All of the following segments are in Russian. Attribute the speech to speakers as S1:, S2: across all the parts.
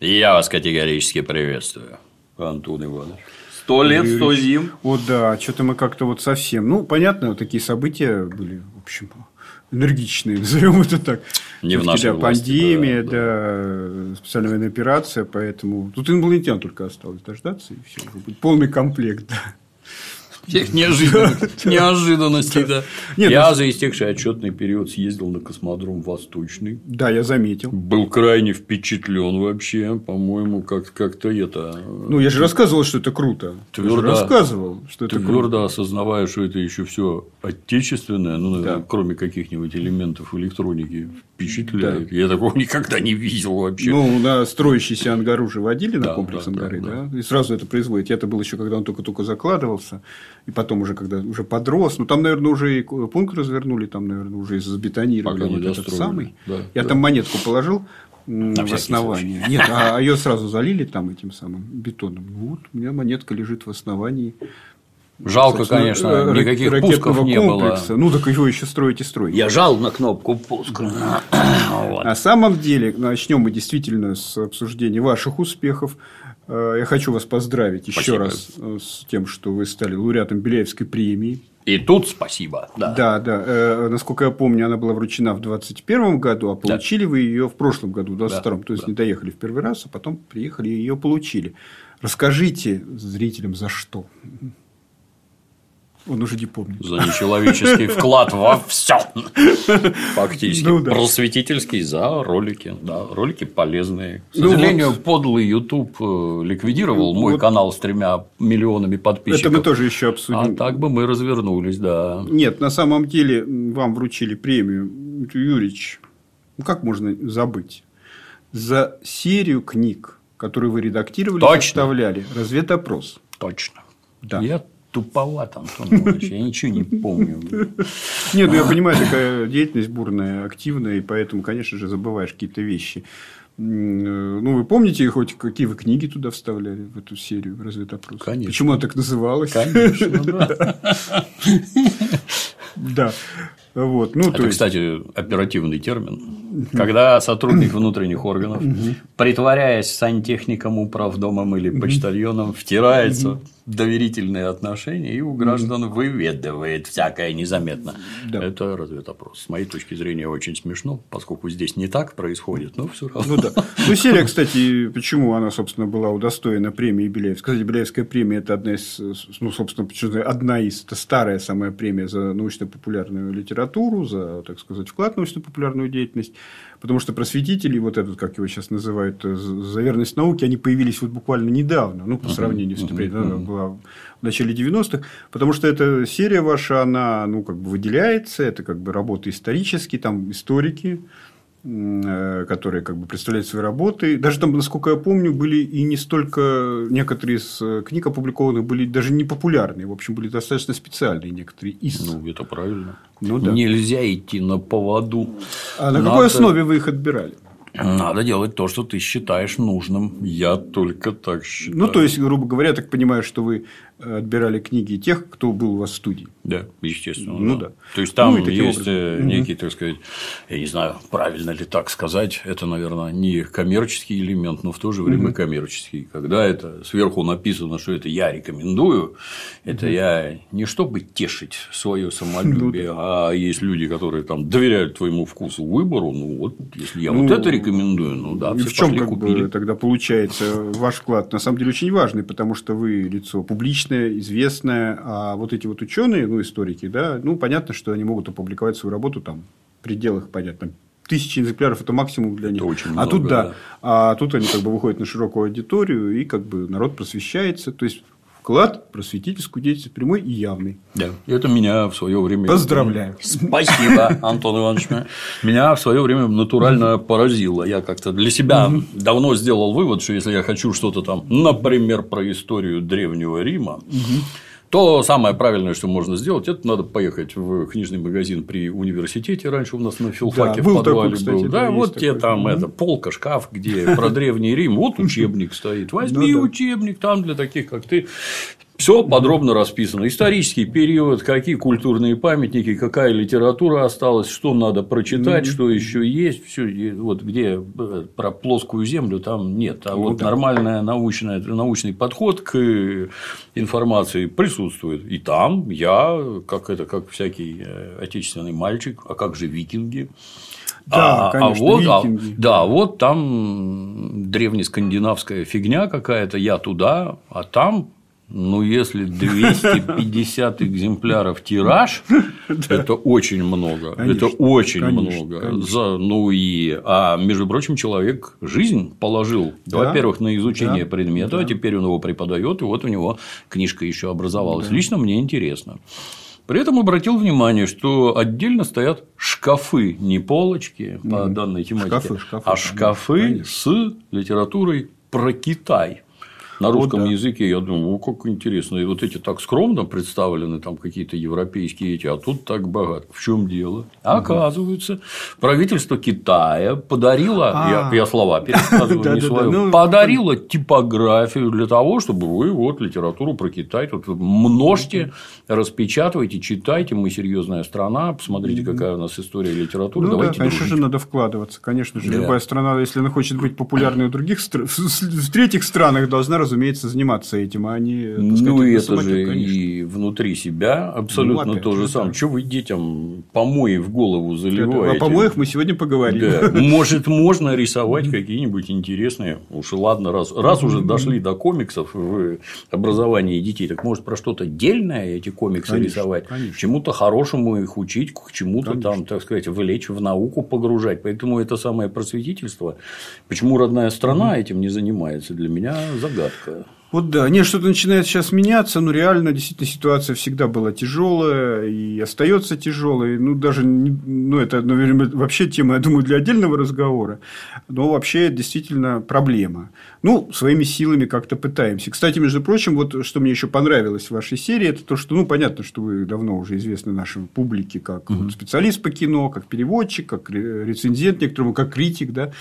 S1: Я вас категорически приветствую, Антон Иванович. Сто лет, сто зим.
S2: О, да, что-то мы как-то вот совсем. Ну, понятно, вот такие события были, в общем, энергичные, назовем это так.
S1: Не в нашей
S2: да,
S1: власти,
S2: пандемия,
S1: да,
S2: да, специальная военная операция, поэтому тут инопланетян только осталось дождаться, и все, будет полный комплект. Да.
S1: Всех неожиданностей, да.
S2: Нет,
S1: Я
S2: ну-
S1: за истекший отчетный период съездил на космодром Восточный.
S2: да, я заметил.
S1: Был крайне впечатлен вообще, по-моему, как- как-то это.
S2: Ну, я же рассказывал, что это круто. Я же
S1: Твердо.
S2: рассказывал, что это
S1: Твердо осознавая, что это еще все отечественное, ну, кроме каких-нибудь элементов электроники, впечатляет. Я такого никогда не видел вообще.
S2: Ну, на строящийся ангар уже водили на комплекс ангары,
S1: да.
S2: и сразу это производит. Я-то был еще, когда он только-только закладывался, и потом уже, когда уже подрос, ну, там, наверное, уже и пункт развернули, там, наверное, уже и забетонировали вот этот
S1: достроили.
S2: самый.
S1: Да,
S2: Я
S1: да.
S2: там монетку положил
S1: На
S2: в основании. Нет, а ее сразу залили там этим самым бетоном. Ну, Вот, у меня монетка лежит в основании.
S1: Жалко,
S2: Собственно,
S1: конечно,
S2: э,
S1: никаких пусков не
S2: комплекса.
S1: было.
S2: Ну, так его еще строить и строить.
S1: Я жал на кнопку пуска. Вот.
S2: На самом деле, начнем мы действительно с обсуждения ваших успехов. Э, Я хочу вас поздравить еще
S1: Спасибо.
S2: раз э, с тем, что вы стали лауреатом Беляевской премии.
S1: И тут спасибо. Да.
S2: Да, да. Э, Насколько я помню, она была вручена в 2021 году, а получили вы ее в прошлом году, в 2022. То есть,
S1: да.
S2: не доехали в первый раз, а потом приехали и ее получили. Расскажите зрителям, за что. Он уже не помнит.
S1: За нечеловеческий вклад во все. Фактически.
S2: Ну да.
S1: Просветительский за ролики. Да, ролики полезные. К
S2: Ну
S1: сожалению,
S2: вот.
S1: подлый YouTube э, ликвидировал мой
S2: Вот.
S1: канал с тремя миллионами подписчиков.
S2: Это мы тоже еще
S1: А
S2: обсудим.
S1: так бы мы развернулись, да.
S2: Нет, на самом деле вам вручили премию, Юрич. Ну как можно забыть? За серию книг, которые вы редактировали,
S1: Точно.
S2: составляли разведопрос.
S1: Точно.
S2: Да.
S1: Я туповат, Антон Иванович, я ничего не помню.
S2: Нет, ну я понимаю, такая деятельность бурная, активная, и поэтому, конечно же, забываешь какие-то вещи. Э, Ну, вы помните хоть какие вы книги туда вставляли в эту серию разведопрос?
S1: Конечно.
S2: Почему она так называлась?
S1: Конечно, да.
S2: Да. Вот. Ну, то
S1: Это,
S2: есть,
S1: кстати, оперативный термин. Когда сотрудник внутренних органов, притворяясь сантехником, управдомом или почтальоном, втирается доверительные отношения и у граждан выведывает всякое незаметно.
S2: Да.
S1: Это разведопрос. С моей точки зрения, очень смешно, поскольку здесь не так происходит, но все равно.
S2: Ну да. Ну, серия, кстати, почему она, собственно, была удостоена премии Беляевской. Кстати, Беляевская премия это одна из, ну, собственно, почему одна из, это старая самая премия за научно-популярную литературу, за, так сказать, вклад в научно-популярную деятельность. Потому что просветители, вот этот, как его сейчас называют, э, за верность науке, они появились вот буквально недавно, ну, по сравнению с предыдущей, она была в начале 90-х, потому что эта серия ваша, она, ну, как бы выделяется, это как бы работы исторические, там историки, которые как бы представляют свои работы. Даже там, насколько я помню, были и не столько некоторые из э, книг опубликованных были даже не популярные, в общем, были достаточно специальные некоторые из.
S1: Ну, это правильно.
S2: Ну да.
S1: Нельзя идти на поводу.
S2: а на
S1: Надо-
S2: какой основе вы их отбирали?
S1: Надо делать то, что ты считаешь нужным. Я только так считаю.
S2: Ну, то есть, грубо говоря, я так понимаю, что вы э, отбирали книги тех, кто был у вас в студии.
S1: Да, естественно.
S2: Ну да.
S1: То есть там
S2: Ну,
S1: есть
S2: образом.
S1: э,
S2: Мгм.
S1: некий, так сказать, я не знаю, правильно ли так сказать, это, наверное, не коммерческий элемент, но в то же время коммерческий. Когда это сверху написано, что это я рекомендую, это я не чтобы тешить свое самолюбие, а есть люди, которые там доверяют твоему вкусу выбору, ну вот, если я
S2: Ну,
S1: вот это рекомендую, ну да, все
S2: в чем как
S1: купили.
S2: бы тогда получается ваш вклад? На самом деле очень важный, потому что вы лицо публичное, известное, а вот эти вот ученые, ну историки, да, ну понятно, что они могут опубликовать свою работу там в пределах, понятно, тысячи экземпляров это максимум для них.
S1: очень
S2: а
S1: много,
S2: тут да,
S1: да.
S2: а тут они как бы выходят на широкую аудиторию и как бы народ просвещается, то есть вклад в просветительскую деятельность прямой и явный.
S1: Да, это меня в свое время.
S2: Поздравляю.
S1: Спасибо, Антон Иванович. Меня в свое время натурально поразило. Я как-то для себя давно сделал вывод, что если я хочу что-то там, например, про историю древнего Рима, то самое правильное, что можно сделать, это надо поехать в книжный магазин при университете. Раньше у нас на филфаке
S2: Да,
S1: в
S2: был
S1: подвале
S2: такой, кстати,
S1: был.
S2: да,
S1: вот тебе там это полка, шкаф, где про древний Рим, вот учебник стоит. Возьми
S2: Ну да.
S1: учебник там для таких, как ты. Все подробно расписано. Исторический период, какие культурные памятники, какая литература осталась, что надо прочитать, что еще есть. Все, вот где э, про плоскую землю там нет. А ну, вот нормальный научный, подход к информации присутствует. И там я, как это, как всякий э, отечественный мальчик, а как же викинги?
S2: Да, а, конечно,
S1: а вот, а, да, вот там древнескандинавская фигня какая-то, я туда, а там ну, если 250 экземпляров тираж, это очень много. Это очень много. За, ну и, а между прочим, человек жизнь положил, во-первых, на изучение предмета, а теперь он его преподает, и вот у него книжка еще образовалась. Лично мне интересно. При этом обратил внимание, что отдельно стоят шкафы, не полочки по данной тематике, шкафы, шкафы, а шкафы с литературой про Китай на русском вот, да. языке, я думаю, о, как интересно. И вот эти так скромно представлены, там какие-то европейские эти, а тут так богат. В чем дело? Оказывается, правительство Китая подарило, я, а. я слова пересказываю, не свою, ну, подарило типографию для того, чтобы вы вот литературу про Китай тут множьте, распечатывайте, читайте. Мы серьезная страна, посмотрите, какая у нас история литературы. Ну, Давайте
S2: да, конечно же, надо вкладываться. Конечно же, любая страна, если она хочет быть популярной в других в третьих странах, должна разумеется, заниматься этим, а не
S1: сказать, Ну, и это же конечно. и внутри себя абсолютно ну, то же самое. Да. Что вы детям помои в голову заливаете?
S2: О помоях мы сегодня поговорим.
S1: Да. Может, можно рисовать какие-нибудь интересные. Уж ладно, раз, раз уже дошли до комиксов в образовании детей, так может про что-то дельное эти комиксы конечно, рисовать, конечно. чему-то хорошему их учить, к чему-то там, так сказать, влечь в науку погружать. Поэтому это самое просветительство. Почему родная страна этим не занимается, для меня загадка
S2: такая. Вот да, нет, что-то начинает сейчас меняться, но реально действительно ситуация всегда была тяжелая и остается тяжелой. Ну, даже, ну, это, наверное, вообще тема, я думаю, для отдельного разговора. Но вообще действительно проблема. Ну, своими силами как-то пытаемся. Кстати, между прочим, вот что мне еще понравилось в вашей серии, это то, что, ну, понятно, что вы давно уже известны нашей публике как угу. специалист по кино, как переводчик, как рецензент некоторому, как критик, да,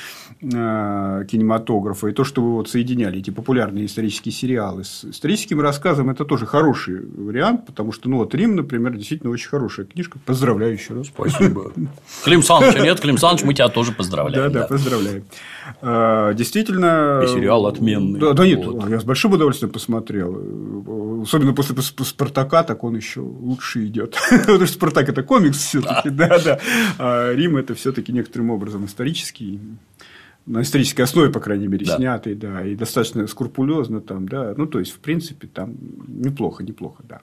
S2: а, кинематографа. И то, что вы вот соединяли эти популярные исторические сериалы с историческим рассказом, это тоже хороший вариант, потому что, ну, вот Рим, например, действительно очень хорошая книжка. Поздравляю еще раз.
S1: Спасибо. Клим Саныч, нет, Клим Саныч, мы тебя тоже поздравляем.
S2: Да, да, поздравляем. А, действительно.
S1: И сериал отменный.
S2: Да, да нет, я с большим удовольствием посмотрел. Особенно после Спартака, так он еще лучше идет. Потому что Спартак это комикс все-таки, да, да. А Рим это все-таки некоторым образом исторический на исторической основе, по крайней мере, да. снятый, да, и достаточно скрупулезно там, да, ну, то есть, в принципе, там неплохо, неплохо, да.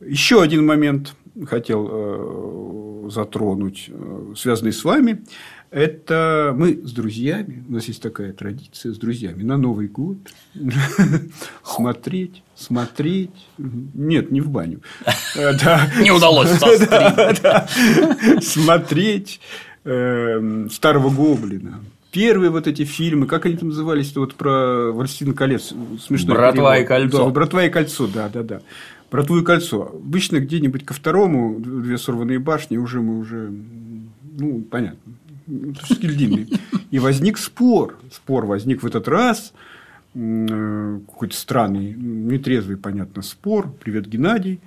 S2: Еще один момент хотел э, затронуть, э, связанный с вами, это мы с друзьями, у нас есть такая традиция с друзьями на Новый год. Смотреть, смотреть, нет, не в баню,
S1: не удалось
S2: смотреть э, старого гоблина первые вот эти фильмы, как они там назывались, вот про «Властелин колец»,
S1: смешно. «Братва и кольцо».
S2: Да, «Братва и кольцо», да, да, да. «Братву и кольцо». Обычно где-нибудь ко второму «Две сорванные башни» уже мы уже, ну, понятно, стиль длинный. И возник спор. Спор возник в этот раз какой-то странный, нетрезвый, понятно, спор. Привет, Геннадий.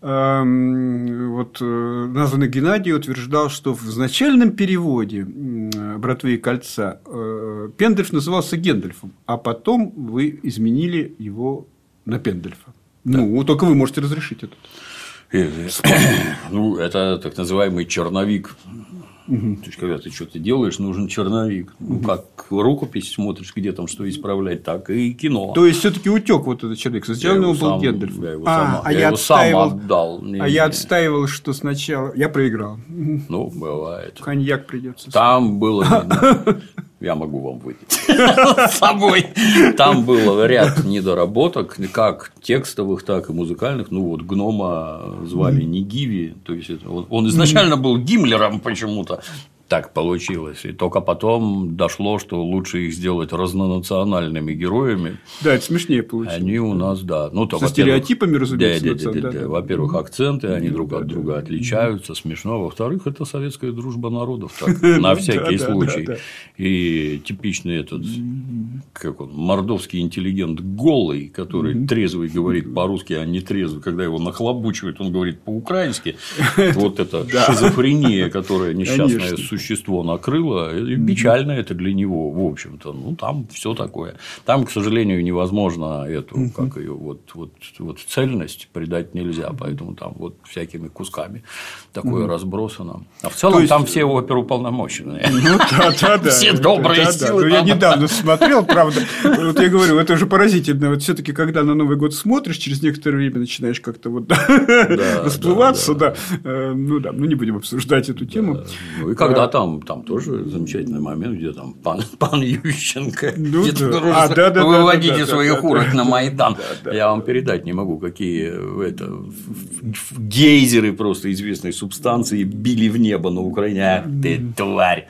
S2: Вот э, названный Геннадий утверждал, что в изначальном переводе «Братвы и кольца» э, Пендельф назывался Гендельфом, а потом вы изменили его на Пендельфа. Да. Ну, только вы можете разрешить это.
S1: Ну, это так называемый черновик Угу. То есть, когда ты что-то делаешь, нужен черновик. Угу. Ну, как рукопись смотришь, где там что исправлять, так и кино.
S2: То есть, все-таки утек вот этот черновик. Сначала
S1: он
S2: был Гендальф.
S1: Я его, а, сама, а я, я его отстаивал, сам отдал.
S2: Не, а я отстаивал, что сначала. Я проиграл.
S1: Ну, бывает.
S2: Коньяк придется.
S1: Там было. Я могу вам выпить с собой. Там был ряд недоработок, как текстовых, так и музыкальных. Ну, вот гнома звали не Гиви, то есть он изначально был Гиммлером почему-то, так получилось. И только потом дошло, что лучше их сделать разнонациональными героями.
S2: Да, это смешнее получилось.
S1: Они у нас, да. Ну,
S2: то, Со стереотипами, разумеется.
S1: Да, да, да, да, да. Во-первых, акценты, они друг от друга отличаются, смешно. Во-вторых, это советская дружба народов, так, на всякий случай. И типичный этот, как он, мордовский интеллигент голый, который трезвый говорит по-русски, а не трезвый, когда его нахлобучивают, он говорит по-украински. Вот это шизофрения, которая несчастная существо накрыло, и печально это для него, в общем-то. Ну, там все такое. Там, к сожалению, невозможно эту, как ее, вот, вот, вот цельность придать нельзя, поэтому там вот всякими кусками такое разбросано. А в целом есть... там все оперуполномоченные.
S2: Ну, да, да, да.
S1: Все добрые силы.
S2: Ну, я недавно смотрел, правда. Вот я говорю, это уже поразительно. Вот все-таки, когда на Новый год смотришь, через некоторое время начинаешь как-то вот расплываться, да. Э, ну да, ну не будем обсуждать эту тему.
S1: Ну и когда там, там тоже замечательный момент, где там пан, пан Ющенко ну, да. а, да, да, выводите да, да, своих да, урок да, на Майдан. Да, да, Я вам передать не могу, какие это, гейзеры просто известной субстанции били в небо на Украине. Ты тварь!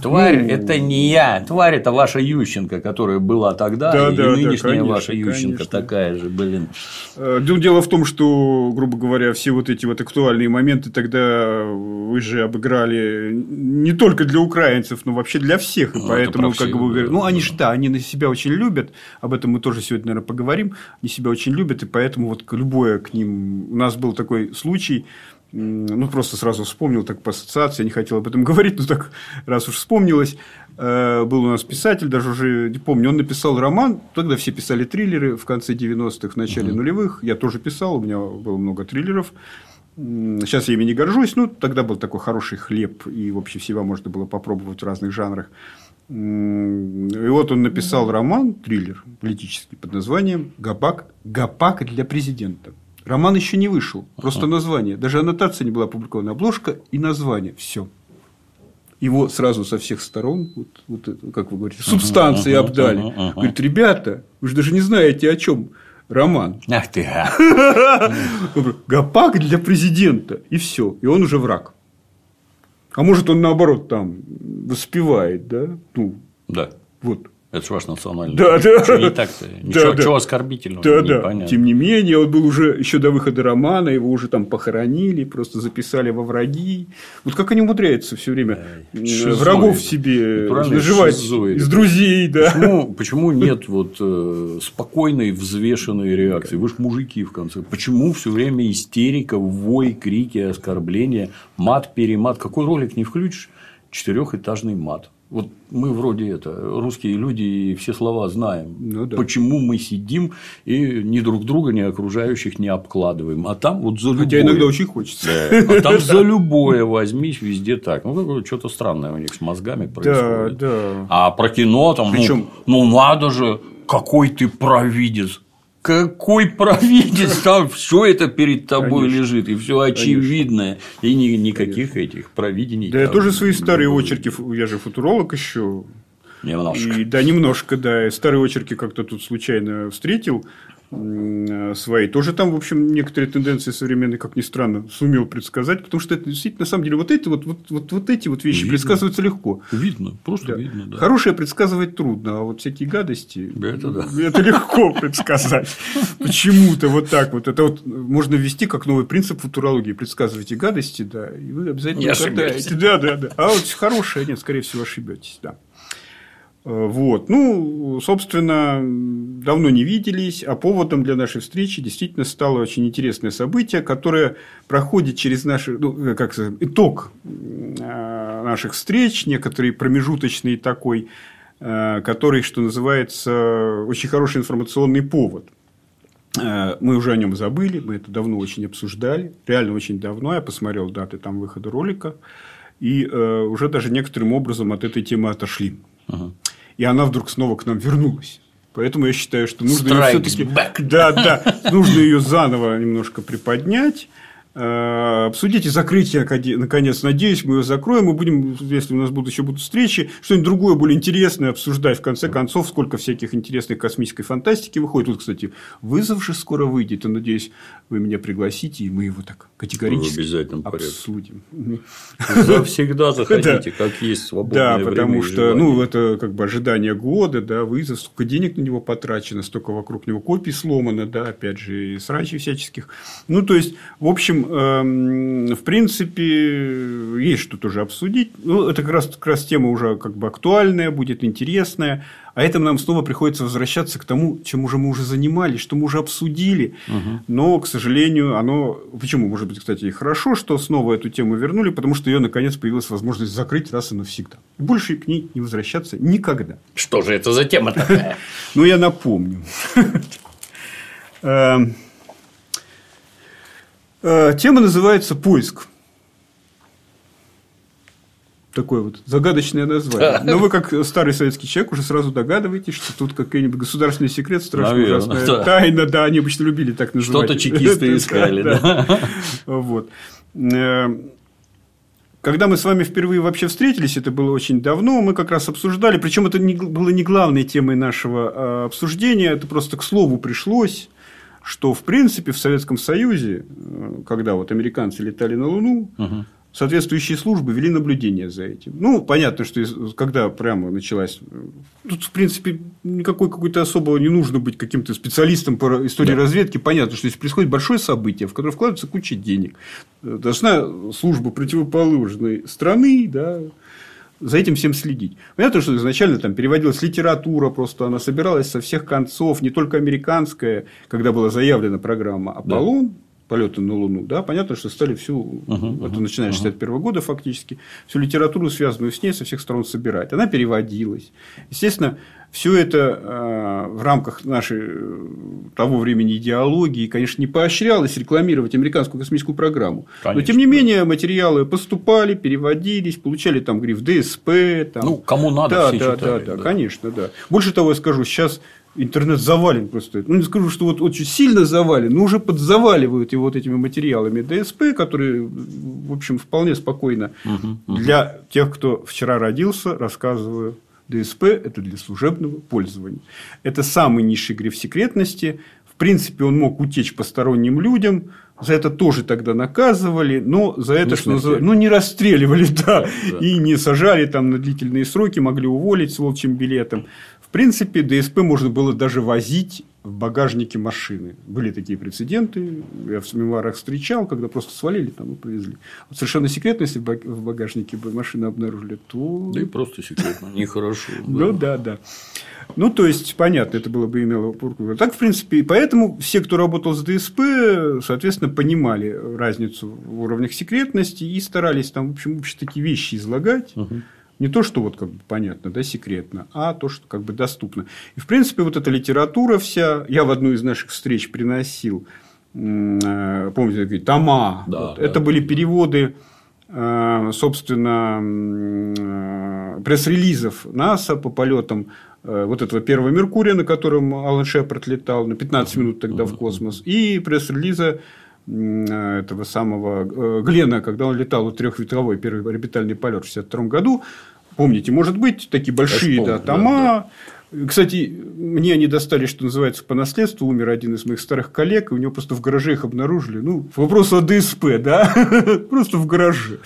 S1: Тварь ну... это не я, тварь это ваша Ющенко, которая была тогда, да, и да, нынешняя да, конечно, ваша Ющенко конечно. такая же, блин.
S2: Э, дело в том, что, грубо говоря, все вот эти вот актуальные моменты тогда вы же обыграли не только для украинцев, но вообще для всех, и ну, поэтому, как бы, да, ну, они же, да, они на себя очень любят, об этом мы тоже сегодня, наверное, поговорим, они себя очень любят, и поэтому вот любое к ним, у нас был такой случай, ну, просто сразу вспомнил так по ассоциации, я не хотел об этом говорить, но так раз уж вспомнилось. Э, был у нас писатель, даже уже не помню, он написал роман, тогда все писали триллеры в конце 90-х, в начале угу. нулевых, я тоже писал, у меня было много триллеров. Сейчас я ими не горжусь, ну, тогда был такой хороший хлеб, и, в общем, всего можно было попробовать в разных жанрах. И вот он написал роман, триллер политический, под названием «Гапак, Гапак для президента». Роман еще не вышел, просто название. Даже аннотация не была опубликована. Обложка и название. Все. Его сразу со всех сторон, вот, вот, как вы говорите, субстанции обдали. Говорит, ребята, вы же даже не знаете, о чем роман.
S1: Ах ты,
S2: Гопак для президента. И все. И он уже враг. А может, он наоборот там воспевает, да? Ну,
S1: да.
S2: Вот.
S1: Это же ваш национальный.
S2: Да, да.
S1: Что не так-то? Ничего, да, да. чего оскорбительного?
S2: Да, да. Понятно. Тем не менее, он был уже еще до выхода романа, его уже там похоронили, просто записали во враги. Вот как они умудряются все время Шизоид. врагов себе наживать из друзей, да.
S1: Почему, почему нет вот э, спокойной, взвешенной реакции? Вы же мужики в конце. Почему все время истерика, вой, крики, оскорбления, мат, перемат? Какой ролик не включишь? Четырехэтажный мат. Вот мы вроде это, русские люди, и все слова знаем. Ну, да. Почему мы сидим и ни друг друга, ни окружающих не обкладываем. А там вот за любое.
S2: Хотя иногда очень хочется.
S1: Да. А там за любое возьмись, везде так. Ну, что-то странное у них с мозгами происходит.
S2: Да, да.
S1: А про кино там, Причем... ну, ну надо же, какой ты провидец какой провидец, там все это перед тобой Конечно. лежит, и все очевидное, Конечно. и ни, никаких Конечно. этих провидений.
S2: Да, я тоже свои старые очерки, я же футуролог еще.
S1: Немножко.
S2: И, да, немножко, да. Старые очерки как-то тут случайно встретил. Э, свои. Тоже там, в общем, некоторые тенденции современные, как ни странно, сумел предсказать, потому что это действительно, на самом деле, вот эти вот, вот, вот, вот эти вот вещи видно. предсказываются легко.
S1: Видно, просто да. видно. Да.
S2: Хорошее предсказывать трудно, а вот всякие гадости
S1: это, да.
S2: это легко предсказать. Почему-то вот так вот. Это вот можно ввести как новый принцип футурологии. Предсказывайте гадости, да, и вы обязательно
S1: угадаете.
S2: Да, да, да. А вот хорошее, нет, скорее всего, ошибетесь, да. Э, вот. Ну, собственно, давно не виделись, а поводом для нашей встречи действительно стало очень интересное событие, которое проходит через наши, ну, э, как сказать, итог э, наших встреч, некоторый промежуточный такой, который, что называется, очень хороший информационный повод. Мы уже о нем забыли, мы это давно очень обсуждали, реально очень давно. Я посмотрел даты там выхода ролика, и уже даже некоторым образом от этой темы отошли. Ага. И она вдруг снова к нам вернулась. Поэтому я считаю, что нужно ее все-таки да, да, нужно ее заново немножко приподнять. Э, обсудить и закрытие, наконец, надеюсь, мы его закроем, мы будем, если у нас будут еще будут встречи, что-нибудь другое, более интересное обсуждать, в конце концов, сколько всяких интересных космической фантастики выходит. Тут, кстати, вызов же скоро выйдет, и, надеюсь, вы меня пригласите, и мы его так категорически обязательно обсудим.
S1: Всегда заходите, как есть свободное
S2: Да, потому что, ну, это как бы ожидание года, да, вызов, столько денег на него потрачено, столько вокруг него копий сломано, да, опять же, и срачей всяческих. Ну, то есть, в общем, Эм, в принципе, есть что тоже обсудить. Ну, это как раз, как раз тема уже как бы актуальная, будет интересная. А это нам снова приходится возвращаться к тому, чем уже мы уже занимались, что мы уже обсудили. Угу. Но, к сожалению, оно... Почему? Может быть, кстати, и хорошо, что снова эту тему вернули, потому что ее наконец появилась возможность закрыть раз и навсегда. Больше к ней не возвращаться никогда.
S1: Что же это за тема такая?
S2: Ну, я напомню. Э, тема называется «Поиск». Такое вот загадочное название. Но вы, как старый советский человек, уже сразу догадываетесь, что тут какой-нибудь государственный секрет, страшная ужасная да. тайна. Да, они обычно любили так называть.
S1: Что-то чекисты искали, да.
S2: Вот. Э, когда мы с вами впервые вообще встретились, это было очень давно, мы как раз обсуждали, причем это не, было не главной темой нашего а, обсуждения, это просто к слову пришлось что, в принципе, в Советском Союзе, э, когда вот американцы летали на Луну, угу. соответствующие службы вели наблюдение за этим. Ну, понятно, что когда прямо началась... Э, тут, в принципе, никакой какой-то особо не нужно быть каким-то специалистом по истории да. разведки. Понятно, что если происходит большое событие, в которое вкладывается куча денег, э, должна служба противоположной страны, да, за этим всем следить. Понятно, что изначально там переводилась литература, просто она собиралась со всех концов, не только американская, когда была заявлена программа «Аполлон», да полеты на Луну, да, понятно, что стали всю, uh-huh, это начиная с 61 uh-huh. года фактически, всю литературу, связанную с ней, со всех сторон собирать. Она переводилась. Естественно, все это э, в рамках нашей э, того времени идеологии, конечно, не поощрялось рекламировать американскую космическую программу. Конечно, Но, тем не менее, материалы поступали, переводились, получали там гриф ДСП. Там...
S1: Ну, кому надо,
S2: да, все да, читали, да, да, да, конечно, да. Больше того, я скажу, сейчас интернет завален просто. Ну, не скажу, что вот очень сильно завален, но уже подзаваливают его вот этими материалами ДСП, которые, в общем, вполне спокойно угу, угу. для тех, кто вчера родился, рассказываю. ДСП – это для служебного пользования. Это самый низший гриф секретности. В принципе, он мог утечь посторонним людям. За это тоже тогда наказывали, но за это, не что называется, ну, не расстреливали, да, да, и не сажали там на длительные сроки, могли уволить с волчьим билетом принципе, ДСП можно было даже возить в багажнике машины. Были такие прецеденты, я в мемуарах встречал, когда просто свалили там и повезли. Вот совершенно секретно, если в багажнике машины обнаружили, то...
S1: Да и просто секретно, нехорошо.
S2: Ну, да, да. Ну, то есть, понятно, это было бы имело... Так, в принципе, и поэтому все, кто работал с ДСП, соответственно, понимали разницу в уровнях секретности и старались там, в общем, вообще такие вещи излагать. Не то, что вот как бы понятно, да, секретно, а то, что как бы доступно. И, в принципе, вот эта литература вся, я в одну из наших встреч приносил, э, помните, такие тома, да, вот, да. это были переводы, э, собственно, э, пресс-релизов НАСА по полетам вот этого первого Меркурия, на котором Алан Шепард летал на 15 минут тогда в космос, и пресс-релиза этого самого Глена, когда он летал вот трехветровой первый орбитальный полет в 1962 году, Помните, может быть, такие большие помню, да, тома. Да, да. Кстати, мне они достали, что называется, по наследству. Умер один из моих старых коллег, и у него просто в гараже их обнаружили. Ну, вопрос о ДСП, да? Просто в гараже.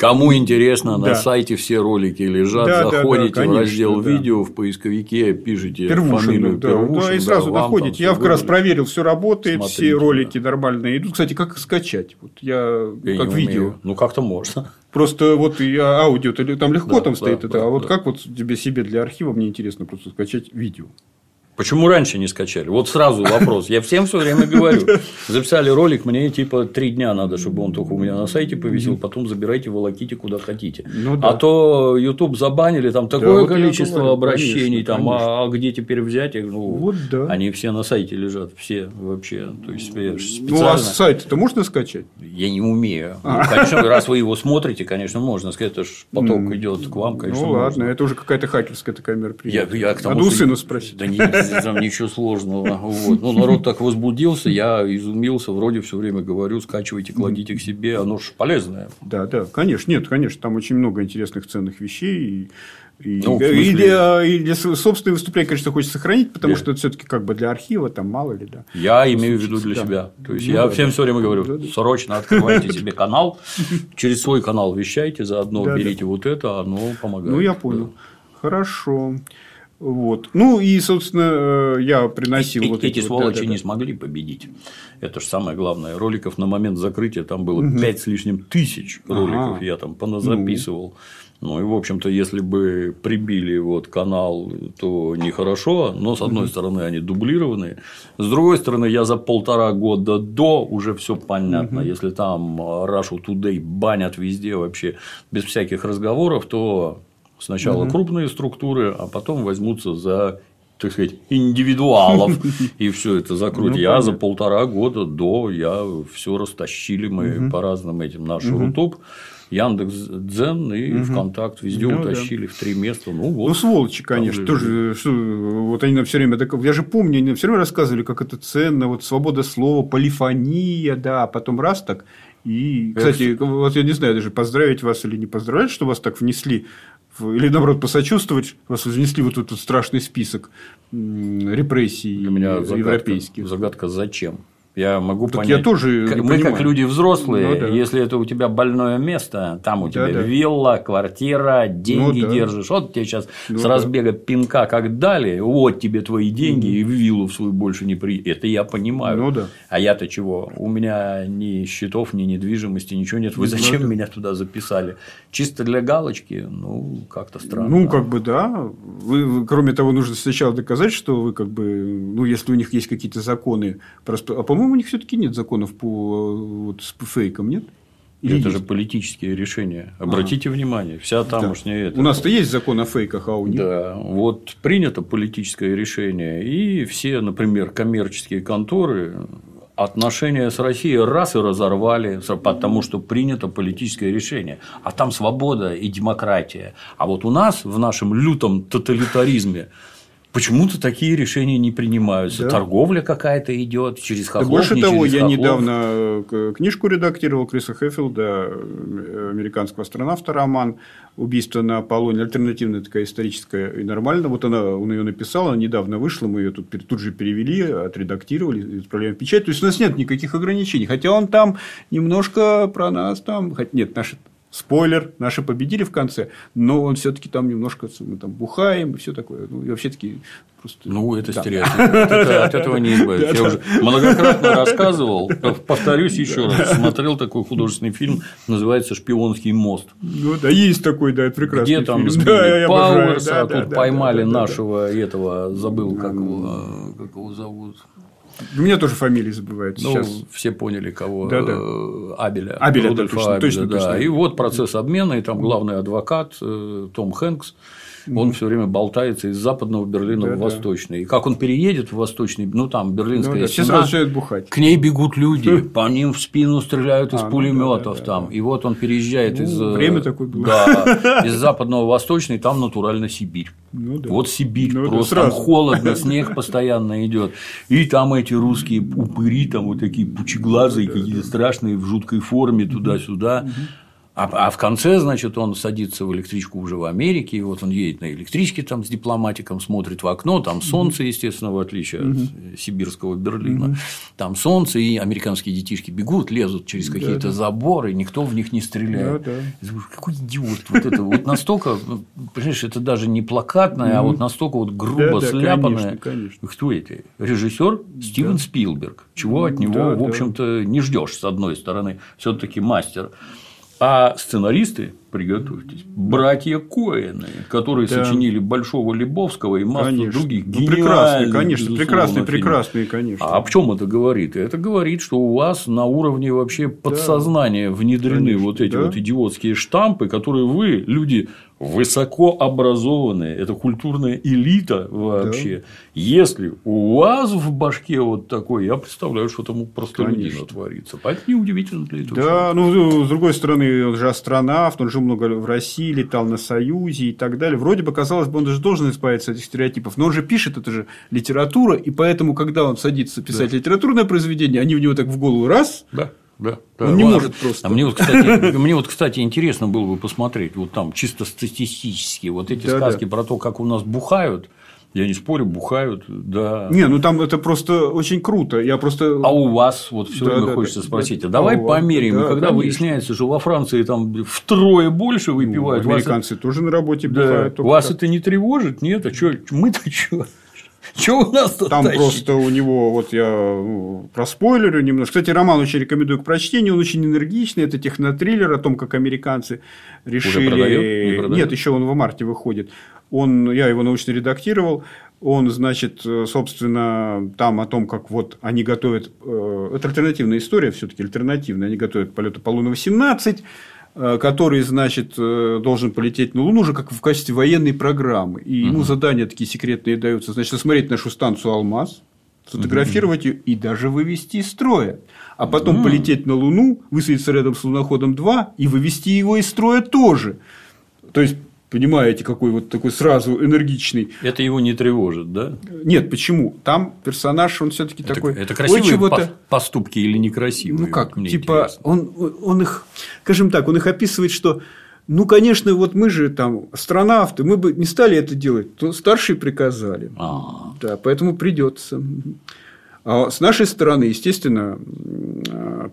S1: Кому интересно, на сайте все ролики лежат. Да, заходите да, да, конечно, в раздел да. видео в поисковике, пишите Первушин, фамилию
S2: да, Первушин. Да, и сразу да, доходите. Я как раз проверил, все работает, Смотрите, все ролики да. нормальные идут. Кстати, как их скачать? Вот я, я как видео. Умею.
S1: Ну, как-то можно.
S2: Просто вот и аудио там легко да, там да, стоит, да, это, а вот как вот тебе себе для архива мне интересно просто скачать видео.
S1: Почему раньше не скачали? Вот сразу вопрос. Я всем все время говорю. Записали ролик, мне типа три дня надо, чтобы он только у меня на сайте повисел, потом забирайте, волоките куда хотите. Ну, да. А то YouTube забанили, там такое да, количество говорю, обращений, конечно, там, конечно. А, где теперь взять их? Ну, вот, да. Они все на сайте лежат, все вообще. То есть, специально...
S2: Ну, а сайт это можно скачать?
S1: Я не умею. А. Ну, конечно, раз вы его смотрите, конечно, можно сказать, это же поток идет к вам, конечно.
S2: Ну, ладно, это уже какая-то хакерская такая мероприятие. Я, я к тому, Надо у сына спросить.
S1: Да нет, там ничего сложного. Вот. Ну, народ так возбудился, я изумился, вроде все время говорю, скачивайте, кладите к себе, оно же полезное.
S2: Да, да, конечно, нет, конечно, там очень много интересных ценных вещей. И, ну, и, для, и для собственного выступления, конечно, хочется сохранить, потому да. что это все-таки как бы для архива, там мало ли, да.
S1: Я имею в виду для да. себя. То есть ну, я да, всем да. все время говорю: да, срочно открывайте себе канал, через свой канал вещайте, заодно да, берите да. вот это, оно помогает.
S2: Ну, я понял. Хорошо. Вот. Ну и, собственно, э, я приносил
S1: и,
S2: вот
S1: эти, эти сволочи да, да, не смогли победить. Это же самое главное. Роликов на момент закрытия там было угу. 5 с лишним тысяч роликов, ага. я там поназаписывал. Ну. ну и, в общем-то, если бы прибили вот канал, то нехорошо, но с одной стороны они дублированы, с другой стороны я за полтора года до уже все понятно. Если там Russia Today банят везде вообще без всяких разговоров, то Сначала угу. крупные структуры, а потом возьмутся за так сказать, индивидуалов, и все это закрутить. Ну, я за полтора года до, я все растащили мы угу. по разным этим, наш угу. Рутуб, Яндекс Дзен и угу. ВКонтакт везде ну, утащили да. в три места. Ну, вот,
S2: ну сволочи, конечно, тоже. Что, вот они нам все время я же помню, они все время рассказывали, как это ценно, вот свобода слова, полифония, да, а потом раз так. И, кстати, вот я не знаю даже поздравить вас или не поздравить, что вас так внесли или наоборот посочувствовать, вас внесли вот этот страшный список репрессий Для меня европейских.
S1: Загадка, загадка зачем? Я могу
S2: так
S1: понять.
S2: Я тоже
S1: мы понимаю. как люди взрослые, ну, да. если это у тебя больное место, там у тебя да, да. вилла, квартира, деньги ну, да. держишь, вот тебе сейчас ну, с разбега да. пинка как дали, вот тебе твои деньги угу. и в виллу в свою больше не при. Это я понимаю. Ну, да. А я-то чего? У меня ни счетов, ни недвижимости, ничего нет. Вы ну, зачем ну, меня туда записали? Чисто для галочки? Ну, как-то странно.
S2: Ну, как бы да. Вы, кроме того, нужно сначала доказать, что вы как бы, ну, если у них есть какие-то законы, просто, а по-моему, у них все-таки нет законов по, вот, по фейкам, нет?
S1: Или это есть? же политические решения. Обратите ага. внимание, вся тамошняя
S2: да.
S1: это.
S2: У нас-то есть закон о фейках, а у них.
S1: Да, вот принято политическое решение, и все, например, коммерческие конторы отношения с Россией раз и разорвали, потому что принято политическое решение. А там свобода и демократия. А вот у нас в нашем лютом тоталитаризме Почему-то такие решения не принимаются. Да. Торговля какая-то идет через хохлов,
S2: да Больше того, я хохлов. недавно э, книжку редактировал Криса Хеффилда, э, американского астронавта, роман «Убийство на Аполлоне». Альтернативная такая историческая и нормально. Вот она, он ее написал, она недавно вышла, мы ее тут, тут же перевели, отредактировали, отправляем в печать. То есть, у нас нет никаких ограничений. Хотя он там немножко про нас там... Нет, наши Спойлер, наши победили в конце, но он все-таки там немножко мы там бухаем и все такое. Ну, и вообще таки просто.
S1: Ну, это да. стереотип. От этого не избавиться. Я уже многократно рассказывал, повторюсь еще раз. Смотрел такой художественный фильм, называется Шпионский мост.
S2: Ну да, есть такой, да, это прекрасный
S1: Где там сбили Пауэрса, а тут поймали нашего этого, забыл, как его зовут.
S2: У меня тоже фамилии забывают ну, сейчас.
S1: Все поняли, кого. Да, да. Э, Абеля.
S2: Абеля, Рудольфа точно,
S1: Абеля, точно, да. точно. И вот процесс обмена, и там главный адвокат э, Том Хэнкс он все время болтается из западного Берлина да, в восточный. Да. И как он переедет в восточный, ну там берлинская ну, да,
S2: стена, начинают бухать.
S1: К ней бегут люди, по ним в спину стреляют из а, ну пулеметов да, да, там. Да. И вот он переезжает ну, из
S2: время э, такое было.
S1: Да, из западного в восточный, там натурально Сибирь. Ну, да. Вот Сибирь, ну, просто там холодно, снег постоянно идет. И там эти русские упыри, там вот такие пучеглазые, какие-то страшные в жуткой форме туда-сюда. А, а в конце, значит, он садится в электричку уже в Америке, и вот он едет на электричке там с дипломатиком, смотрит в окно, там солнце, естественно, в отличие от сибирского Берлина, там солнце, и американские детишки бегут, лезут через какие-то да, заборы, никто в них не стреляет. Да, да. Какой идиот, вот это вот настолько, ну, понимаешь, это даже не плакатное, а вот настолько вот грубо сляпанное. Кто эти? Режиссер Стивен Спилберг. Чего от него, в общем-то, не ждешь с одной стороны, все-таки мастер. А сценаристы, приготовьтесь, братья Коэны, которые да. сочинили Большого Лебовского и массу
S2: конечно.
S1: других
S2: ну, прекрасные, конечно, прекрасные, прекрасные, конечно.
S1: А о чем это говорит? Это говорит, что у вас на уровне вообще подсознания да. внедрены конечно, вот эти да. вот идиотские штампы, которые вы, люди высокообразованные, это культурная элита вообще. Да. Если у вас в башке вот такой, я представляю, что там просто людина творится. Поэтому неудивительно для этого.
S2: Да, человека. ну, с другой стороны, он же астронавт, он же жил много в России, летал на Союзе и так далее. Вроде бы казалось бы, он даже должен избавиться от этих стереотипов, но он же пишет, это же литература, и поэтому, когда он садится писать да. литературное произведение, они в него так в голову раз.
S1: Да. Да, да.
S2: Он не Ладно. может просто.
S1: А мне вот, кстати, мне вот, кстати, интересно было бы посмотреть, вот там чисто статистически, вот эти да, сказки да. про то, как у нас бухают, я не спорю, бухают, да.
S2: Не, ну там это просто очень круто. Я просто.
S1: А у вас вот все да, время да, хочется да, спросить, а давай а померяем. Да, и когда конечно. выясняется, что во Франции там втрое больше выпивают.
S2: Ну, американцы вас... тоже на работе
S1: да.
S2: бухают.
S1: Вас так. это не тревожит? Нет, а что мы-то что? Что у нас тут
S2: Там тащить? просто у него, вот я ну, проспойлерю немножко. Кстати, роман очень рекомендую к прочтению, он очень энергичный, это технотриллер о том, как американцы решили... Уже? Не продает? Нет, еще он в марте выходит. Он, я его научно редактировал, он, значит, собственно, там о том, как вот они готовят... Э, это альтернативная история, все таки альтернативная. Они готовят полет Аполлона-18, э, который, значит, э, должен полететь на Луну уже как в качестве военной программы. И ему угу. задания такие секретные даются. Значит, осмотреть нашу станцию «Алмаз», сфотографировать ее и даже вывести из строя. А потом угу. полететь на Луну, высадиться рядом с луноходом 2 и вывести его из строя тоже. То есть Понимаете, какой вот такой сразу энергичный.
S1: Это его не тревожит, да?
S2: Нет, почему? Там персонаж, он все-таки такой.
S1: Это красивые по поступки или некрасивые?
S2: Ну как, Мне типа, он, он их, скажем так, он их описывает, что ну, конечно, вот мы же там астронавты, мы бы не стали это делать, то старшие приказали. А-а-а. Да, поэтому придется. А с нашей стороны, естественно,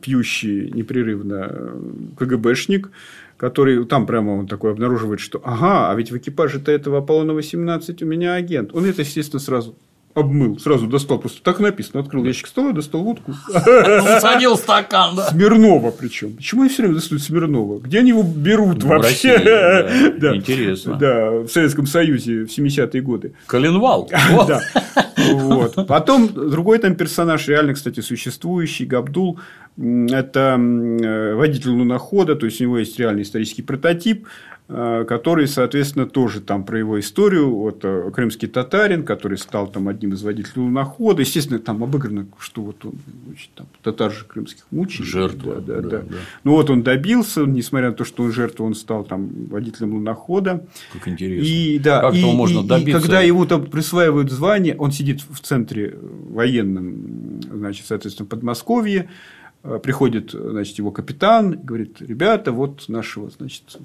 S2: пьющий непрерывно КГБшник который там прямо он такой обнаруживает, что ага, а ведь в экипаже-то этого Аполлона-18 у меня агент. Он это, естественно, сразу обмыл, сразу достал, просто так написано, открыл ящик стола, достал водку.
S1: Засадил стакан, да.
S2: Смирнова причем. Почему они все время достают Смирнова? Где они его берут ну, вообще?
S1: да. Интересно.
S2: Да, в Советском Союзе в 70-е годы.
S1: Коленвал.
S2: да. Вот. Потом другой там персонаж, реально, кстати, существующий, Габдул, это э, водитель лунохода, то есть у него есть реальный исторический прототип, который, соответственно, тоже там про его историю. Вот э, крымский татарин, который стал там одним из водителей лунохода. Естественно, там обыграно, что вот он значит, там, татар же крымских мучил.
S1: Жертва.
S2: Да, да, да, да. Ну, вот он добился, несмотря на то, что он жертва, он стал там водителем лунохода.
S1: Как интересно.
S2: И, да,
S1: как
S2: и,
S1: можно
S2: и,
S1: добиться?
S2: И когда его там присваивают звание, он сидит в центре военном, значит, соответственно, Подмосковье, э, приходит, значит, его капитан, говорит, ребята, вот нашего, значит,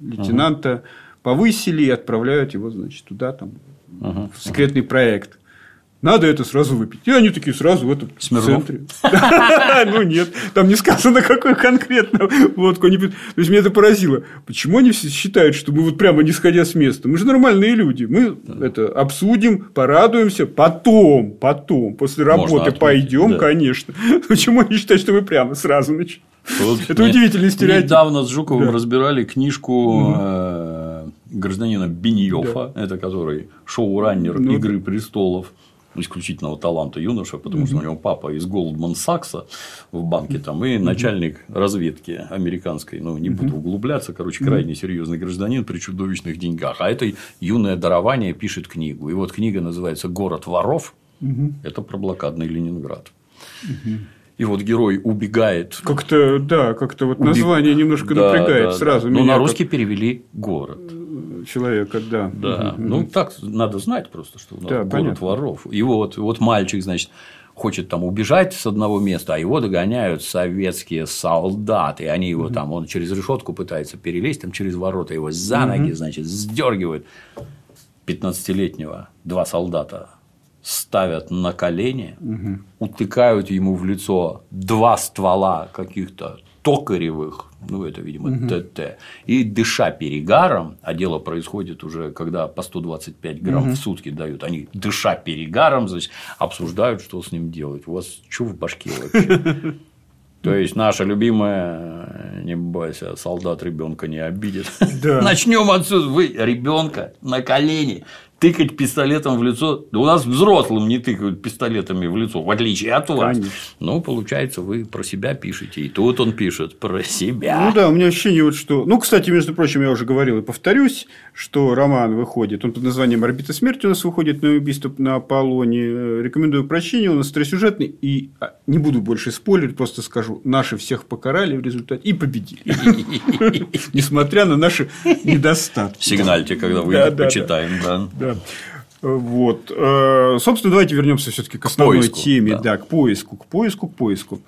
S2: лейтенанта угу. повысили и отправляют его, значит, туда, там, угу. в секретный проект. Надо это сразу выпить. И они такие сразу в этом
S1: Смирнов?
S2: центре. Ну нет, там не сказано, какой конкретно водку они пьют. То есть, меня это поразило. Почему они все считают, что мы вот прямо не сходя с места? Мы же нормальные люди. Мы это обсудим, порадуемся, потом, потом, после работы пойдем, конечно. Почему они считают, что мы прямо сразу начнем? Вот это удивительный стереотип.
S1: Недавно с Жуковым да. разбирали книжку э, гражданина Беньёфа, да. это который шоу-раннер ну, Игры престолов исключительного таланта юноша, потому что у него папа из Голдман Сакса в банке там и начальник разведки американской, ну не буду углубляться, короче, крайне серьезный гражданин при чудовищных деньгах. А это юное дарование пишет книгу. И вот книга называется Город воров. Это про блокадный Ленинград и вот герой убегает.
S2: Как-то, да, как-то вот название Убег... немножко да, напрягает да, сразу.
S1: Да. Но на русский как... перевели город.
S2: Человека, да.
S1: Да. Угу. Ну, так надо знать просто, что у нас да, город понятно. воров. И вот, вот мальчик, значит, хочет там убежать с одного места, а его догоняют советские солдаты. Они его там, он через решетку пытается перелезть, там через ворота его за ноги, значит, сдергивают 15-летнего два солдата ставят на колени, угу. утыкают ему в лицо два ствола каких-то токаревых, ну это, видимо, угу. ТТ, и дыша перегаром, а дело происходит уже, когда по 125 грамм угу. в сутки дают, они дыша перегаром, значит, обсуждают, что с ним делать. У вас что в башке вообще? То есть наша любимая, не бойся, солдат ребенка не обидит. Да. Начнем отсюда. Вы ребенка на колени тыкать пистолетом в лицо. Да у нас взрослым не тыкают пистолетами в лицо, в отличие от вас. Конечно. Ну, получается, вы про себя пишете. И тут он пишет про себя.
S2: Ну да, у меня ощущение, вот, что. Ну, кстати, между прочим, я уже говорил и повторюсь, что роман выходит. Он под названием Орбита смерти у нас выходит на убийство на Аполлоне. Рекомендую к прочтению. Он остросюжетный. И а, не буду больше спойлерить, просто скажу, наши всех покарали в результате и победили. Несмотря на наши недостатки.
S1: Сигнальте, когда выйдет, почитаем. Да.
S2: Вот. Э, собственно, давайте вернемся все-таки к основной теме, да, к поиску, к поиску, к поиску.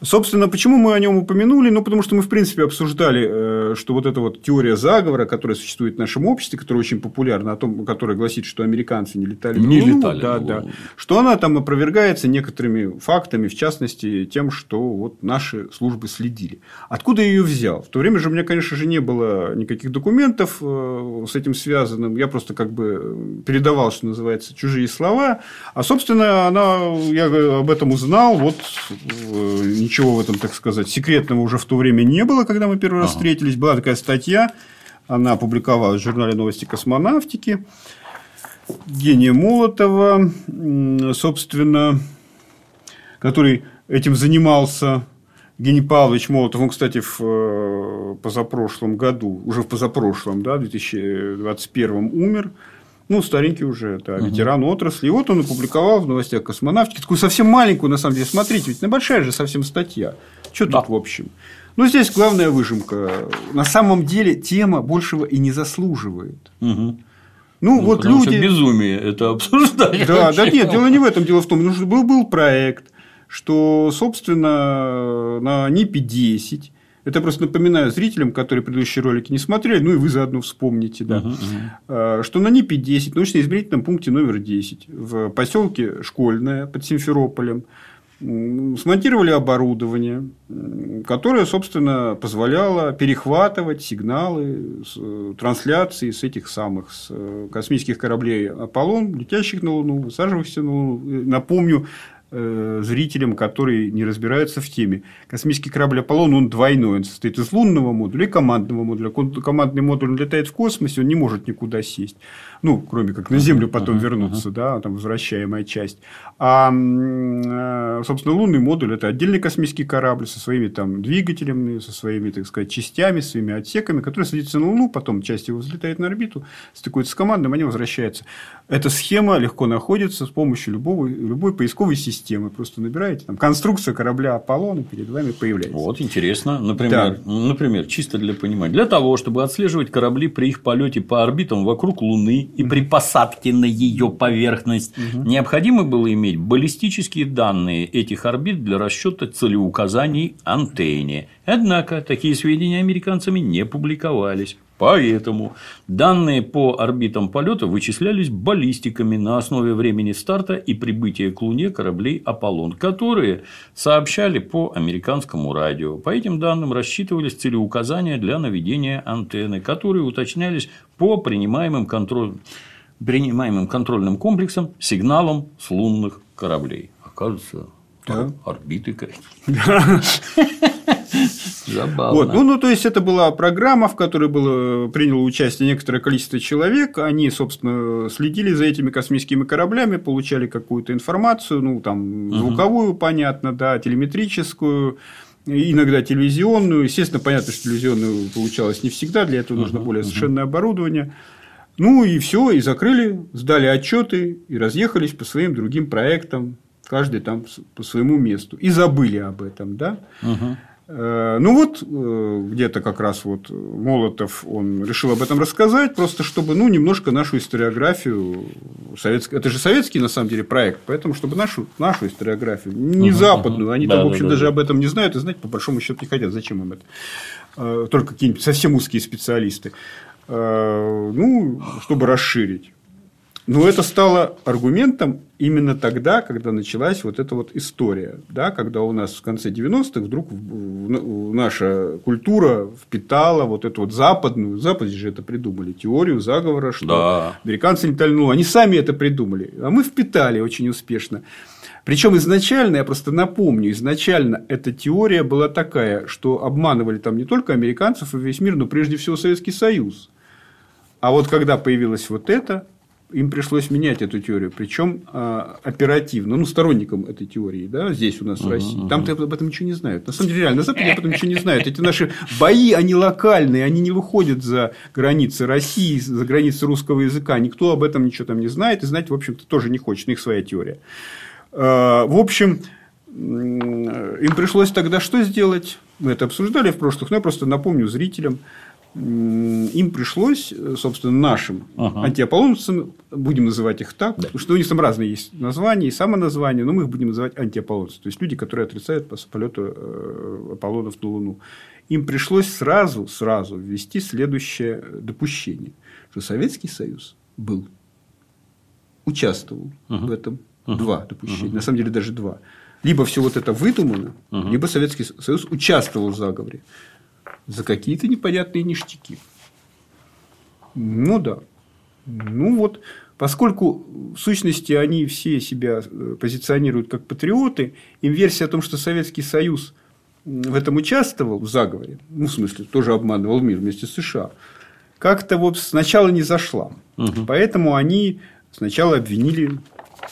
S2: Собственно, почему мы о нем упомянули? Ну, потому что мы, в принципе, обсуждали, э, что вот эта вот теория заговора, которая существует в нашем обществе, которая очень популярна, о том, которая гласит, что американцы не летали
S1: не Луну, летали
S2: да, да, что она там опровергается некоторыми фактами, в частности, тем, что вот наши службы следили. Откуда я ее взял? В то время же у меня, конечно же, не было никаких документов э, с этим связанным. Я просто как бы передавал, что называется, чужие слова. А, собственно, она, я об этом узнал вот э, ничего в этом, так сказать, секретного уже в то время не было, когда мы первый раз ага. встретились. Была такая статья, она опубликовалась в журнале «Новости космонавтики». Гения Молотова, собственно, который этим занимался Евгений Павлович Молотов, он, кстати, в э, позапрошлом году, уже в позапрошлом, да, в 2021 умер, ну, старенький уже, да, ветеран угу. отрасли. И вот он опубликовал в новостях космонавтики такую совсем маленькую, на самом деле, смотрите, ведь небольшая же совсем статья. Что да. тут в общем? Ну, здесь главная выжимка. На самом деле тема большего и не заслуживает.
S1: Угу. Ну, ну, вот люди. Что безумие это обсуждать.
S2: Да, да, нет, дело не в этом. Дело в том, что был, был проект, что, собственно, на НИПе 10 это просто напоминаю зрителям, которые предыдущие ролики не смотрели, ну и вы заодно вспомните, да, uh-huh, uh-huh. что на НИПе 10, научно-измерительном пункте номер 10, в поселке Школьное под Симферополем, смонтировали оборудование, которое, собственно, позволяло перехватывать сигналы с э, трансляции с этих самых с э, космических кораблей Аполлон, летящих на Луну, высаживающихся на Луну. Напомню, Э, зрителям, которые не разбираются в теме. Космический корабль Аполлон, он двойной. Он состоит из лунного модуля и командного модуля. Командный модуль летает в космосе, он не может никуда сесть. Ну, кроме как на Землю потом uh-huh, вернуться, uh-huh. да, там возвращаемая часть. А, э, собственно, лунный модуль – это отдельный космический корабль со своими там двигателями, со своими, так сказать, частями, своими отсеками, который садится на Луну, потом часть его взлетает на орбиту, стыкуется с командным, они возвращаются. Эта схема легко находится с помощью любого, любой поисковой системы. Просто набираете там конструкция корабля Аполлон, и перед вами появляется.
S1: Вот, интересно. Например, да. например, чисто для понимания. Для того, чтобы отслеживать корабли при их полете по орбитам вокруг Луны и при посадке на ее поверхность, угу. необходимо было иметь баллистические данные этих орбит для расчета целеуказаний антенне. Однако такие сведения американцами не публиковались. Поэтому данные по орбитам полета вычислялись баллистиками на основе времени старта и прибытия к Луне кораблей Аполлон, которые сообщали по американскому радио. По этим данным рассчитывались целеуказания для наведения антенны, которые уточнялись по принимаемым, контроль... принимаемым контрольным комплексам сигналам с лунных кораблей. Оказывается, да. орбиты какие-то.
S2: Забавно. Вот. Ну, ну, то есть, это была программа, в которой было, приняло участие некоторое количество человек. Они, собственно, следили за этими космическими кораблями, получали какую-то информацию, ну, там, звуковую, угу. понятно, да, телеметрическую иногда телевизионную. Естественно, понятно, что телевизионную получалось не всегда, для этого нужно более совершенное оборудование. Ну и все, и закрыли, сдали отчеты и разъехались по своим другим проектам, каждый там по своему месту. И забыли об этом, да. Угу. Ну вот э, где-то как раз вот Молотов он решил об этом рассказать, просто чтобы ну немножко нашу историографию советский, это же советский на самом деле проект, поэтому чтобы нашу нашу историографию не угу, западную, они да, там в общем да, даже да. об этом не знают и знать по большому счету не хотят, зачем им это, э, только какие-нибудь совсем узкие специалисты, ну чтобы расширить. Но это стало аргументом именно тогда, когда началась вот эта вот история, да, когда у нас в конце 90-х вдруг наша культура впитала вот эту вот западную, Западе же это придумали, теорию заговора, что да. американцы летали, ну, они сами это придумали, а мы впитали очень успешно. Причем изначально, я просто напомню, изначально эта теория была такая, что обманывали там не только американцев и весь мир, но прежде всего Советский Союз. А вот когда появилась вот эта им пришлось менять эту теорию, причем а, оперативно, ну, сторонникам этой теории, да, здесь у нас в России. Там-то об этом ничего не знают. На самом деле, реально, на Западе об этом ничего не знают. Эти наши бои, они локальные, они не выходят за границы России, за границы русского языка. Никто об этом ничего там не знает, и знать, в общем-то, тоже не хочет, у них своя теория. А, в общем, им пришлось тогда что сделать? Мы это обсуждали в прошлых, но я просто напомню зрителям, им пришлось, собственно, нашим ага. антиаполлоновцам, будем называть их так, да. потому что у них там разные есть названия и самоназвания, но мы их будем называть антиаполлонцы, то есть люди, которые отрицают полету э, Аполлонов на Луну. Им пришлось сразу, сразу ввести следующее допущение, что Советский Союз был, участвовал ага. в этом. Ага. Два допущения, ага. на самом деле даже два. Либо все вот это выдумано, ага. либо Советский Союз участвовал в заговоре за какие-то непонятные ништяки. Ну да. Ну вот, поскольку в сущности они все себя э, позиционируют как патриоты, им версия о том, что Советский Союз в этом участвовал, в заговоре, ну, в смысле, тоже обманывал мир вместе с США, как-то вот сначала не зашла. Угу. Поэтому они сначала обвинили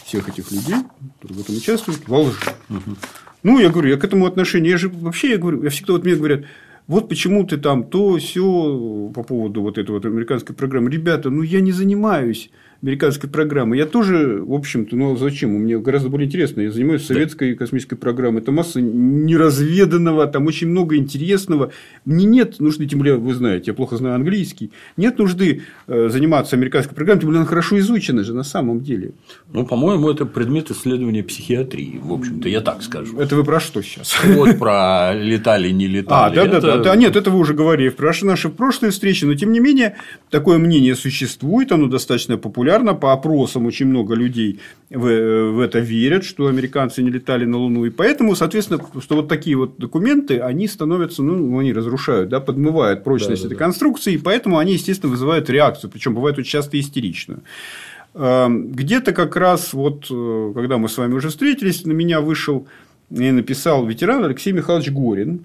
S2: всех этих людей, которые в этом участвуют, во лжи. Угу. Ну, я говорю, я к этому отношению, я же вообще, я говорю, я всегда вот мне говорят, вот почему ты там то, все по поводу вот этой вот американской программы. Ребята, ну я не занимаюсь американской программы. Я тоже, в общем-то, ну зачем? У меня гораздо более интересно. Я занимаюсь советской да. космической программой. Это масса неразведанного, там очень много интересного. Мне нет нужды, тем более, вы знаете, я плохо знаю английский, нет нужды э, заниматься американской программой, тем более она хорошо изучена же на самом деле.
S1: Ну, по-моему, это предмет исследования психиатрии, в общем-то, я так скажу.
S2: Это вы про что сейчас?
S1: Вот про летали, не летали.
S2: А, да, это... да, да, да. Нет, это вы уже говорили в нашей прошлой встрече, но тем не менее, такое мнение существует, оно достаточно популярно популярно, по опросам очень много людей в, в это верят, что американцы не летали на Луну. И поэтому, соответственно, что вот такие вот документы, они становятся, ну, они разрушают, да, подмывают прочность да, да, этой да. конструкции, и поэтому они, естественно, вызывают реакцию, причем бывает очень часто истеричную. Эм, где-то как раз вот, э, когда мы с вами уже встретились, на меня вышел и написал ветеран Алексей Михайлович Горин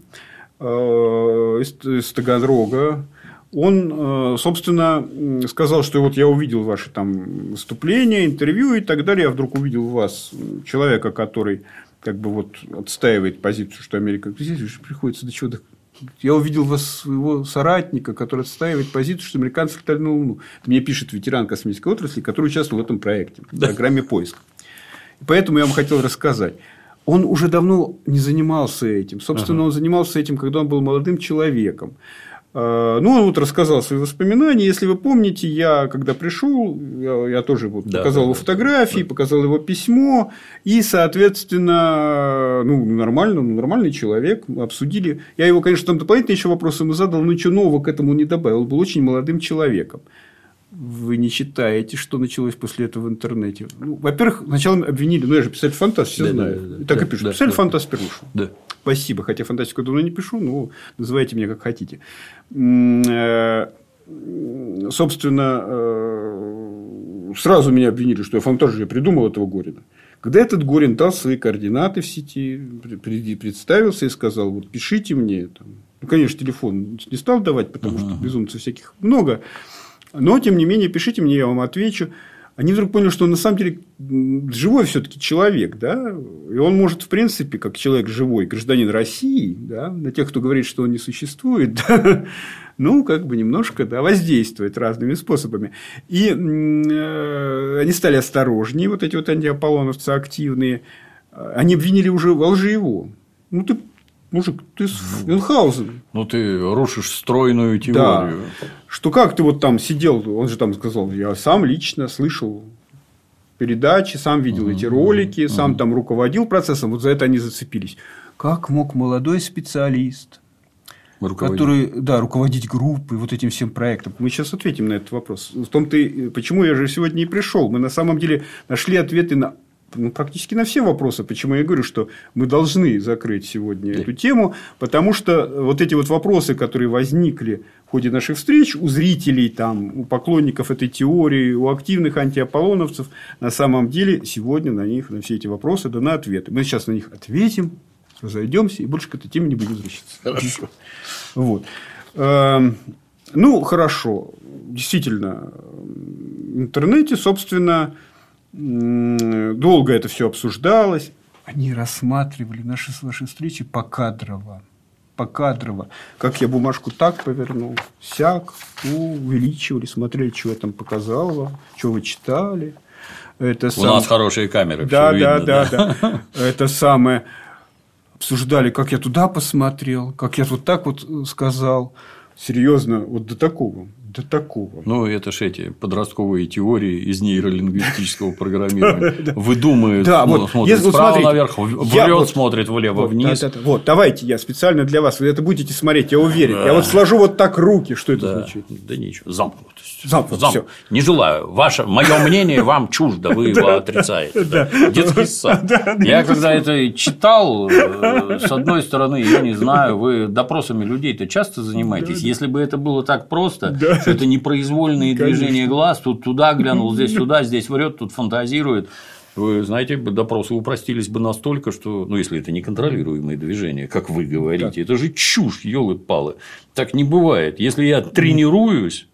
S2: э, из Таганрога, он, э, собственно, сказал, что вот я увидел ваши там выступления, интервью и так далее. Я вдруг увидел вас человека, который как бы вот отстаивает позицию, что Америка... Здесь приходится до чего-то я увидел вас своего соратника, который отстаивает позицию, что американцы летали на Луну. Это мне пишет ветеран космической отрасли, который участвовал в этом проекте, в программе поиска. Поэтому я вам хотел рассказать. Он уже давно не занимался этим. Собственно, ага. он занимался этим, когда он был молодым человеком. А, ну, он вот рассказал свои воспоминания. Если вы помните, я когда пришел, я, я тоже вот да, показал да, его фотографии, да. показал его письмо, и, соответственно, ну, нормально, ну, нормальный человек, обсудили. Я его, конечно, там дополнительные еще вопросы ему задал, но ничего нового к этому не добавил. Он был очень молодым человеком. Вы не читаете, что началось после этого в интернете. Ну, во-первых, сначала обвинили, ну я же писатель фантаст, все да, знают. Да, да, так да, и пишут. Да, писатель да, фантаст Перушин. Да. Спасибо, хотя фантастику давно не пишу, но называйте меня как хотите. Э, собственно, э, сразу меня обвинили, что я фантазию придумал этого Горина. Когда этот Горин дал свои координаты в сети, представился и сказал, вот пишите мне, там, ну, конечно, телефон не стал давать, потому uh-huh. что безумцев всяких много. Но, тем не менее, пишите мне, я вам отвечу. Они вдруг поняли, что он на самом деле живой все-таки человек, да, и он может, в принципе, как человек живой, гражданин России, да, на тех, кто говорит, что он не существует, да, ну, как бы немножко да, воздействовать разными способами. И э, они стали осторожнее, вот эти вот антиаполлоновцы активные, они обвинили уже во лжи его. Ну, ты Мужик, ты с Мюнхгаузен.
S1: Ну, ты рушишь стройную теорию.
S2: Да. Что как ты вот там сидел, он же там сказал, я сам лично слышал передачи, сам видел uh-huh. эти ролики, сам uh-huh. там руководил процессом, вот за это они зацепились. Как мог молодой специалист, руководить. который, да, руководить группой, вот этим всем проектом. Мы сейчас ответим на этот вопрос. В том-то, почему я же сегодня и пришел. Мы на самом деле нашли ответы на практически на все вопросы. Почему я говорю, что мы должны закрыть сегодня да. эту тему, потому что вот эти вот вопросы, которые возникли в ходе наших встреч у зрителей, там, у поклонников этой теории, у активных антиаполлоновцев, на самом деле сегодня на них, на все эти вопросы даны ответы. Мы сейчас на них ответим, разойдемся и больше к этой теме не будем возвращаться.
S1: Хорошо.
S2: Вот. Эм, ну, хорошо. Действительно, в интернете, собственно, долго это все обсуждалось. Они рассматривали наши с вашей встречи покадрово. Покадрово. Как я бумажку так повернул, сяк, увеличивали, смотрели, что я там показал вам, что вы читали.
S1: Это У сам... нас хорошие камеры.
S2: Да, да, да, да, да. Это самое. обсуждали, как я туда посмотрел, как я вот так вот сказал. Серьезно, вот до такого до такого.
S1: Ну, это же эти подростковые теории из нейролингвистического программирования. Вот, смотрит справа наверх, врет, смотрит влево, вниз.
S2: Вот, давайте я специально для вас, вы это будете смотреть, я уверен. Я вот сложу вот так руки, что это значит?
S1: Да ничего, замкнутость. Замкнутость, Зам... Не желаю. Ваше, мое мнение вам чуждо, вы его отрицаете. Детский сад. Я когда это читал, э, с одной стороны, я не знаю, вы допросами людей-то часто занимаетесь. Если бы это было так просто, это непроизвольные движения глаз, тут туда глянул, здесь сюда, здесь врет, тут фантазирует. Вы знаете, допросы упростились бы настолько, что, ну, если это неконтролируемые движения, как вы говорите, да. это же чушь, елы-палы. Так не бывает. Если я тренируюсь,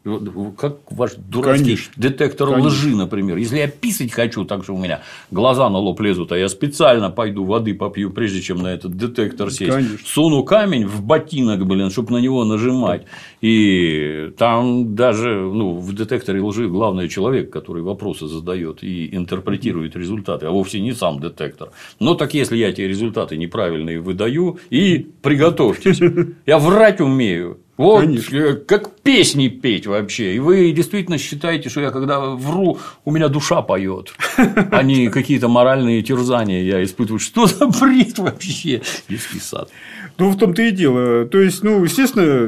S1: как ваш дурацкий Конечно. детектор Конечно. лжи, например, если я писать хочу, так что у меня глаза на лоб лезут, а я специально пойду воды попью, прежде чем на этот детектор сесть, Конечно. суну камень в ботинок, блин, чтобы на него нажимать. И там даже ну, в детекторе лжи главный человек, который вопросы задает и интерпретирует результаты, а вовсе не сам детектор. Но так если я эти результаты неправильные выдаю, и приготовьтесь, я врать умею вот Конечно. как песни петь вообще. И вы действительно считаете, что я когда вру, у меня душа поет, а не какие-то моральные терзания я испытываю. Что за бред вообще? Детский сад.
S2: Ну, в том-то и дело. То есть, ну, естественно,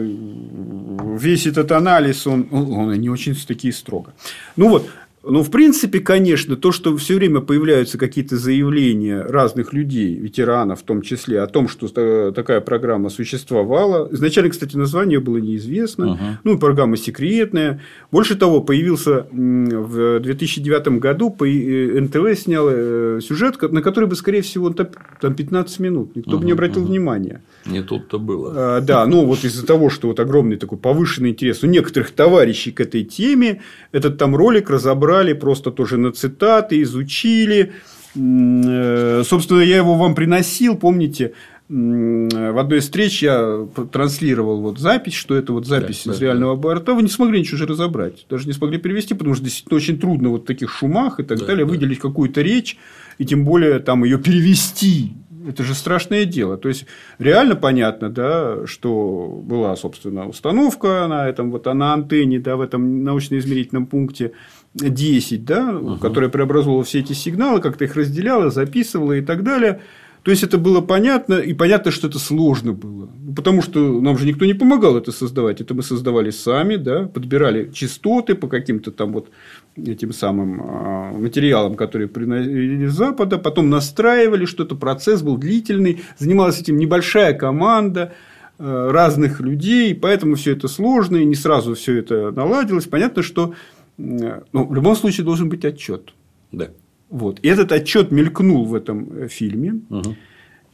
S2: весь этот анализ, он, он не очень таки строго. Ну вот, ну, в принципе, конечно, то, что все время появляются какие-то заявления разных людей, ветеранов в том числе, о том, что такая программа существовала. Изначально, кстати, название было неизвестно. Uh-huh. Ну, программа секретная. Больше того, появился в 2009 году э, НТВ снял э, сюжет, на который бы, скорее всего, там 15 минут. Никто uh-huh, бы не обратил uh-huh. внимания.
S1: Не тут-то было.
S2: А, да, ну вот из-за того, что вот огромный такой повышенный интерес у некоторых товарищей к этой теме, этот там ролик разобрали просто тоже на цитаты, изучили. Э, собственно, я его вам приносил, помните, в одной из встреч я транслировал вот запись, что это вот запись да, из да, реального да. борта, вы не смогли ничего же разобрать, даже не смогли перевести, потому что действительно очень трудно вот в таких шумах и так да, далее да. выделить какую-то речь, и тем более там ее перевести это же страшное дело. То есть, реально понятно, да, что была, собственно, установка на этом вот на антенне, да, в этом научно-измерительном пункте 10, да, угу. которая преобразовывала все эти сигналы, как-то их разделяла, записывала и так далее. То есть это было понятно, и понятно, что это сложно было. Потому что нам же никто не помогал это создавать. Это мы создавали сами, да, подбирали частоты по каким-то там вот этим самым а, материалам, которые приносили из Запада, потом настраивали, что это процесс был длительный, занималась этим небольшая команда а, разных людей, поэтому все это сложно, и не сразу все это наладилось. Понятно, что ну, в любом случае должен быть отчет.
S1: Да.
S2: Вот. И этот отчет мелькнул в этом э, фильме. Угу.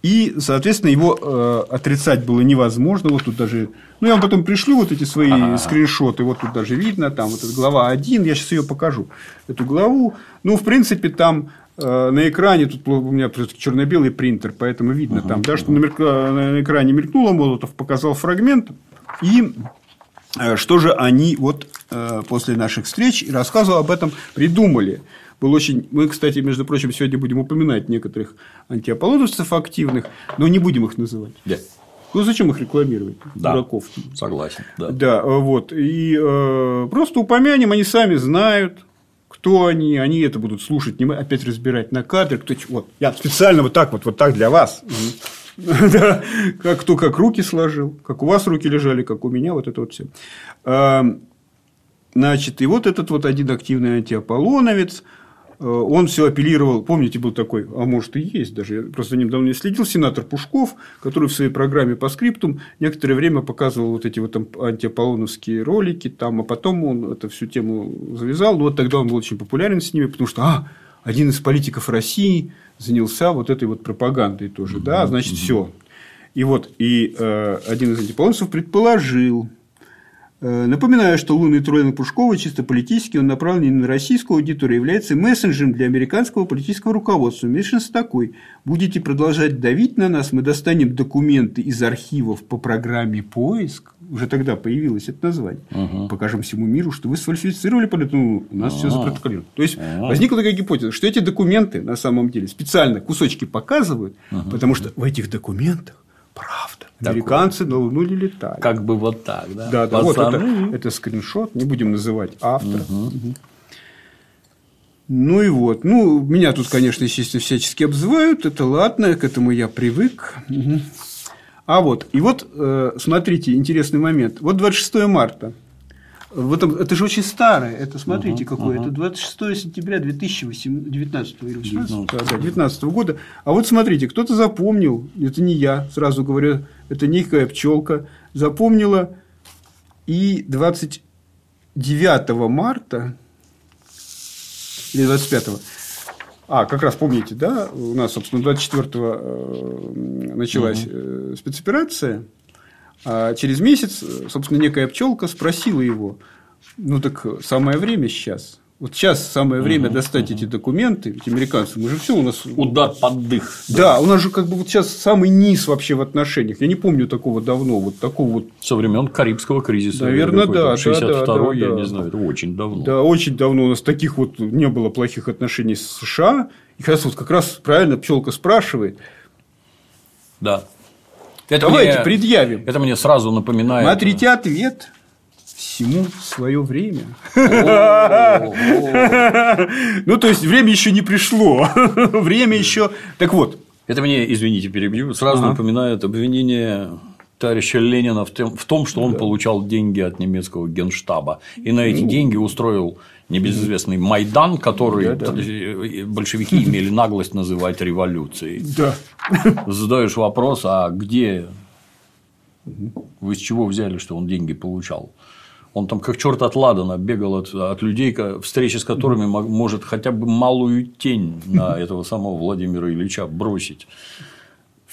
S2: И, соответственно, его э, отрицать было невозможно. Вот тут даже. Ну, я вам потом пришлю вот эти свои А-а-а. скриншоты. Вот тут даже видно, там вот эта глава 1. Я сейчас ее покажу. Эту главу. Ну, в принципе, там э, на экране, тут у меня черно-белый принтер, поэтому видно uh-huh, там, да, что на, на экране мелькнуло, Молотов показал фрагмент. И э, что же они вот э, после наших встреч и рассказывал об этом придумали был очень... Мы, кстати, между прочим, сегодня будем упоминать некоторых антиаполлоновцев активных, но не будем их называть.
S1: Да.
S2: Ну, зачем их рекламировать?
S1: Да, дураков. Согласен. Да.
S2: да, вот. И э, просто упомянем, они сами знают, кто они, они это будут слушать, не опять разбирать на кадры. Кто... Вот, я специально вот так вот, вот так для вас. Да, как кто как руки сложил, как у вас руки лежали, как у меня, вот это вот все. Эм, значит, и вот этот вот один активный антиаполлоновец, он все апеллировал, помните, был такой, а может и есть даже, я просто за ним давно не следил, сенатор Пушков, который в своей программе по скриптум некоторое время показывал вот эти вот там антиаполлоновские ролики, там, а потом он эту всю тему завязал, ну вот тогда он был очень популярен с ними, потому что, а, один из политиков России занялся вот этой вот пропагандой тоже, да, значит, все. И вот, и э, один из антиполонцев предположил, Э, напоминаю, что лунный троллинг Пушкова чисто политический, он направлен на российскую аудиторию, является мессенджером для американского политического руководства. Мессенджер такой. Будете продолжать давить на нас, мы достанем документы из архивов по программе «Поиск». Уже тогда появилось это название. Угу. Покажем всему миру, что вы сфальсифицировали ну, у нас А-а-а. все запротоколировано. То есть, А-а-а. возникла такая гипотеза, что эти документы на самом деле специально кусочки показывают, угу. потому что в этих документах правда. Американцы на Луну не летали.
S1: Как бы вот так, да?
S2: Да, да. Вот это, это скриншот, не будем называть автора. Угу. Угу. Ну и вот. Ну, меня тут, конечно, естественно, всячески обзывают. Это ладно, к этому я привык. Угу. А вот, и вот, э, смотрите, интересный момент. Вот 26 марта – в этом, это же очень старое. Это смотрите, uh-huh, какое. Uh-huh. Это 26 сентября 2019 или 18, да, да, 19 года. А вот смотрите, кто-то запомнил, это не я, сразу говорю, это некая пчелка, запомнила и 29 марта или 25 а, как раз помните, да, у нас, собственно, 24-го э, началась угу. спецоперация, а через месяц, собственно, некая пчелка спросила его, ну так самое время сейчас. Вот сейчас самое время угу, достать угу. эти документы, эти американцы, мы же все у нас...
S1: Удар под дых.
S2: Да, у нас же как бы вот сейчас самый низ вообще в отношениях. Я не помню такого давно, вот такого вот...
S1: Со времен Карибского кризиса.
S2: Наверное, да.
S1: 62
S2: да, да,
S1: я да. не знаю, это очень давно.
S2: Да, очень давно у нас таких вот не было плохих отношений с США. И как раз, вот как раз правильно пчелка спрашивает.
S1: Да.
S2: Это Давайте мне, предъявим.
S1: Это мне сразу напоминает.
S2: Смотрите ответ. Всему свое время. Ну, то есть время еще не пришло. Время еще. Так вот.
S1: Это мне, извините, перебью. Сразу напоминает обвинение товарища Ленина в том, в том что он да. получал деньги от немецкого генштаба. И на эти ну, деньги устроил небезызвестный Майдан, который да, да. большевики имели наглость называть революцией.
S2: Да.
S1: Задаешь вопрос, а где вы с чего взяли, что он деньги получал? Он там как черт от ладана бегал от, от людей, встречи с которыми может хотя бы малую тень на этого самого Владимира Ильича бросить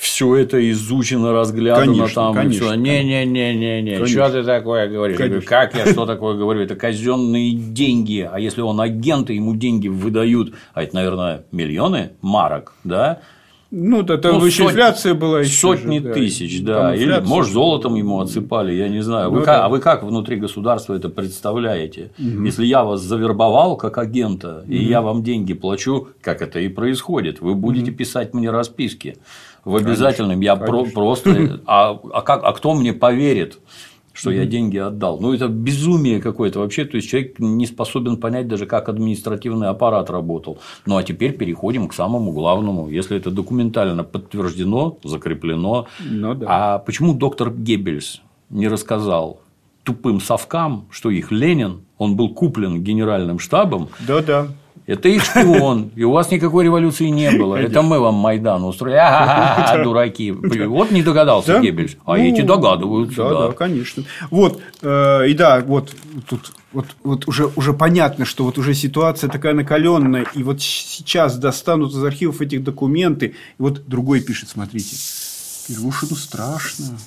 S1: все это изучено, разглядано конечно, там. Конечно. Не-не-не-не-не. Что ты такое говоришь? Я говорю, как я что такое говорю? Это казенные деньги. А если он агент, и ему деньги выдают, а это, наверное, миллионы марок, да?
S2: Ну, да, там ну, еще сот... инфляция была
S1: Сотни же, тысяч, да. Или, может, золотом ему отсыпали, я не знаю. Вы ну, как, да. А вы как внутри государства это представляете? Угу. Если я вас завербовал как агента, угу. и я вам деньги плачу, как это и происходит, вы будете угу. писать мне расписки в обязательном. Конечно, я конечно. Про, просто. А, а, как, а кто мне поверит? Что mm-hmm. я деньги отдал. Ну, это безумие какое-то вообще. То есть человек не способен понять даже, как административный аппарат работал. Ну а теперь переходим к самому главному. Если это документально подтверждено, закреплено. Ну, да. А почему доктор Геббельс не рассказал тупым совкам, что их Ленин, он был куплен генеральным штабом.
S2: Да, да.
S1: Это их шпион, и у вас никакой революции не было. Это мы вам Майдан устроили. А, дураки. Вот не догадался да? Геббельс, а ну, эти догадываются.
S2: Да, да, да, конечно. Вот, э, и да, вот тут вот, вот уже, уже понятно, что вот уже ситуация такая накаленная, и вот сейчас достанут из архивов этих документы, и вот другой пишет, смотрите, Первушину страшно.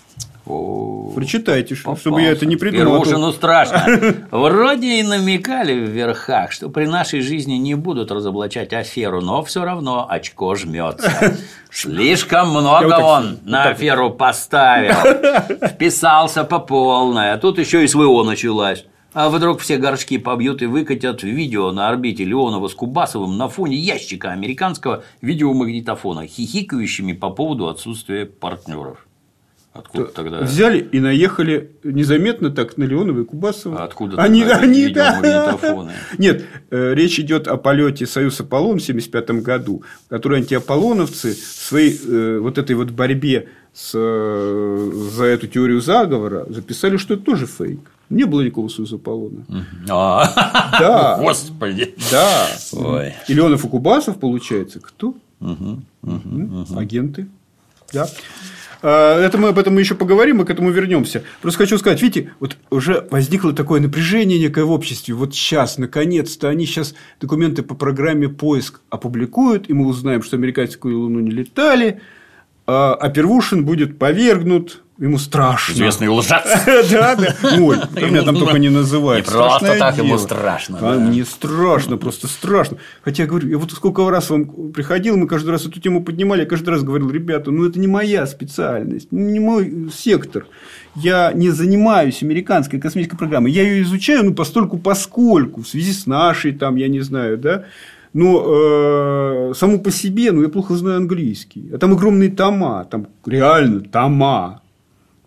S2: Прочитайте, попался. чтобы я это не придумал.
S1: Первушину страшно. Вроде и намекали в верхах, что при нашей жизни не будут разоблачать аферу, но все равно очко жмется. Слишком много он на аферу поставил. Вписался по полной, а тут еще и СВО началась. А вдруг все горшки побьют и выкатят видео на орбите Леонова с Кубасовым на фоне ящика американского видеомагнитофона, хихикающими по поводу отсутствия партнеров.
S2: Откуда тогда? Взяли и наехали незаметно так на Леонова и Кубасова.
S1: А откуда они, они, да.
S2: Нет, э, речь идет о полете Союз Аполлон в 1975 году, который антиаполлоновцы в своей э, вот этой вот борьбе с, э, за эту теорию заговора записали, что это тоже фейк. Не было никакого Союза Аполлона.
S1: А, да. Господи.
S2: Да. Ой. И Леонов и Кубасов, получается, кто? Агенты. Да. А, это мы об этом еще поговорим, мы к этому вернемся. Просто хочу сказать, видите, вот уже возникло такое напряжение некое в обществе. Вот сейчас, наконец-то, они сейчас документы по программе поиск опубликуют, и мы узнаем, что американцы к Луну не летали, а, а Первушин будет повергнут Ему страшно.
S1: Известный лжец.
S2: Да, да. Ой, меня там только не называют.
S1: Не просто так ему страшно.
S2: А. Мне страшно, просто страшно. Хотя, я говорю, я вот сколько раз вам приходил, мы каждый раз эту тему поднимали, я каждый раз говорил, ребята, ну это не моя специальность, ну, не мой сектор. Я не занимаюсь американской космической программой. Я ее изучаю, ну, постольку поскольку, в связи с нашей, там, я не знаю, да. Но э, саму по себе, ну, я плохо знаю английский. А там огромные тома, там реально тома.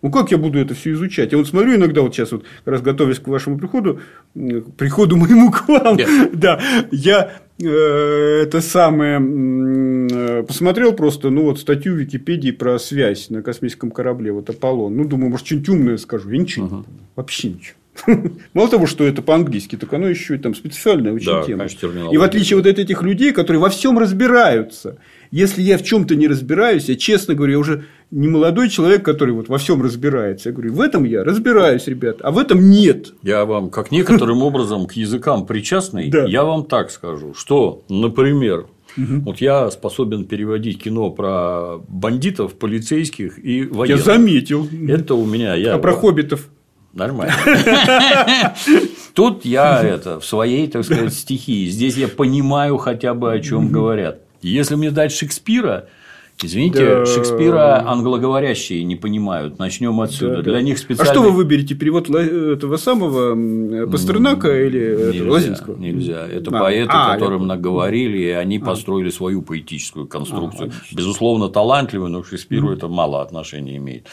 S2: Ну, как я буду это все изучать? Я вот смотрю иногда, вот сейчас, вот, как раз готовясь к вашему приходу, к приходу моему к вам,
S1: Yeah.
S2: да, я э, это самое э, посмотрел просто, ну, вот статью в Википедии про связь на космическом корабле, вот Аполлон. Ну, думаю, может, что-нибудь умное скажу. Я ничего не понял. Вообще ничего. Мало того, что это по-английски, так оно еще и там специальная очень
S1: Да,
S2: тема.
S1: конечно.
S2: И в отличие вот от этих людей, которые во всем разбираются, если я в чем-то не разбираюсь, я честно говорю, я уже не молодой человек, который вот во всем разбирается. Я говорю, в этом я разбираюсь, ребят, а в этом нет.
S1: Я вам, как некоторым образом к языкам причастный,
S2: Да.
S1: я вам так скажу, что, например, вот я способен переводить кино про бандитов, полицейских и
S2: Я
S1: военных.
S2: заметил.
S1: Это у меня я
S2: А про хоббитов?
S1: Нормально. Тут я это в своей, так сказать, стихии. Здесь я понимаю хотя бы о чем говорят. Если мне дать Шекспира, извините,
S2: Да.
S1: Шекспира англоговорящие не понимают. Начнем отсюда.
S2: Да,
S1: Для
S2: да.
S1: них
S2: А
S1: специально.
S2: что вы выберете? Перевод этого самого Пастернака или
S1: Нельзя,
S2: Лозинского?
S1: нельзя. Это
S2: А,
S1: поэты,
S2: а, я
S1: которым
S2: понял.
S1: наговорили, и они построили свою поэтическую конструкцию.
S2: А.
S1: Безусловно, талантливый, но к Шекспиру это мало отношения имеет.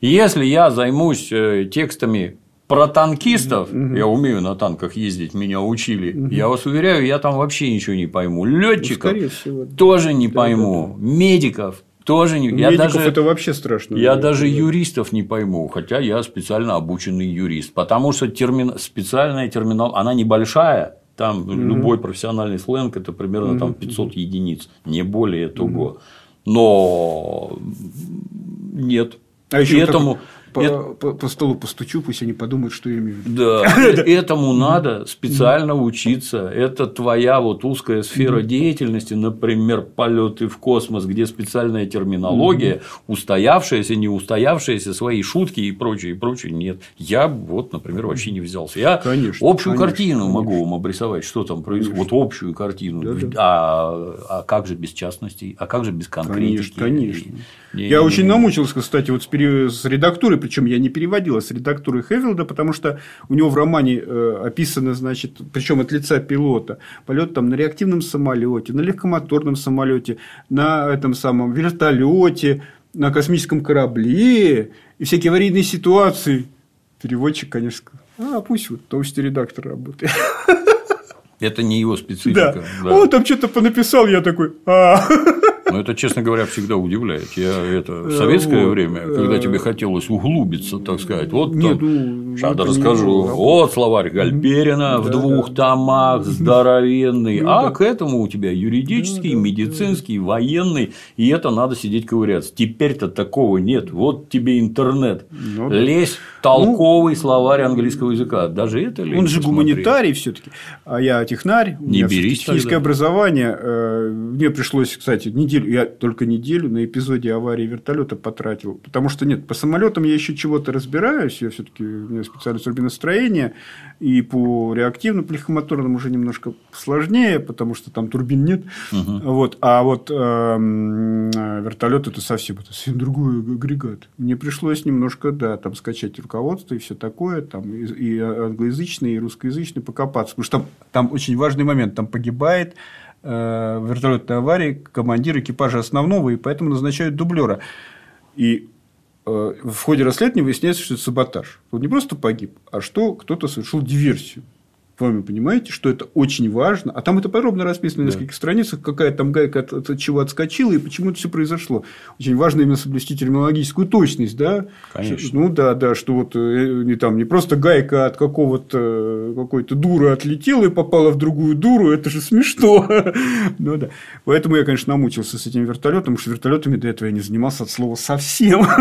S1: Если я займусь э, текстами про танкистов, я умею на танках ездить, меня учили. Я вас уверяю, я там вообще ничего не пойму. Летчиков
S2: скорее всего.
S1: тоже не пойму. Медиков тоже не. Я
S2: Медиков
S1: даже
S2: это вообще страшно.
S1: я
S2: Да,
S1: даже
S2: да.
S1: юристов не пойму, хотя я специально обученный юрист, потому что термин... специальная терминал, она небольшая, там любой профессиональный сленг это примерно там 500 единиц, не более того. Но нет.
S2: А еще
S1: этому,
S2: по,
S1: эт-
S2: по- по столу постучу, пусть они подумают, что я имею в виду.
S1: да, этому надо специально учиться. Это твоя вот узкая сфера деятельности, например, полеты в космос, где специальная терминология, устоявшаяся, не устоявшаяся, свои шутки и прочее, и прочее. Нет. Я вот, например, вообще не взялся. Я
S2: Конечно,
S1: общую
S2: конечно,
S1: картину
S2: конечно.
S1: могу вам обрисовать, что там происходит. Вот общую картину.
S2: Да-да.
S1: А, а как же без частностей? А как же без конкретики?
S2: Конечно, конечно.
S1: Не-
S2: Я
S1: не-
S2: очень намучился, кстати, вот с редактурой, причем я не переводил, а с редактурой Хевилда, потому что у него в романе э, описано, значит, причем от лица пилота, полет там на реактивном самолете, на легкомоторном самолете, на этом самом вертолете, на космическом корабле и всякие аварийные ситуации. Переводчик, конечно, а пусть вот товстый редактор работает.
S1: Это не его
S2: Да.
S1: специфика. да.
S2: Он там что-то понаписал, я такой, а
S1: Но это, честно говоря, всегда удивляет. Я это в советское
S2: вот,
S1: время, когда
S2: э,
S1: тебе хотелось углубиться, так сказать, вот
S2: Нет,
S1: там,
S2: ну,
S1: Сейчас
S2: не
S1: расскажу. Вот словарь Гальперина в
S2: Да,
S1: двух
S2: да.
S1: томах, здоровенный.
S2: Ну,
S1: а
S2: да.
S1: к этому у тебя юридический, медицинский, военный. И это надо сидеть ковыряться. Теперь-то такого нет. Вот тебе интернет.
S2: Ну, да.
S1: Лезь в толковый словарь английского языка. Даже это лень
S2: Он же
S1: посмотреть.
S2: гуманитарий все-таки, а я технарь. У
S1: Не берись
S2: техническое
S1: тогда.
S2: образование. э, Мне пришлось, кстати, неделю, я только неделю на эпизоде аварии вертолета потратил. Потому что нет, по самолетам я еще чего-то разбираюсь. Я все-таки у меня специальность турбиностроения. И по реактивно-плехомоторным уже немножко сложнее, потому что там турбин нет. Вот. А вот эм, вертолет это совсем, это совсем другой агрегат. Мне пришлось немножко, да, там скачать руководство и все такое, там и, и англоязычный, и русскоязычный покопаться. Потому что там, там очень важный момент. Там погибает вертолетной аварии командир экипажа основного, и поэтому назначают дублера. И э, в ходе расследования выясняется, что это саботаж. Он не просто погиб, а что кто-то совершил диверсию. Вы понимаете, что это очень важно. А там это подробно расписано на нескольких страницах, какая там гайка от, от чего отскочила и почему это все произошло. Очень важно именно соблюсти терминологическую точность, да?
S1: Конечно.
S2: Ну да, да, что вот э, не там не просто гайка от какого-то какой-то дуры отлетела и попала в другую дуру, это же смешно. ну да. Поэтому я, конечно, намучился с этим вертолетом, потому что вертолетами до этого я не занимался от слова совсем.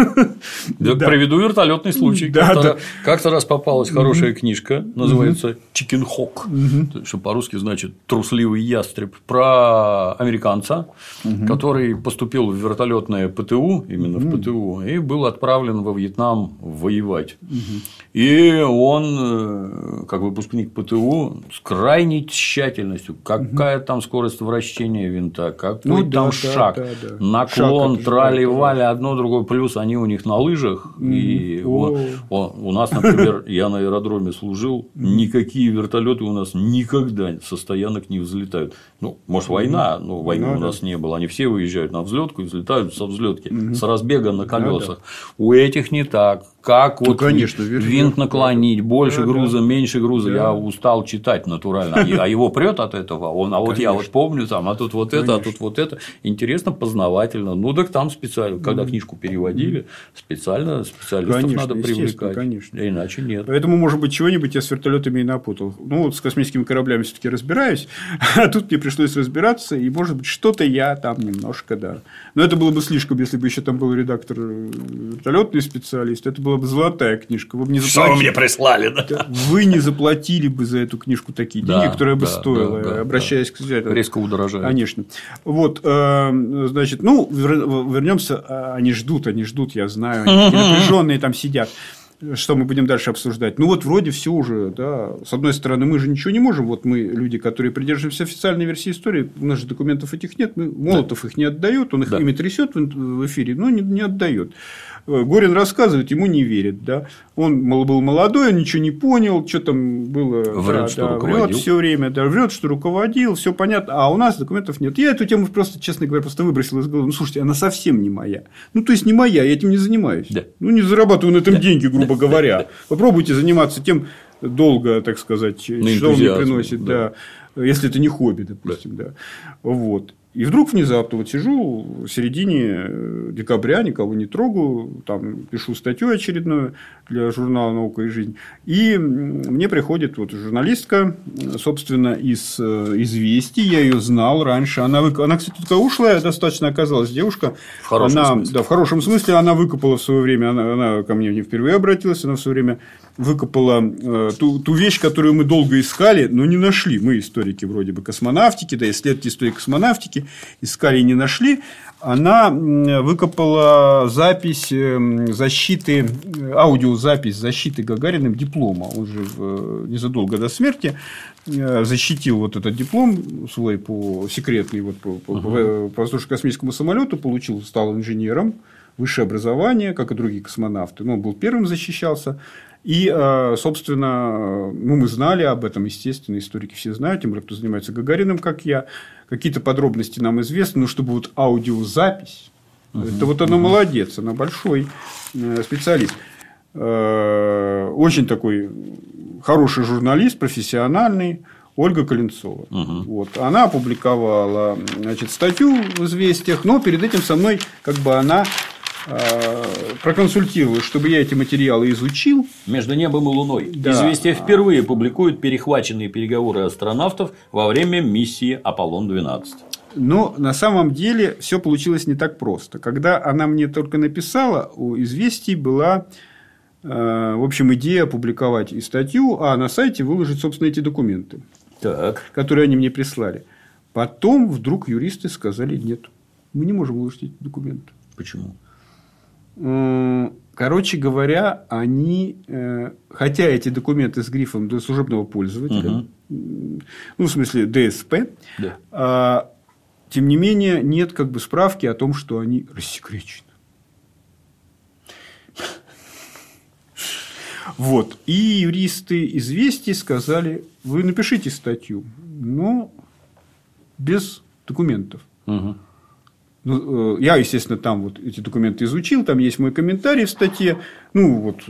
S1: Да,
S2: Да.
S1: Приведу вертолетный случай.
S2: Да,
S1: как-то,
S2: да.
S1: как-то раз попалась хорошая книжка, называется Chicken Нинхок, угу. что по-русски значит трусливый ястреб, про американца, угу. который поступил в вертолетное ПТУ, именно угу. в ПТУ, и был отправлен во Вьетнам воевать. Угу. И он, э, как выпускник ПТУ, с крайней тщательностью, какая угу. там скорость вращения винта, какой ну, там да, шаг, да, да, да. наклон, трали-вали, одно другое, плюс они у них на лыжах, угу. и он, он, у нас, например, я на аэродроме служил, никакие вертолеты у нас никогда со стоянок не взлетают. Ну, может, война, но войны ну, у нас да. не было. Они все выезжают на взлетку и взлетают со взлетки, угу. с разбега на колесах. Ну, да. У этих не так как ну, вот конечно, винт наклонить, больше да, груза, да. меньше груза. Да. Я устал читать натурально, а его прет от этого. Он, а вот я вот помню там, а тут вот это, а тут вот это. Интересно, познавательно. Ну так там специально, когда книжку переводили, специально специалистов надо привлекать. Конечно. Иначе нет.
S2: Поэтому, может быть, чего-нибудь я с вертолетами и напутал. Ну вот с космическими кораблями все-таки разбираюсь, а тут мне пришлось разбираться, и может быть что-то я там немножко, да. Но это было бы слишком, если бы еще там был редактор э, вертолетный специалист. Это была бы золотая книжка. Вы бы не
S1: заплатили. Что вы мне прислали?
S2: Да? Вы не заплатили бы за эту книжку такие да, деньги, которые да, бы стоила, да, да, обращаясь да. к
S1: читателю. Резко удорожает.
S2: Конечно. Вот, э, значит, ну, вернемся. А, они ждут, они ждут, я знаю. Они напряженные там сидят что мы будем дальше обсуждать? Ну, вот вроде все уже, да. С одной стороны, мы же ничего не можем. Вот мы люди, которые придерживаемся официальной версии истории, у нас же документов этих нет. Мы, Молотов да. их не отдает, он их да. ими трясет в эфире, но не, не отдает. Э, Горин рассказывает, ему не верит, да. Он был молодой, он ничего не понял, что там было.
S1: Врет, да, что да, руководил. Врет
S2: все время, да, врет, что руководил, все понятно. А у нас документов нет. Я эту тему просто, честно говоря, просто выбросил из головы. Ну, слушайте, она совсем не моя. Ну, то есть не моя, я этим не занимаюсь. Да. Ну, не зарабатываю на этом да. деньги, грубо да. говоря. Да. Попробуйте заниматься тем долго, так сказать, что он мне приносит, да. да. Если это не хобби, допустим, да. да. Вот. И вдруг внезапно вот сижу в середине э, декабря, никого не трогаю, там пишу статью очередную для журнала «Наука и жизнь». И мне приходит вот журналистка, собственно, из э, «Известий», я ее знал раньше. Она, вы... она кстати, такая ушлая достаточно оказалась девушка.
S1: В хорошем
S2: она,
S1: смысле.
S2: Да, в хорошем смысле. Она выкопала в свое время, она, она ко мне не впервые обратилась, она в свое время выкопала э, ту, ту вещь, которую мы долго искали, но не нашли. Мы историки вроде бы космонавтики, да, исследователи истории космонавтики искали и не нашли, она выкопала запись эм, защиты, аудиозапись защиты Гагариным диплома. Он же э, незадолго до смерти э, защитил вот этот диплом свой по секретный вот по, по, uh-huh. по воздушно-космическому самолету, получил, стал инженером, высшее образование, как и другие космонавты. Но он был первым защищался. И, э, собственно, ну, мы знали об этом, естественно, историки все знают, тем более, кто занимается Гагарином, как я. Какие-то подробности нам известны, но чтобы вот аудиозапись, угу, это вот она угу. молодец, она большой э, специалист. Э, очень такой хороший журналист, профессиональный. Ольга Коленцова. Угу. Вот. Она опубликовала значит, статью в «Известиях», но перед этим со мной как бы она Э, проконсультировал, чтобы я эти материалы изучил.
S1: Между небом и Луной. Да. Известия впервые публикуют перехваченные переговоры астронавтов во время миссии Аполлон-12.
S2: Но на самом деле все получилось не так просто. Когда она мне только написала, у известий была э, в общем, идея опубликовать и статью, а на сайте выложить, собственно, эти документы,
S1: так.
S2: которые они мне прислали. Потом вдруг юристы сказали, нет, мы не можем выложить эти документы.
S1: Почему?
S2: Короче говоря, они, э, хотя эти документы с грифом для служебного пользователя, угу. ну, в смысле ДСП, да. а, тем не менее, нет как бы справки о том, что они рассекречены. Вот. И юристы известий сказали, вы напишите статью, но без документов. Угу. Ну, э, я, естественно, там вот эти документы изучил, там есть мой комментарий в статье, ну, вот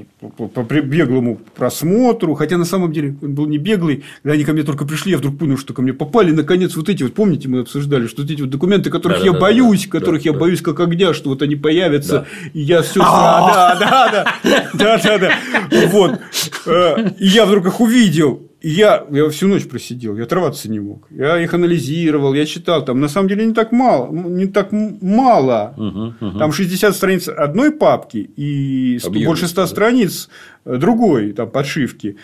S2: по, беглому просмотру, хотя на самом деле он был не беглый, когда они ко мне только пришли, я вдруг понял, что ко мне попали, наконец, вот эти вот, помните, мы обсуждали, что вот эти вот документы, которых да, я да, боюсь, да, которых да, я да. боюсь как огня, что вот они появятся, да. и я все, да, да, да, да, да, да, вот, э, и я вдруг их увидел, я, я всю ночь просидел, я оторваться не мог. Я их анализировал, я читал. Там на самом деле не так мало. Не так мало. Угу, угу. Там 60 страниц одной папки и 100, больше 100 да. страниц другой там, подшивки.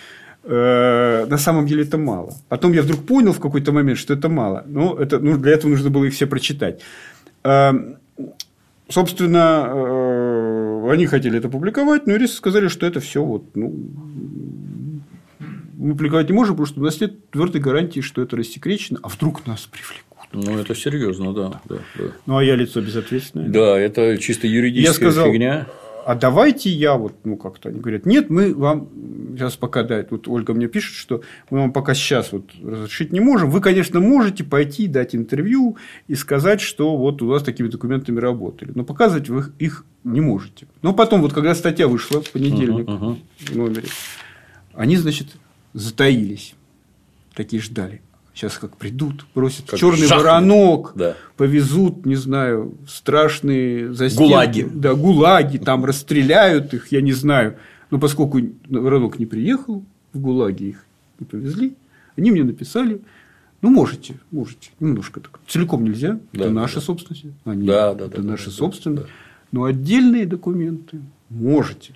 S2: э, на самом деле это мало. Потом я вдруг понял в какой-то момент, что это мало. Но это, ну, для этого нужно было их все прочитать. Э, собственно, э, они хотели это публиковать, но юристы сказали, что это все вот, ну, мы публиковать не можем, потому что у нас нет твердой гарантии, что это рассекречено, а вдруг нас привлекут.
S1: Ну, это серьезно, да, да, да.
S2: Ну, а я лицо безответственное.
S1: Да, это чисто юридическая
S2: я сказал,
S1: фигня.
S2: А давайте я вот, ну, как-то они говорят, нет, мы вам сейчас пока, да, тут Ольга мне пишет, что мы вам пока сейчас вот разрешить не можем. Вы, конечно, можете пойти дать интервью и сказать, что вот у вас такими документами работали, но показывать вы их не можете. Но потом, вот когда статья вышла в понедельник uh-huh, uh-huh. в номере, они, значит, затаились, такие ждали. Сейчас как придут, бросят как черный жахнут. воронок, да. повезут, не знаю, страшные застенки.
S1: Гулаги.
S2: Да, гулаги, там расстреляют их, я не знаю. Но поскольку воронок не приехал, в гулаги их не повезли, они мне написали, ну, можете, можете, немножко так. Целиком нельзя, да, это наша да. собственность. Они,
S1: да, да,
S2: это
S1: да,
S2: наши
S1: да,
S2: собственные.
S1: Да.
S2: Но отдельные документы можете.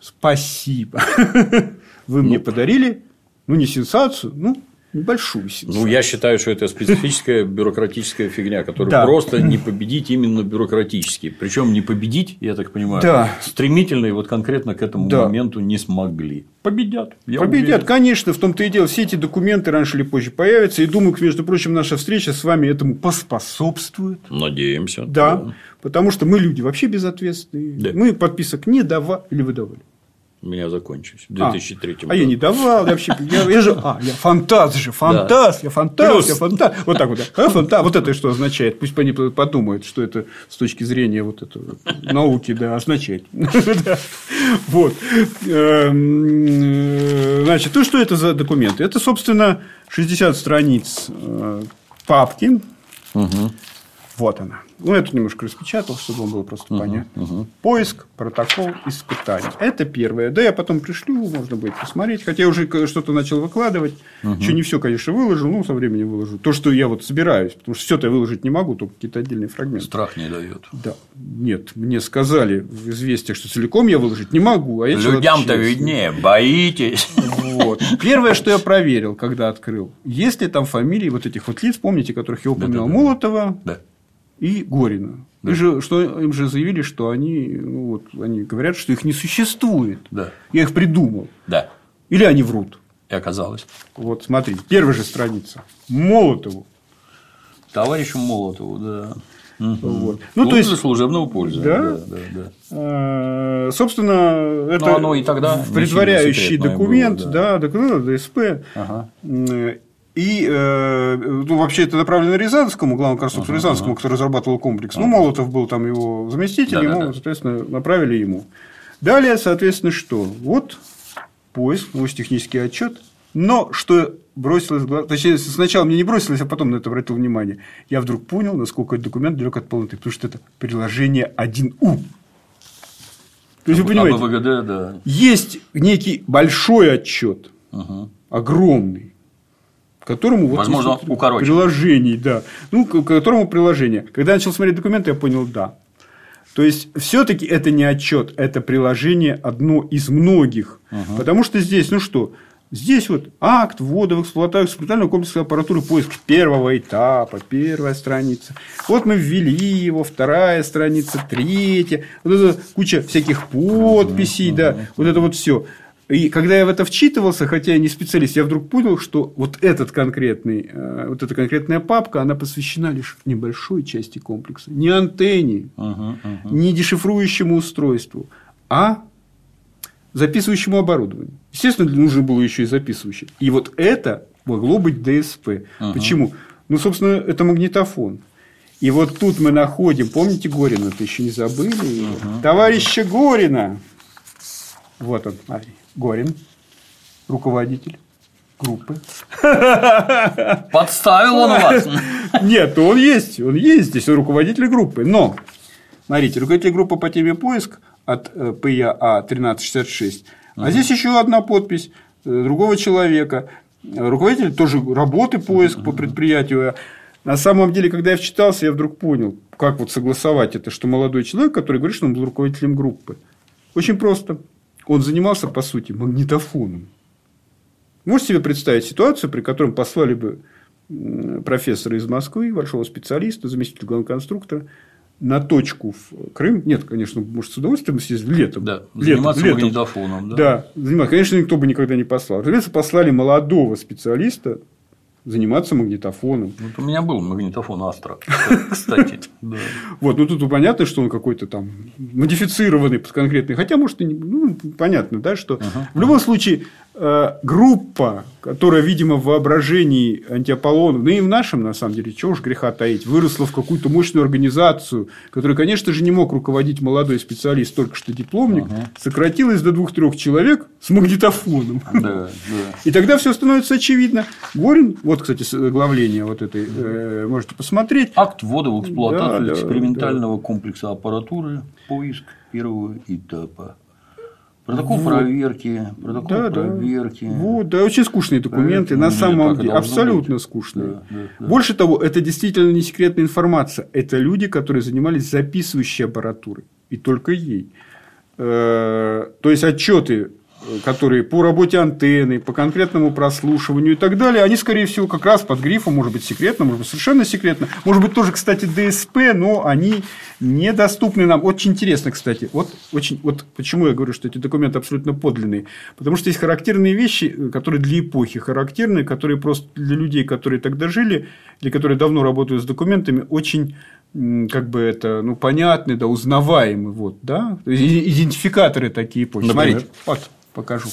S2: Спасибо. Вы мне ну, подарили, ну, не сенсацию, ну, небольшую сенсацию.
S1: Ну, я считаю, что это специфическая бюрократическая фигня, которую да. просто не победить именно бюрократически. Причем не победить, я так понимаю, да. стремительно и вот конкретно к этому да. моменту не смогли.
S2: Победят. Я Победят, уверен. конечно, в том-то и дело. Все эти документы раньше или позже появятся. И думаю, между прочим, наша встреча с вами этому поспособствует.
S1: Надеемся.
S2: Да. да. Потому что мы люди вообще безответственные. Да. Мы подписок не давали или выдавали
S1: у меня закончились в 2003 а, году.
S2: А я не давал, я вообще, я, я же, а, я фантаз же, фантаз, да. я фантаз, Плюс. я фантаз. Вот так вот, а, фантаз, вот это что означает? Пусть они подумают, что это с точки зрения вот этого науки, да, означает. Вот. Эм, значит, то, что это за документы? Это, собственно, 60 страниц э, папки. Вот она. Ну, я тут немножко распечатал, чтобы вам было просто uh-huh, понятно. Uh-huh. Поиск, протокол, испытание. Это первое. Да, я потом пришлю, можно будет посмотреть. Хотя я уже что-то начал выкладывать. Uh-huh. Еще не все, конечно, выложил, ну, со временем выложу. То, что я вот собираюсь, потому что все-то я выложить не могу, только какие-то отдельные фрагменты.
S1: Страх не дает.
S2: Да. Нет, мне сказали в известиях, что целиком я выложить не могу. А
S1: Людям-то виднее, боитесь.
S2: Вот. Первое, что я проверил, когда открыл, есть ли там фамилии вот этих вот лиц, помните, которых я упоминал, да, да, да. Молотова, да и Горина. Да. же, что им же заявили, что они, ну, вот, они говорят, что их не существует.
S1: Да.
S2: Я их придумал.
S1: Да.
S2: Или они врут.
S1: И оказалось.
S2: Вот, смотрите, первая же страница. Молотову.
S1: Товарищу Молотову, да.
S2: Угу. Вот. Ну, то есть
S1: для служебного пользования.
S2: Да? Да, да, да. А, собственно, это
S1: Но оно и тогда
S2: предваряющий документ, было, да. да, документ ДСП. Ага. И э, ну, вообще это направлено Рязанскому, главному конструктору uh-huh, Рязанскому, uh-huh. который разрабатывал комплекс. Uh-huh. Ну, Молотов был там его заместитель, да, ему, да, да. соответственно, направили ему. Далее, соответственно, что? Вот поиск, ну, технический отчет. Но что бросилось в глаза, точнее, сначала мне не бросилось, а потом на это обратил внимание. Я вдруг понял, насколько этот документ далек от полноты, потому что это приложение 1У. То есть, вы понимаете, АБВГД, да. есть некий большой отчет, uh-huh. огромный, которому вот
S1: Возможно, укорочено.
S2: приложений, да. Ну, к которому приложение. Когда я начал смотреть документы, я понял, да. То есть, все-таки это не отчет, это приложение одно из многих. Угу. Потому что здесь, ну что, здесь вот акт ввода в эксплуатацию эксплуатального комплекса аппаратуры поиска первого этапа, первая страница. Вот мы ввели его, вторая страница, третья. Вот это куча всяких подписей, угу, да, угу. вот это вот все. И когда я в это вчитывался, хотя я не специалист, я вдруг понял, что вот этот конкретный, э, вот эта конкретная папка, она посвящена лишь небольшой части комплекса. Не антенне, uh-huh, uh-huh. не дешифрующему устройству, а записывающему оборудованию. Естественно, нужно было еще и записывающее. И вот это могло быть ДСП. Uh-huh. Почему? Ну, собственно, это магнитофон. И вот тут мы находим, помните Горина, ты еще не забыли? Uh-huh. Товарища Горина. Вот он, смотри. Горин, руководитель группы.
S1: Подставил он вас.
S2: Нет, он есть, он есть здесь, он руководитель группы. Но, смотрите, руководитель группы по теме поиск от э, ПЯА 1366. А здесь еще одна подпись э, другого человека. Руководитель тоже работы поиск по предприятию. На самом деле, когда я вчитался, я вдруг понял, как вот согласовать это, что молодой человек, который говорит, что он был руководителем группы. Очень просто. Он занимался, по сути, магнитофоном. Можете себе представить ситуацию, при которой послали бы профессора из Москвы, большого специалиста, заместителя главного конструктора, на точку в Крым. Нет, конечно, может, с удовольствием съездить летом.
S1: Да,
S2: летом,
S1: заниматься
S2: летом.
S1: магнитофоном. Да,
S2: да заниматься. Конечно, никто бы никогда не послал. Разумеется, послали молодого специалиста заниматься магнитофоном.
S1: Вот у меня был магнитофон Астра, кстати.
S2: Вот, ну тут понятно, что он какой-то там модифицированный под конкретный. Хотя, может. Ну, понятно, да, что в любом случае группа, которая, видимо, в воображении антиаполлонов, ну и в нашем, на самом деле, чего уж греха таить, выросла в какую-то мощную организацию, которую, конечно же, не мог руководить молодой специалист, только что дипломник, ага. сократилась до двух-трех человек с магнитофоном. Да, да. И тогда все становится очевидно. Горин, вот, кстати, оглавление вот этой, э, можете посмотреть.
S1: Акт ввода в эксплуатацию да, экспериментального да. комплекса аппаратуры, поиск первого этапа. Протокол вот. проверки, протокол да, проверки.
S2: Да. Вот, да, очень скучные документы, это, на самом деле, абсолютно быть. скучные. Да, да, да. Больше того, это действительно не секретная информация. Это люди, которые занимались записывающей аппаратурой. И только ей. Э, то есть отчеты которые по работе антенны, по конкретному прослушиванию и так далее, они, скорее всего, как раз под грифом, может быть, секретно, может быть, совершенно секретно, может быть, тоже, кстати, ДСП, но они недоступны нам. Очень интересно, кстати, вот, очень, вот почему я говорю, что эти документы абсолютно подлинные, потому что есть характерные вещи, которые для эпохи характерны, которые просто для людей, которые тогда жили, или которые давно работают с документами, очень как бы это, ну, понятны, да, узнаваемы, вот, да, идентификаторы такие эпохи. Например? Смотрите, вот, покажу.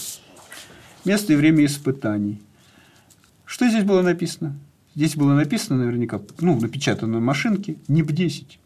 S2: Место и время испытаний. Что здесь было написано? Здесь было написано наверняка, ну, напечатано на машинке, НИП-10.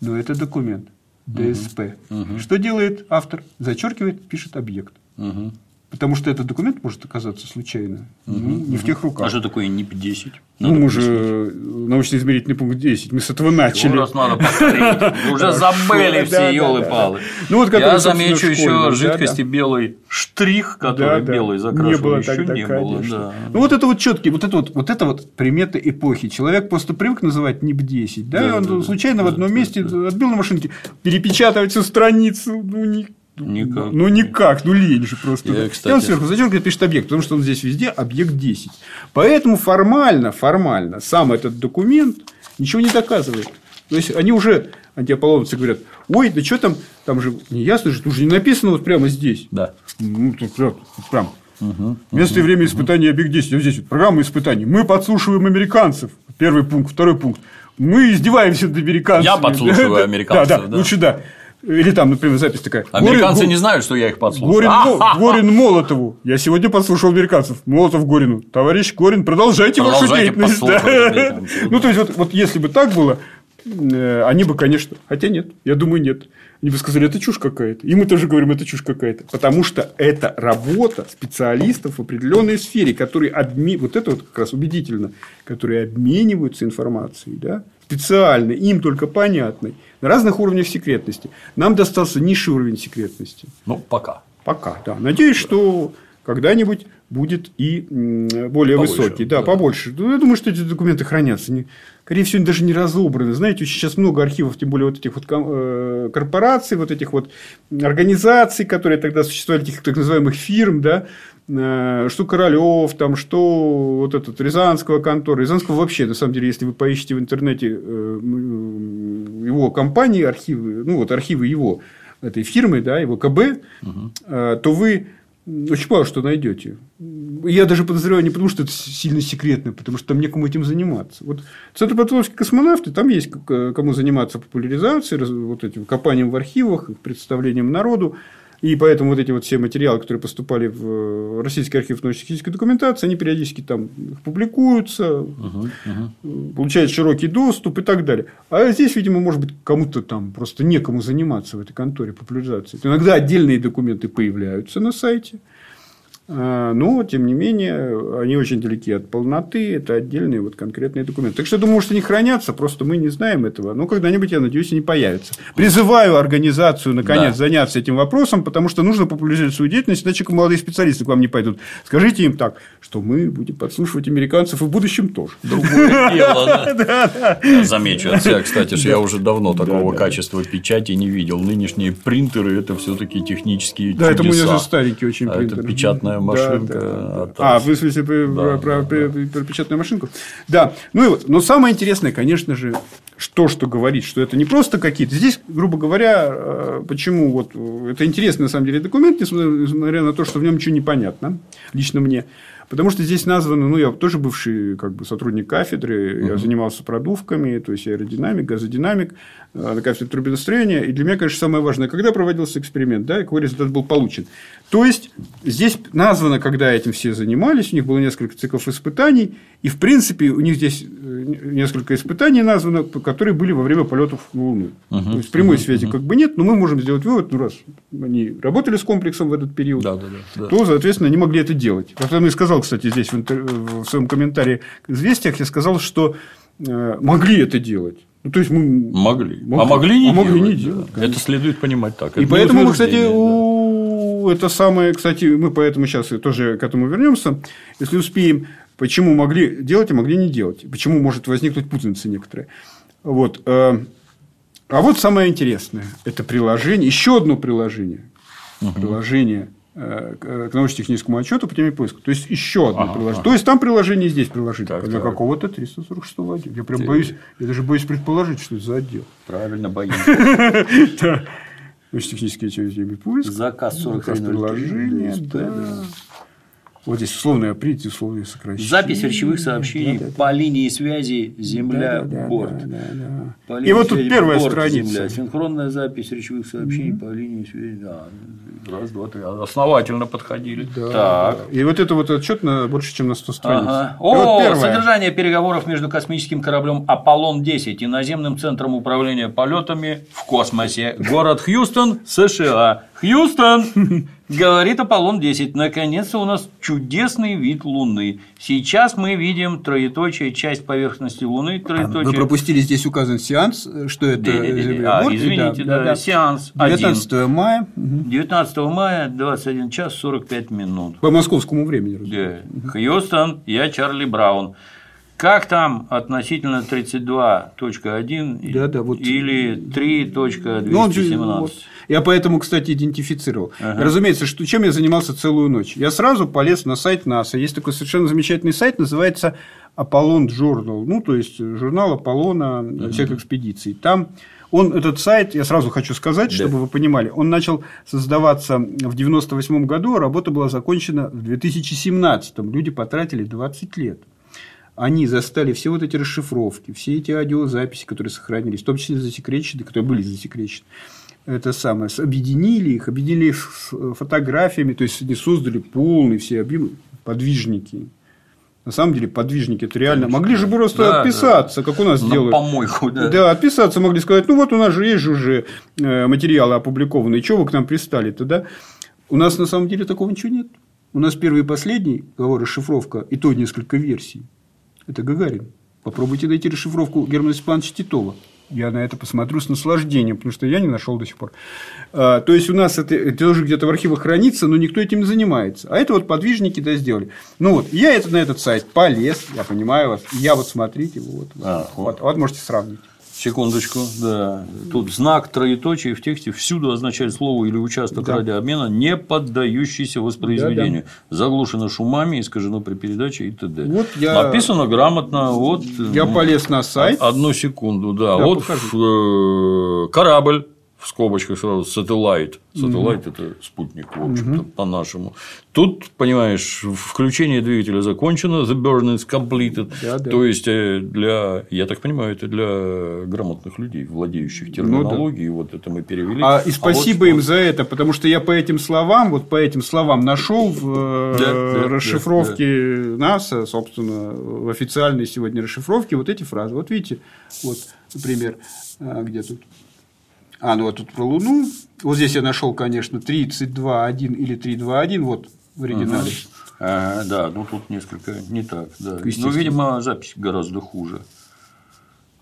S2: Но это документ. ДСП. Угу. Что делает автор? Зачеркивает, пишет объект. Угу. Потому что этот документ может оказаться случайно угу, не угу. в тех руках.
S1: А что такое НИП-10?
S2: Ну, мы же научно-измерительный пункт 10. Мы с этого начали.
S1: раз надо повторить. Уже забыли все елы-палы. Ну, вот, Я замечу еще жидкости белый штрих, который белый закрашивал. Не было еще не было.
S2: Ну, вот это вот четкий, вот это вот, вот это вот приметы эпохи. Человек просто привык называть НИП-10, да, и он случайно в одном месте отбил на машинке, перепечатывать всю страницу, ну, Никак. Ну, никак, ну лень же просто. Я, кстати... И он сверху зачем пишет объект? Потому что он здесь везде объект 10. Поэтому формально, формально сам этот документ ничего не доказывает. То есть они уже, антиаполлоновцы говорят, ой, да что там, там же не ясно же, тут же не написано вот прямо здесь.
S1: Да.
S2: Ну, тут прям, прям. Угу, Место угу, и время испытаний угу. объект 10. Вот здесь вот программа испытаний. Мы подслушиваем американцев. Первый пункт, второй пункт. Мы издеваемся над американцами.
S1: Я подслушиваю американцев.
S2: Да, да, да. Лучше да. Или там, например, запись такая.
S1: Американцы Горин, не знают, что я их подслушал.
S2: Горин, Горин Молотову. Я сегодня подслушал американцев. Молотов Горину. Товарищ Горин, продолжайте, вашу деятельность. Ну, то есть, вот, вот если бы так было, э, они бы, конечно. Хотя нет, я думаю, нет. Они бы сказали, это чушь какая-то. И мы тоже говорим, это чушь какая-то. Потому что это работа специалистов в определенной сфере, которые обме... вот это вот как раз убедительно, которые обмениваются информацией, да, специально, им только понятной, на разных уровнях секретности. Нам достался низший уровень секретности.
S1: Ну, пока.
S2: Пока, да. Надеюсь, что когда-нибудь будет и более побольше, высокий. Да, да, побольше. Ну, я думаю, что эти документы хранятся. Скорее всего, даже не разобраны. Знаете, сейчас много архивов, тем более вот этих вот э, корпораций, вот этих вот организаций, которые тогда существовали, этих так называемых фирм, да, э, что Королев, там, что вот этот Рязанского контора. Рязанского вообще, на самом деле, если вы поищете в интернете э, его компании, архивы, ну вот архивы его этой фирмы, да, его КБ, угу. то вы очень мало что найдете. Я даже подозреваю не потому, что это сильно секретно, потому что там некому этим заниматься. Вот Центр подготовки космонавты, там есть кому заниматься популяризацией, вот этим копанием в архивах, представлением народу. И поэтому вот эти вот все материалы, которые поступали в э, Российский архив научно-технической документации, они периодически там публикуются, угу, угу. получают широкий доступ и так далее. А здесь, видимо, может быть, кому-то там просто некому заниматься в этой конторе популяризацией. Иногда отдельные документы появляются на сайте. А, но, тем не менее, они очень далеки от полноты, это отдельные вот конкретные документы. Так что, я думаю, что они хранятся, просто мы не знаем этого. Но когда-нибудь, я надеюсь, они появятся. Призываю организацию, наконец, да. заняться этим вопросом, потому что нужно популяризировать свою деятельность, иначе молодые специалисты к вам не пойдут. Скажите им так, что мы будем подслушивать американцев и в будущем тоже.
S1: Другое дело. Замечу от себя, кстати, что я уже давно такого качества печати не видел. Нынешние принтеры – это все таки технические
S2: Да, это мы уже старенькие очень
S1: принтеры. Это печатная
S3: машинка.
S2: Да, да,
S3: от-
S2: А, вы в смысле про,
S3: Да,
S2: про-
S3: да,
S2: про- печатную машинку? Да. Ну и вот. Но самое интересное, конечно же, что, что говорит, что это не просто какие-то. Здесь, грубо говоря, э, почему вот э, это интересный на самом деле документ, несмотря несмотря на то, что в нем ничего не понятно, лично мне. Потому что здесь названо, ну, я тоже бывший как бы, сотрудник кафедры, я занимался продувками, то есть аэродинамик, газодинамик на кафедре трубедостроения. И для меня, конечно, самое важное, когда проводился эксперимент, да, и какой результат был получен. То есть, здесь названо, когда этим все занимались, у них было несколько циклов испытаний, и, в принципе, у них здесь э, несколько испытаний названо, которые были во время полетов на Луну. То есть, прямой связи как бы нет, но мы можем сделать вывод, ну, раз они работали с комплексом в этот период,
S3: Да, да, да, да.
S2: то, соответственно, они могли это делать. Потом я сказал, кстати, здесь в, интер- в своем комментарии к известиях, я сказал, что э, могли это делать. Ну, то есть мы
S3: Могли.
S2: Могли.
S3: А могли не
S2: А могли
S3: делать.
S2: не
S3: да.
S2: делать,
S3: Это следует понимать так.
S2: И
S3: Это не
S2: поэтому мы, кстати,
S3: да.
S2: у... это самое, кстати, мы поэтому сейчас тоже к этому вернемся, если успеем, почему могли делать, а могли не делать, почему может возникнуть путаница некоторые. Вот. э, А вот самое интересное, это приложение, еще одно приложение, приложение э, к к научно-техническому отчету по теме поиска. То есть еще одно
S3: Ага,
S2: приложение.
S3: ага.
S2: То есть там приложение здесь приложение.
S3: Так,
S2: для
S3: так.
S2: какого-то 346 отдела. Я прям
S3: Ты-
S2: боюсь, я даже боюсь предположить, что это за отдел.
S3: Правильно.
S2: Да. Научно-технический отчет по поиску.
S1: Заказ
S2: Заказ
S1: 4303.
S2: Да. Вот здесь условные определить, условия сокращения.
S1: Запись речевых сообщений по линии связи земля
S2: Да, да, да, да, да. И вот тут первая
S1: борт,
S2: страница.
S1: земля. Синхронная запись речевых сообщений по линии связи. Да.
S3: Раз, два, три. Основательно подходили.
S1: Так.
S2: И вот это вот отчет на больше, чем на 100 страниц.
S1: Ага.
S2: И вот
S1: О,
S2: первое.
S1: содержание переговоров между космическим кораблем Аполлон-10 и наземным центром управления полетами в космосе. Город Хьюстон, США. Хьюстон! Говорит Аполлон-10. Наконец-то у нас чудесный вид Луны. Сейчас мы видим троеточие часть поверхности Луны.
S2: Вы
S1: Троеточие.
S2: пропустили здесь указан сеанс, что это
S1: Не-не-не.
S2: Земля
S1: А,
S2: борт, и
S1: извините, да, сеанс
S2: 19 мая мгм.
S1: 19 мая, 21 час 45 минут.
S2: по московскому времени, разумеется.
S1: Да. Хьюстон, я Чарли Браун. Как там относительно 32.1
S2: Да-да, вот.
S1: или
S2: Ну, он же,
S1: 3.217?
S2: вот. Я поэтому, кстати, идентифицировал.
S1: Ага.
S2: Разумеется, что, чем я занимался целую ночь? Я сразу полез на сайт НАСА. Есть такой совершенно замечательный сайт, называется Apollon Journal. Ну, то есть, журнал Аполлона всех экспедиций. Там он, этот сайт, я сразу хочу сказать, чтобы вы понимали, он начал создаваться в 98 году, а работа была закончена в 2017. Люди потратили 20 лет они застали все вот эти расшифровки, все эти аудиозаписи, которые сохранились, в том числе засекречены, которые были засекречены, это самое, объединили их, объединили э, фотографиями, то есть они создали полный все объем подвижники. На самом деле подвижники это реально. Могли же просто
S1: Да,
S2: отписаться, как у нас
S1: На
S2: делают.
S1: помойку, да.
S2: Да, отписаться могли сказать, ну вот у нас же есть же уже э, материалы опубликованные, чего вы к нам пристали-то, да? У нас на самом деле такого ничего нет. У нас первый и последний, кого расшифровка, и то несколько версий. Это Гагарин. Попробуйте найти расшифровку Германа Степановича Титова. Я на это посмотрю с наслаждением, потому что я не нашел до сих пор. А, то есть у нас это, тоже где-то в архивах хранится, но никто этим не занимается. А это вот подвижники да сделали. Ну вот, я это, на этот сайт полез, я понимаю вас. Я вот смотрите, вот,
S1: А,
S2: вот, вот можете сравнить.
S1: Секундочку, да. Тут знак троеточия в тексте всюду означает слово или участок
S2: Да.
S1: радиообмена, не поддающийся воспроизведению. Заглушено шумами, искажено при передаче и т.д.
S2: Вот я-
S1: Написано грамотно. Вот,
S2: Я полез на сайт.
S3: Одну секунду, да.
S2: Да,
S3: вот
S2: покажи.
S3: э, корабль в скобочках сразу сателлайт. Сателлайт это спутник, в общем-то, по-нашему. Тут, понимаешь, включение двигателя закончено, the burn is completed.
S2: Да, да.
S3: То есть э, для, я так понимаю, это для грамотных людей, владеющих терминологией. Вот это мы перевели.
S2: Ну А, и спасибо
S3: вот
S2: им за это, потому что я по этим словам, вот по этим словам нашел в э,
S3: Да, да,
S2: расшифровке НАСА, собственно, в официальной сегодня расшифровке вот эти фразы. Вот видите, вот, например, а, где тут? А, ну вот тут про Луну. Вот здесь я нашел, конечно, 32.1 или 3.2.1, вот в оригинале.
S1: Ага, да, ну тут несколько не так. Да. Ну, видимо, запись гораздо хуже.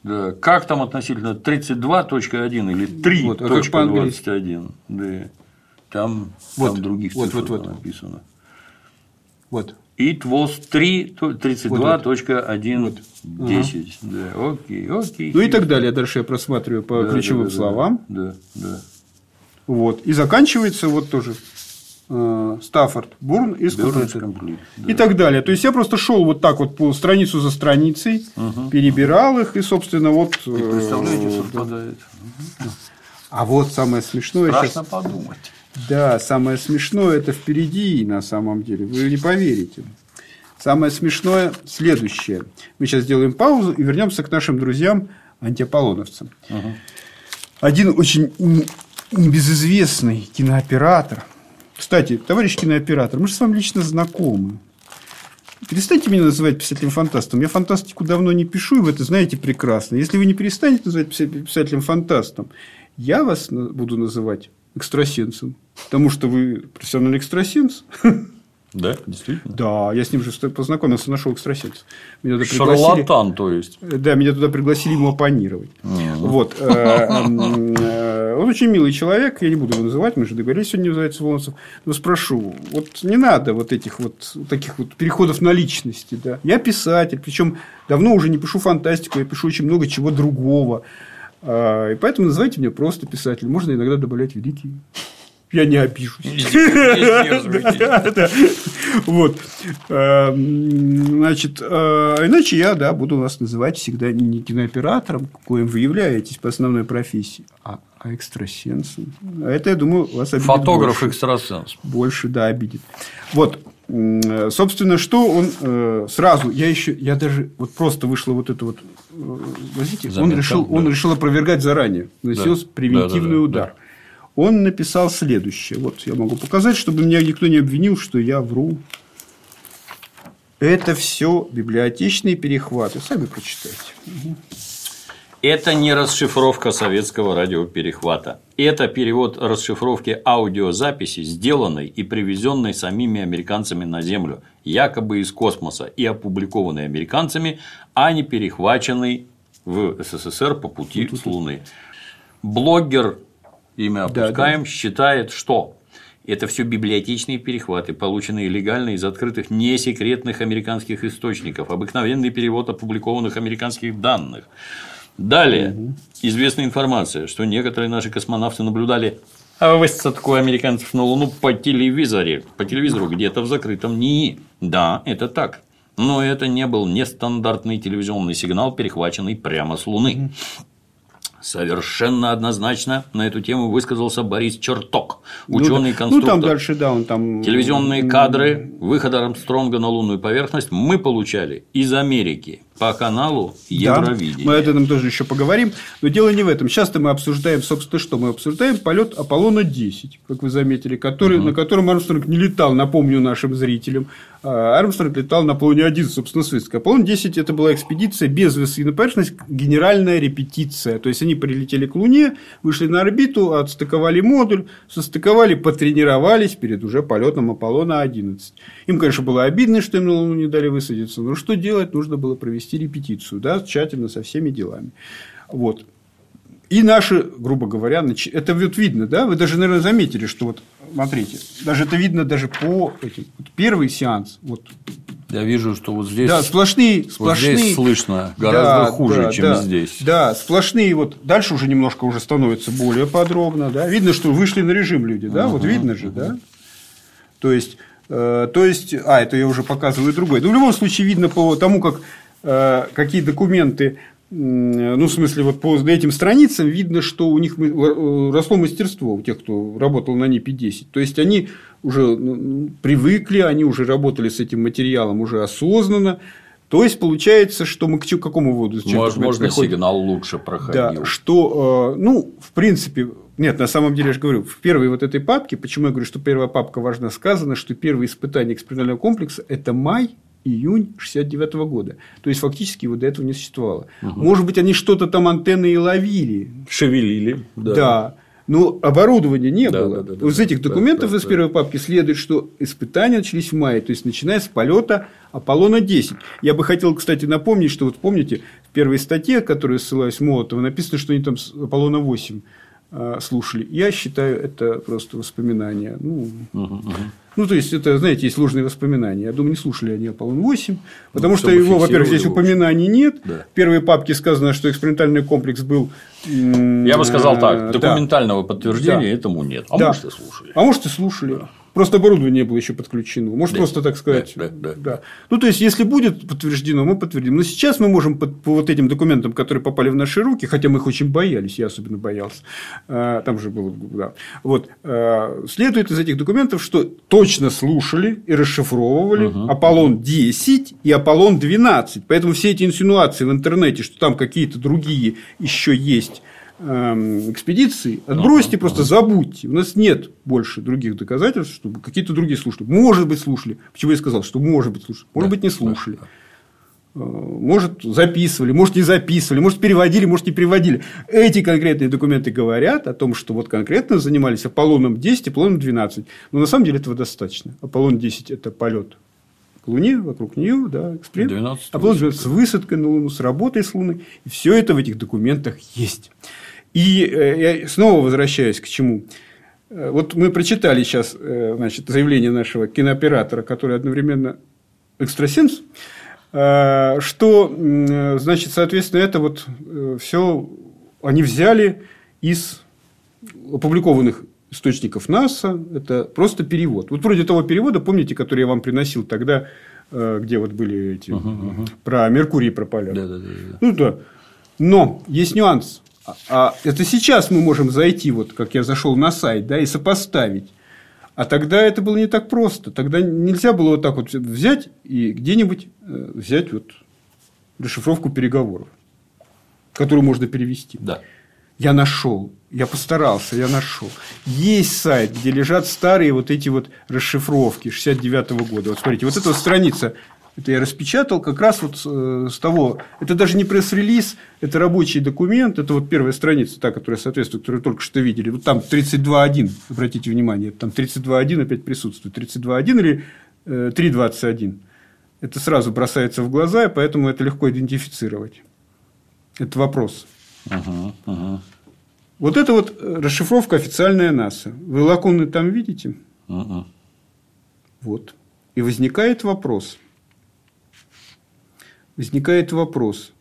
S1: Да. Как там относительно 32.1 или
S2: Вот, а как?
S1: 3.21? Да. Там,
S2: Вот,
S1: там других
S2: вот,
S1: цифр
S2: вот, вот.
S1: написано.
S2: Вот.
S1: It was 3, то- 32.1.10.
S2: Вот.
S1: Да, окей, окей.
S2: Ну и так далее. Дальше я просматриваю по
S1: Да,
S2: ключевым
S1: да, да,
S2: словам.
S1: Да, да.
S2: Вот. И заканчивается вот тоже э, Стаффорд, Бурн и
S1: и
S2: И так далее. То есть я просто шел вот так вот по страницу за страницей, перебирал их и, собственно, вот. э,
S1: Представляете, совпадает.
S2: А вот самое смешное сейчас.
S1: Страшно подумать.
S2: Да, самое смешное это впереди на самом деле. Вы не поверите. Самое смешное следующее. Мы сейчас сделаем паузу и вернемся к нашим друзьям антиаполлоновцам. Один очень небезызвестный кинооператор. Кстати, товарищ кинооператор, мы же с вами лично знакомы. Перестаньте меня называть писателем-фантастом. Я фантастику давно не пишу, и вы это знаете прекрасно. Если вы не перестанете называть писа- писателем-фантастом, я вас буду называть экстрасенсом. Потому что вы профессиональный экстрасенс.
S1: Да, действительно.
S2: Да, я с ним же познакомился, нашел экстрасенс. Меня туда.
S1: Шарлатан, то есть.
S2: Да, меня туда пригласили ему оппонировать. Вот. э, э, Он очень милый человек, я не буду его называть, мы же договорились сегодня называть Волонцев. Но спрошу, вот не надо вот этих вот таких вот переходов на личности. Да. Я писатель, причем давно уже не пишу фантастику, я пишу очень много чего другого. А, И поэтому называйте меня просто писатель. Можно иногда добавлять великий. Я не обижусь. Вот. Эм, Значит, э, иначе я, да, буду вас называть всегда не кинооператором, коим вы являетесь по основной профессии, а а экстрасенсом. А это, я думаю, вас обидит больше.
S1: Фотограф-экстрасенс.
S2: Больше, да, обидит. Вот, собственно, что он э, сразу, я еще, я даже, вот просто вышло вот это вот, возьмите, он решил, он
S1: да.
S2: решил опровергать заранее, наносил
S1: Да.
S2: превентивный
S1: Да, да, да,
S2: удар. Он написал следующее, вот я могу показать, чтобы меня никто не обвинил, что я вру. Это все библиотечные перехваты, сами прочитайте.
S4: Это не расшифровка советского радиоперехвата. Это перевод расшифровки аудиозаписи, сделанной и привезенной самими американцами на Землю, якобы из космоса, и опубликованной американцами, а не перехваченной в СССР по пути с Луны. Блогер, имя
S2: Да,
S4: опускаем, считает, что это все библиотечные перехваты, полученные легально из открытых несекретных американских источников, обыкновенный перевод опубликованных американских данных. Далее, известна информация, что некоторые наши космонавты наблюдали высадку американцев на Луну по телевизоре, по телевизору где-то в закрытом НИИ. Да, это так. Но это не был нестандартный телевизионный сигнал, перехваченный прямо с Луны. Совершенно однозначно на эту тему высказался Борис Черток,
S2: Ну,
S4: ученый конструктор.
S2: Ну, там дальше, да, он там...
S4: Телевизионные кадры выхода Армстронга на лунную поверхность мы получали из Америки по каналу
S2: Да,
S4: Евровидение.
S2: мы об этом тоже еще поговорим. Но дело не в этом. Сейчас-то мы обсуждаем, собственно, что мы обсуждаем? Полет Аполлона-10, как вы заметили, который, на котором Армстронг не летал, напомню нашим зрителям. А Армстронг летал на Аполлоне-1, собственно, с высадкой. Аполлон-10 – это была экспедиция без высадки на поверхность, генеральная репетиция. То есть, они прилетели к Луне, вышли на орбиту, отстыковали модуль, состыковали, потренировались перед уже полетом Аполлона-11. Им, конечно, было обидно, что им на Луну не дали высадиться, но что делать? Нужно было провести репетицию, да, тщательно, со всеми делами. Вот. И наши, грубо говоря, нач- это вот видно, да, вы даже, наверное, заметили, что вот, смотрите, даже это видно даже по этим. Вот первый сеанс, вот,
S1: Я вижу, что вот здесь,
S2: да, сплошные,
S1: вот
S2: сплошные.
S1: здесь слышно гораздо
S2: Да,
S1: хуже,
S2: да,
S1: чем
S2: да.
S1: здесь.
S2: Да, сплошные вот. Дальше уже немножко уже становится более подробно, да. Видно, что вышли на режим люди, да, вот видно же, да. То есть, э, то есть, а это я уже показываю другой. Но в любом случае видно по тому, как какие документы, ну в смысле вот по этим страницам видно, что у них э, росло мастерство у тех, кто работал на НИПе 10. То есть они уже привыкли, они уже работали с этим материалом уже осознанно. То есть получается, что мы к какому выводу? с чем
S1: Возможно,
S2: документ приходит?
S1: сигнал лучше
S2: Да,
S1: проходил.
S2: что, э, ну, в принципе, нет, на самом деле, я же говорю, в первой вот этой папке, почему я говорю, что первая папка важна, сказано, что первые испытания экспериментального комплекса – это май, июнь 69 года. То есть, фактически его до этого не существовало. Может быть, они что-то там антенны и ловили.
S1: Шевелили.
S2: Да. Но оборудования не
S1: Да,
S2: было.
S1: да, да, да,
S2: Из
S1: да.
S2: этих
S1: Да,
S2: документов
S1: да,
S2: из
S1: да.
S2: первой папки следует, что испытания начались в мае, то есть начиная с полета Аполлона-10. Я бы хотел, кстати, напомнить, что вот помните, в первой статье, которую ссылаюсь Молотова, написано, что они там с Аполлона-8 э, слушали. Я считаю, это просто воспоминания. Ну, ну, то есть, это, знаете, есть ложные воспоминания. Я думаю, не слушали они Аполлон-8, потому что
S1: Ну, чтобы
S2: его, во-первых, здесь упоминаний нет.
S1: Да.
S2: В первой папке сказано, что экспериментальный комплекс был...
S4: Я бы сказал так,
S2: э, да.
S4: документального подтверждения
S2: Да.
S4: этому нет. А
S2: Да.
S4: может и слушали.
S2: А может, и слушали. Просто оборудование не было еще подключено. Может,
S1: Да.
S2: просто так сказать.
S1: Да, да, да.
S2: Ну, то есть, если будет подтверждено, мы подтвердим. Но сейчас мы можем по, по вот этим документам, которые попали в наши руки, хотя мы их очень боялись, я особенно боялся, а, там же было, да, вот, а, следует из этих документов, что точно слушали и расшифровывали Аполлон-10 и Аполлон-12. Поэтому все эти инсинуации в интернете, что там какие-то другие еще есть экспедиции, отбросьте, просто забудьте. У нас нет больше других доказательств, чтобы какие-то другие слушали. Может быть, слушали. Почему я сказал, что может быть слушали. Может
S1: Да,
S2: быть, не
S1: да,
S2: слушали. Э, Может, записывали, может, не записывали, может, переводили, может, не переводили. Эти конкретные документы говорят о том, что вот конкретно занимались Аполлоном 10 и Аполлоном 12. Но на самом деле этого достаточно. Аполлон 10 – это полет к Луне, вокруг нее, да, эксперимент.
S1: 12
S2: Аполлон 12 с высадкой на Луну, с работой с Луны. И все это в этих документах есть. И э, я снова возвращаюсь к чему. Э, Вот мы прочитали сейчас э, значит, заявление нашего кинооператора, который одновременно экстрасенс, что, значит, соответственно, это вот все они взяли из опубликованных источников НАСА, это просто перевод. Вот вроде того перевода, помните, который я вам приносил тогда, где вот были эти про Меркурий, про полет.
S1: Да, да, да, да.
S2: Ну да. Но есть нюанс. А- это сейчас мы можем зайти, вот как я зашел на сайт, да, и сопоставить. А тогда это было не так просто. Тогда нельзя было вот так вот взять и где-нибудь э, взять вот расшифровку переговоров, которую можно перевести.
S1: Да.
S2: Я нашел, я постарался, я нашел. Есть сайт, где лежат старые вот эти вот расшифровки 69 года. Вот смотрите, вот эта вот страница, это я распечатал как раз вот э, с того. Это даже не пресс-релиз, это рабочий документ. Это вот первая страница, та, которая соответствует, которую только что видели. Вот там 32.1, обратите внимание, там 32.1 опять присутствует. 32.1 или э, 3.21. Это сразу бросается в глаза, и поэтому это легко идентифицировать. Это вопрос.
S1: Ага, ага.
S2: Вот это вот э, расшифровка официальная НАСА. Вы лакуны там видите?
S1: Ага.
S2: Вот. И возникает вопрос. Возникает вопрос.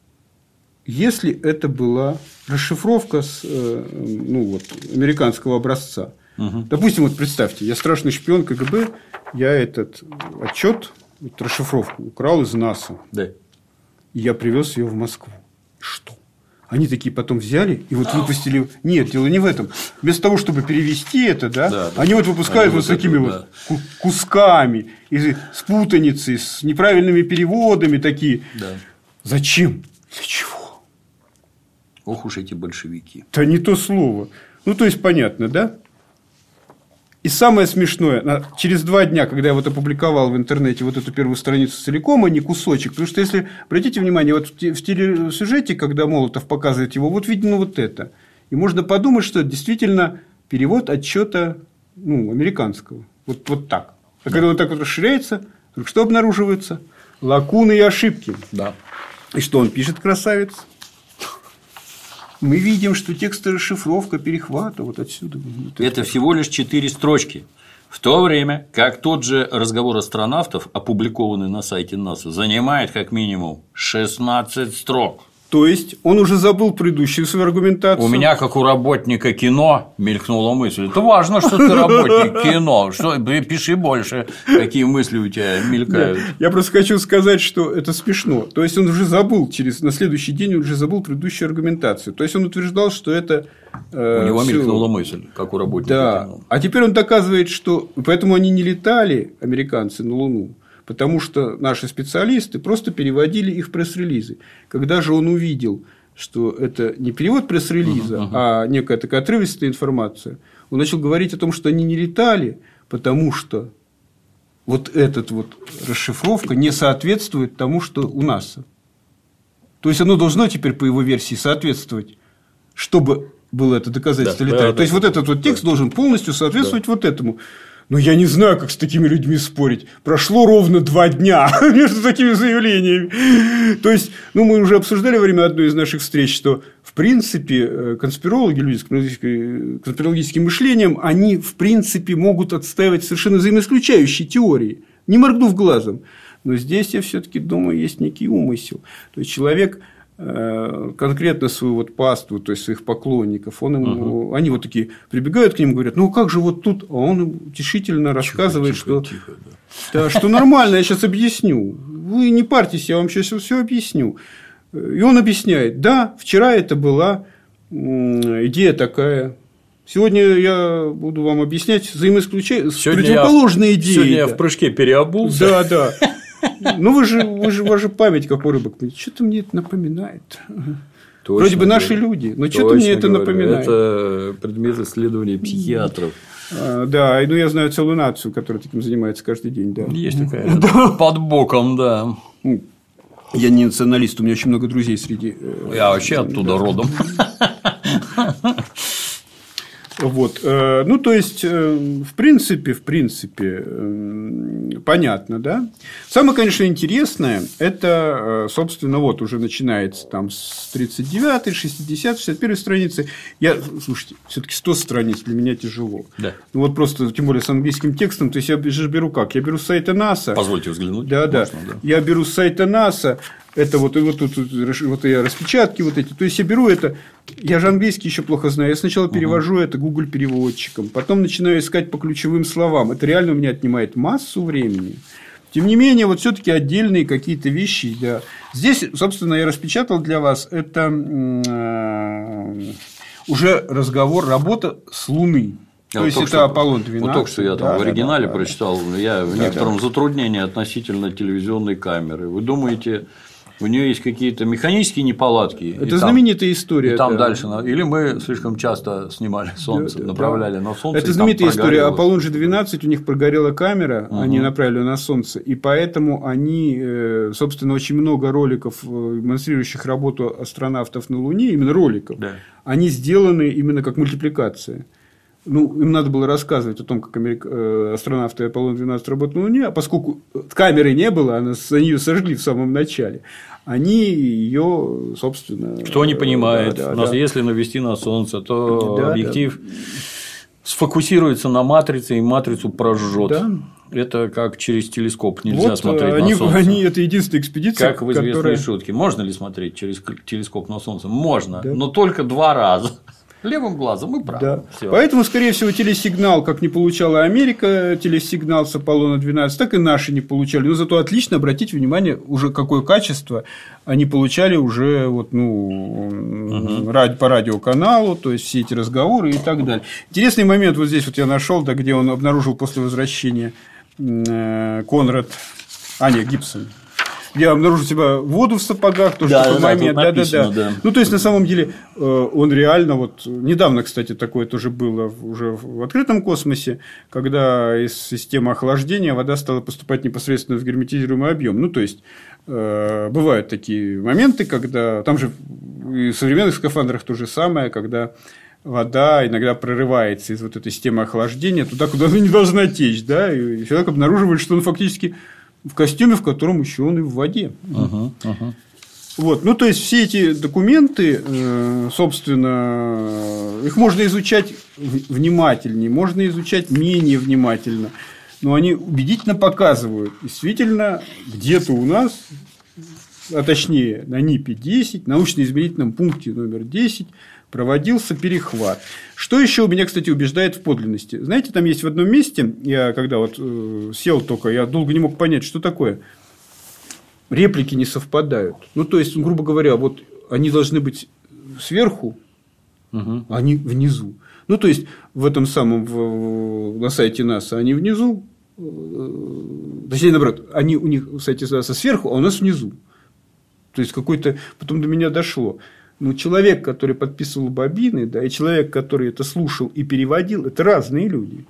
S2: Если это была расшифровка с, э, ну, вот, американского образца, допустим, вот представьте, я страшный шпион КГБ, я этот отчет, вот расшифровку украл из НАСА,
S1: Да.
S2: и я привез ее в Москву. Что? Они такие потом взяли и вот выпустили. Нет, дело не в этом. Вместо того, чтобы перевести это, да,
S1: Да, да.
S2: они вот выпускают
S1: Они
S2: вот
S1: вот это,
S2: такими
S1: да.
S2: вот ку- кусками, из, с путаницей, с неправильными переводами такие.
S1: Да.
S2: Зачем? Для чего?
S1: Ох уж эти большевики.
S2: Да не то слово. Ну, то есть, понятно, да? И самое смешное, через два дня, когда я вот опубликовал в интернете вот эту первую страницу целиком, а не кусочек, потому что если, обратите внимание, вот в те- в телесюжете, когда Молотов показывает его, вот видно вот это. И можно подумать, что это действительно перевод отчета ну, американского. Вот, вот так. А когда он так вот расширяется, что обнаруживается? Лакуны и ошибки.
S1: Да.
S2: И что он пишет, красавец? Мы видим, что текст расшифровка перехвата вот отсюда. Вот
S4: Это всего лишь четыре строчки. В то время как тот же разговор астронавтов, опубликованный на сайте НАСА, занимает как минимум 16 строк.
S2: То есть он уже забыл предыдущую свою аргументацию.
S4: У меня, как у работника кино, мелькнула мысль. Это важно, что ты работник кино. Что, пиши больше, какие мысли у тебя мелькают.
S2: Я просто хочу сказать, что это смешно. То есть он уже забыл через на следующий день он уже забыл предыдущую аргументацию. То есть он утверждал, что это э,
S4: У него
S2: всё-
S4: мелькнула мысль, как у работника
S2: Да.
S4: кино.
S2: А теперь он доказывает, что поэтому они не летали, американцы, на Луну, потому что наши специалисты просто переводили их пресс-релизы. Когда же он увидел, что это не перевод пресс-релиза, а некая такая отрывистая информация, он начал говорить о том, что они не летали, потому что вот эта вот расшифровка не соответствует тому, что у НАСА. То есть оно должно теперь, по его версии, соответствовать, чтобы было это доказательство
S1: Да,
S2: летания.
S1: да,
S2: То есть
S1: да,
S2: вот этот вот текст должен полностью соответствовать вот этому. Но я не знаю, как с такими людьми спорить. Прошло ровно два дня между такими заявлениями. То есть, ну, мы уже обсуждали во время одной из наших встреч, что, в принципе, э, конспирологи, люди с конспирологической- конспирологическим мышлением, они, в принципе, могут отстаивать совершенно взаимоисключающие теории, не моргнув глазом. Но здесь я все-таки думаю, есть некий умысел. То есть человек э, конкретно свою вот паству, то есть своих поклонников, он ему, они вот такие прибегают к нему, говорят, ну как же вот тут, а он им утешительно рассказывает,
S1: тихо,
S2: что
S1: тихо, да.
S2: да, что нормально, я сейчас объясню. Вы не парьтесь, я вам сейчас все объясню. И он объясняет, да, вчера это была идея такая. Сегодня я буду вам объяснять взаимоисключающие
S1: Сегодня
S2: противоположные
S1: я,
S2: идеи.
S1: Сегодня я в прыжке переобулся.
S2: Да, да. Ну, вы же, вы же, же память, как у рыбок. Что-то мне это напоминает.
S1: Точно
S2: Вроде бы наши
S1: говорю.
S2: люди, но что-то мне это
S1: говорю.
S2: напоминает.
S1: Это предмет исследования психиатров.
S2: А, Да, ну я знаю целую нацию, которая таким занимается каждый день. Да.
S1: Есть такая. Под боком, да.
S2: Я не националист, у меня очень много друзей среди. э,
S1: Я вообще оттуда родом.
S2: Вот. э, Ну, то есть, э, в принципе, в принципе, э, понятно, да. Самое, конечно, интересное, это, собственно, вот уже начинается там с 39, 60, 61 страницы. Я, слушайте, все-таки 100 страниц для меня тяжело.
S1: Да.
S2: Ну, вот просто, тем более с английским текстом, то есть я же беру как? Я беру с сайта НАСА.
S1: Позвольте взглянуть.
S2: Да, да.
S1: Можно, да.
S2: Я беру с сайта НАСА, это вот, и вот тут вот, вот я распечатки вот эти. То есть я беру это, я же английский еще плохо знаю. Я сначала перевожу это Google переводчиком, потом начинаю искать по ключевым словам. Это реально у меня отнимает массу времени. Тем не менее, вот все-таки отдельные какие-то вещи. Да. Здесь, собственно, я распечатал для вас это э, уже разговор, работа с Луны.
S1: Я
S2: То есть
S1: только
S2: это Аполлон 12.
S1: Вот только что я там
S2: Да,
S1: в оригинале
S2: да, да.
S1: прочитал, я в некотором затруднении относительно телевизионной камеры. Вы думаете, у нее есть какие-то механические неполадки? и
S2: Это
S1: там-
S2: знаменитая история.
S1: И там
S2: да.
S1: дальше. на- Или мы слишком часто снимали солнце,
S2: Да,
S1: направляли
S2: да.
S1: на солнце. и
S2: Это
S1: там
S2: знаменитая история. Аполлон же 12, у них прогорела камера, они направили на Солнце, и поэтому они, э, собственно, очень много роликов, э, демонстрирующих работу астронавтов на Луне, именно роликов,
S1: Да.
S2: они сделаны именно как мультипликация. Ну, им надо было рассказывать о том, как америк- э, астронавты Аполлон-12 работают на Луне, а поскольку камеры не было, она- они ее сожгли в самом начале, они ее, собственно...
S1: Кто не понимает,
S2: да, да,
S1: нас
S2: да.
S1: если навести на солнце, то
S2: Да,
S1: объектив сфокусируется на матрице и матрицу прожжет.
S2: Да.
S1: Это как через телескоп нельзя
S2: Вот,
S1: смотреть
S2: они,
S1: на солнце.
S2: они- это единственная экспедиция,
S1: Как в известной
S2: которая...
S1: шутке. Можно ли смотреть через телескоп на солнце? Можно,
S2: Да.
S1: но только два раза. Левым глазом и правым.
S2: Да.
S1: Всё.
S2: Поэтому, скорее всего, телесигнал, как не получала Америка телесигнал с Аполлона 12, так и наши не получали. Но зато отлично, обратите внимание, уже какое качество они получали уже вот, ну, ради- по радиоканалу, то есть все эти разговоры и так далее. Интересный момент вот здесь вот я нашел, да, где он обнаружил после возвращения э, Конрад, а нет, Гибсон. Я обнаружил у себя воду в сапогах, тоже
S1: Да,
S2: такой
S1: да, да,
S2: момент. Да, да,
S1: написано,
S2: да.
S1: да.
S2: Ну, то есть, на самом деле, э, он реально вот недавно, кстати, такое тоже было уже в открытом космосе, когда из системы охлаждения вода стала поступать непосредственно в герметизируемый объем. Ну, то есть, э, бывают такие моменты, когда там же и в современных скафандрах то же самое, когда вода иногда прорывается из вот этой системы охлаждения туда, куда она не должна течь, да, и человек обнаруживает, что он фактически в костюме, в котором еще он и в воде. Вот, ну, то есть, все эти документы, э, собственно, их можно изучать внимательнее, можно изучать менее внимательно, но они убедительно показывают, действительно, где-то у нас, а точнее, на НИПе-10, научно-измерительном пункте номер 10, проводился перехват. Что еще меня, кстати, убеждает в подлинности? Знаете, там есть в одном месте, я когда вот э, сел только, я долго не мог понять, что такое реплики не совпадают. Ну, то есть, грубо говоря, вот они должны быть сверху,
S1: Мгм.
S2: а они внизу. Ну, то есть, в этом самом, в- на сайте НАСА они внизу, э, точнее, наоборот, они у них в сайте НАСА сверху, а у нас внизу. То есть, какой-то... Потом до меня дошло. Ну, человек, который подписывал бобины, да, и человек, который это слушал и переводил, это разные люди.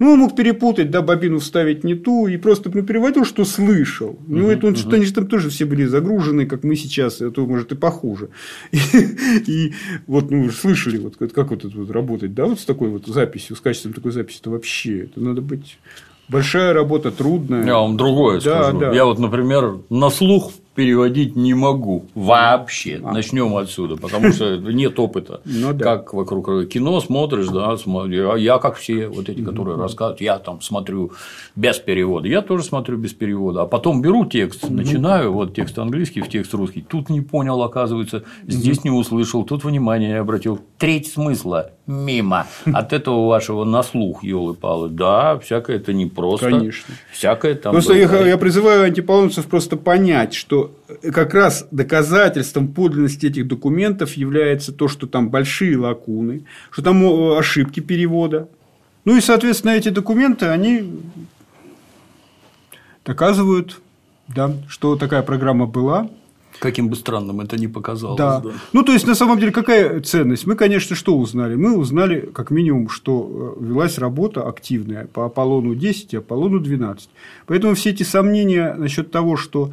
S2: Ну, он мог перепутать, да, бобину вставить не ту, и просто ну, переводил, что слышал. Ну, это он, что они же там тоже все были загружены, как мы сейчас, а то, может, и похуже. И, и вот, ну, вы же слышали, вот, как как вот это вот работать, да, вот с такой вот записью, с качеством такой записи, это вообще, это надо быть большая работа, трудная.
S1: Я вам другое
S2: Да,
S1: скажу.
S2: да.
S1: Я вот, например, на слух переводить не могу вообще. А. Начнем отсюда, потому что нет опыта. Ну, да. Как вокруг кино смотришь, да, смотрю. Я как все вот эти, которые рассказывают, я там смотрю без перевода. Я тоже смотрю без перевода. А потом беру текст, начинаю, вот текст английский в текст русский. Тут не понял, оказывается, здесь не услышал, тут внимание не обратил. Треть смысла мимо. От этого вашего на слух, елы палы Да, всякое это непросто.
S2: Конечно.
S1: Всякое там.
S2: Просто я, я призываю антиполонцев просто понять, что как раз доказательством подлинности этих документов является то, что там большие лакуны, что там ошибки перевода. Ну и, соответственно, эти документы, они доказывают, да, что такая программа была,
S1: Каким бы странным это ни показалось.
S2: Да. да. Ну, то есть, на самом деле, какая ценность? Мы, конечно, что узнали? Мы узнали, как минимум, что э, велась работа активная по Аполлону 10 и Аполлону 12. Поэтому все эти сомнения насчет того, что э,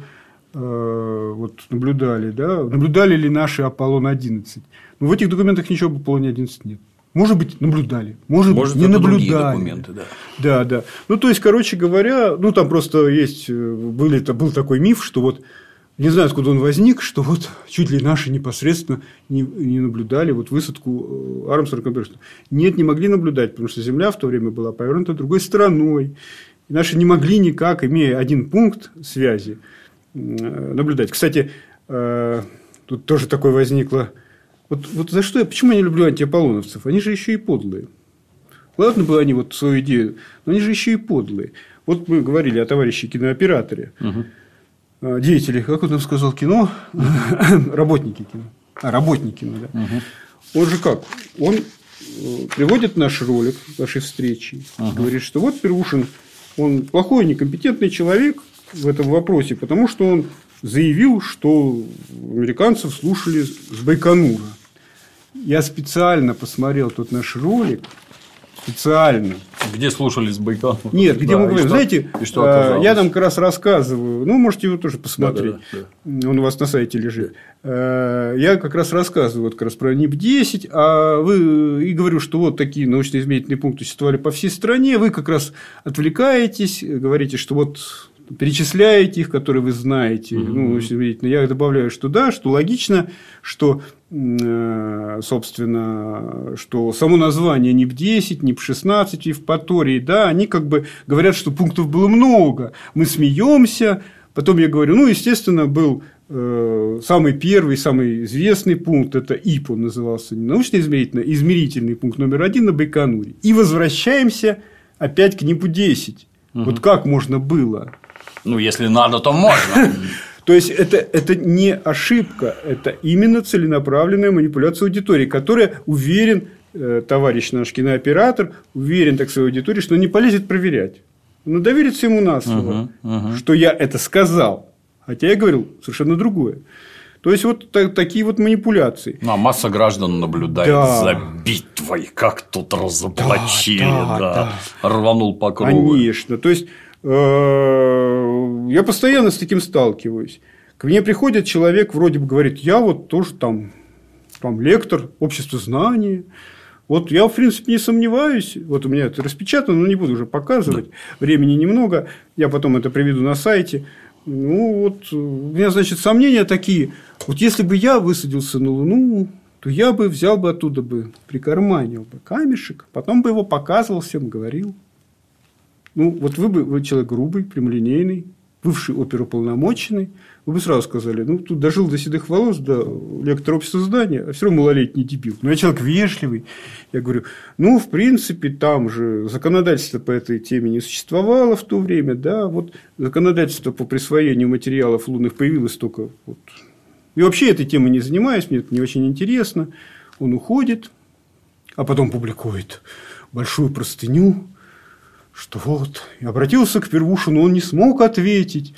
S2: вот наблюдали, да, наблюдали ли наши Аполлон 11. Ну, в этих документах ничего об Аполлоне 11 нет. Может быть, наблюдали, может, может быть, не наблюдали.
S1: документы, да.
S2: Да, да. Ну, то есть, короче говоря, ну, там просто есть, э, были, был такой миф, что вот не знаю, откуда он возник, что вот чуть ли наши непосредственно не, не наблюдали вот высадку э, Армстронга Нет, не могли наблюдать, потому что Земля в то время была повернута другой стороной. И наши не могли никак, имея один пункт связи, э, наблюдать. Кстати, э, тут тоже такое возникло. Вот, вот за что я, почему я не люблю антиаполлоновцев? Они же еще и подлые. Ладно бы они вот свою идею, но они же еще и подлые. Вот мы говорили о товарище кинооператоре. Угу Э, деятели, как он там сказал, кино, работники кино, а, работники кино, да. Угу. Он же как? Он э, приводит наш ролик нашей встречи, угу. говорит, что вот Первушин, он плохой, некомпетентный человек в этом вопросе, потому что он заявил, что американцев слушали с Байконура. Я специально посмотрел тот наш ролик, специально.
S1: Где слушали с Байконура?
S2: Нет, где да, мы говорим, знаете, и что э, я там как раз рассказываю, ну, можете его тоже посмотреть, да, да, да. он у вас на сайте лежит. Э, я как раз рассказываю вот как раз про НИП-10, а вы и говорю, что вот такие научно-измерительные пункты существовали по всей стране, вы как раз отвлекаетесь, говорите, что вот перечисляете их, которые вы знаете. Угу. Ну, я добавляю, что да, что логично, что Э, собственно, что само название НИП-10, НИП-16 и в Патории, да, они как бы говорят, что пунктов было много. Мы смеемся, потом я говорю, ну, естественно, был э, самый первый, самый известный пункт, это ИП, он назывался, не научно-измерительный, измерительный пункт номер один на Байконуре. И возвращаемся опять к НИПу-10. Угу. Вот как можно было?
S1: Ну, если надо, то можно.
S2: То есть это, это не ошибка, это именно целенаправленная манипуляция аудитории, которая уверен, э, товарищ наш кинооператор, уверен так своей аудитории, что не полезет проверять. Он доверится ему на слово, угу, угу. что я это сказал. Хотя я говорил совершенно другое. То есть, вот так, такие вот манипуляции.
S1: Ну, а масса граждан наблюдает да. за битвой, как тут разоблачили, да, да, да. рванул по кругу.
S2: Конечно. То есть, Э, я постоянно с таким сталкиваюсь. К мне приходит человек, вроде бы говорит, я вот тоже там, там лектор общества знаний. Вот я, в принципе, не сомневаюсь. Вот у меня это распечатано, но не буду уже показывать. Да. Времени немного. Я потом это приведу на сайте. Ну, вот у меня, значит, сомнения такие. Вот если бы я высадился на Луну, то я бы взял бы оттуда бы, прикарманил бы камешек, потом бы его показывал всем, говорил. Ну, вот вы бы вы человек грубый, прямолинейный, бывший оперуполномоченный, вы бы сразу сказали, ну, тут дожил до седых волос, до лектора общества здания, а все равно малолетний дебил. Но я человек вежливый. Я говорю, ну, в принципе, там же законодательство по этой теме не существовало в то время, да, вот законодательство по присвоению материалов лунных появилось только вот. И вообще этой темой не занимаюсь, мне это не очень интересно. Он уходит, а потом публикует большую простыню что вот, обратился к Первушину, он не смог ответить.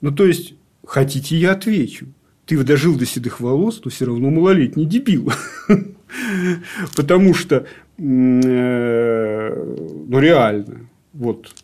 S2: Ну, то есть, хотите, я отвечу. Ты дожил до седых волос, то все равно малолетний дебил. Потому что, э, ну, реально, вот,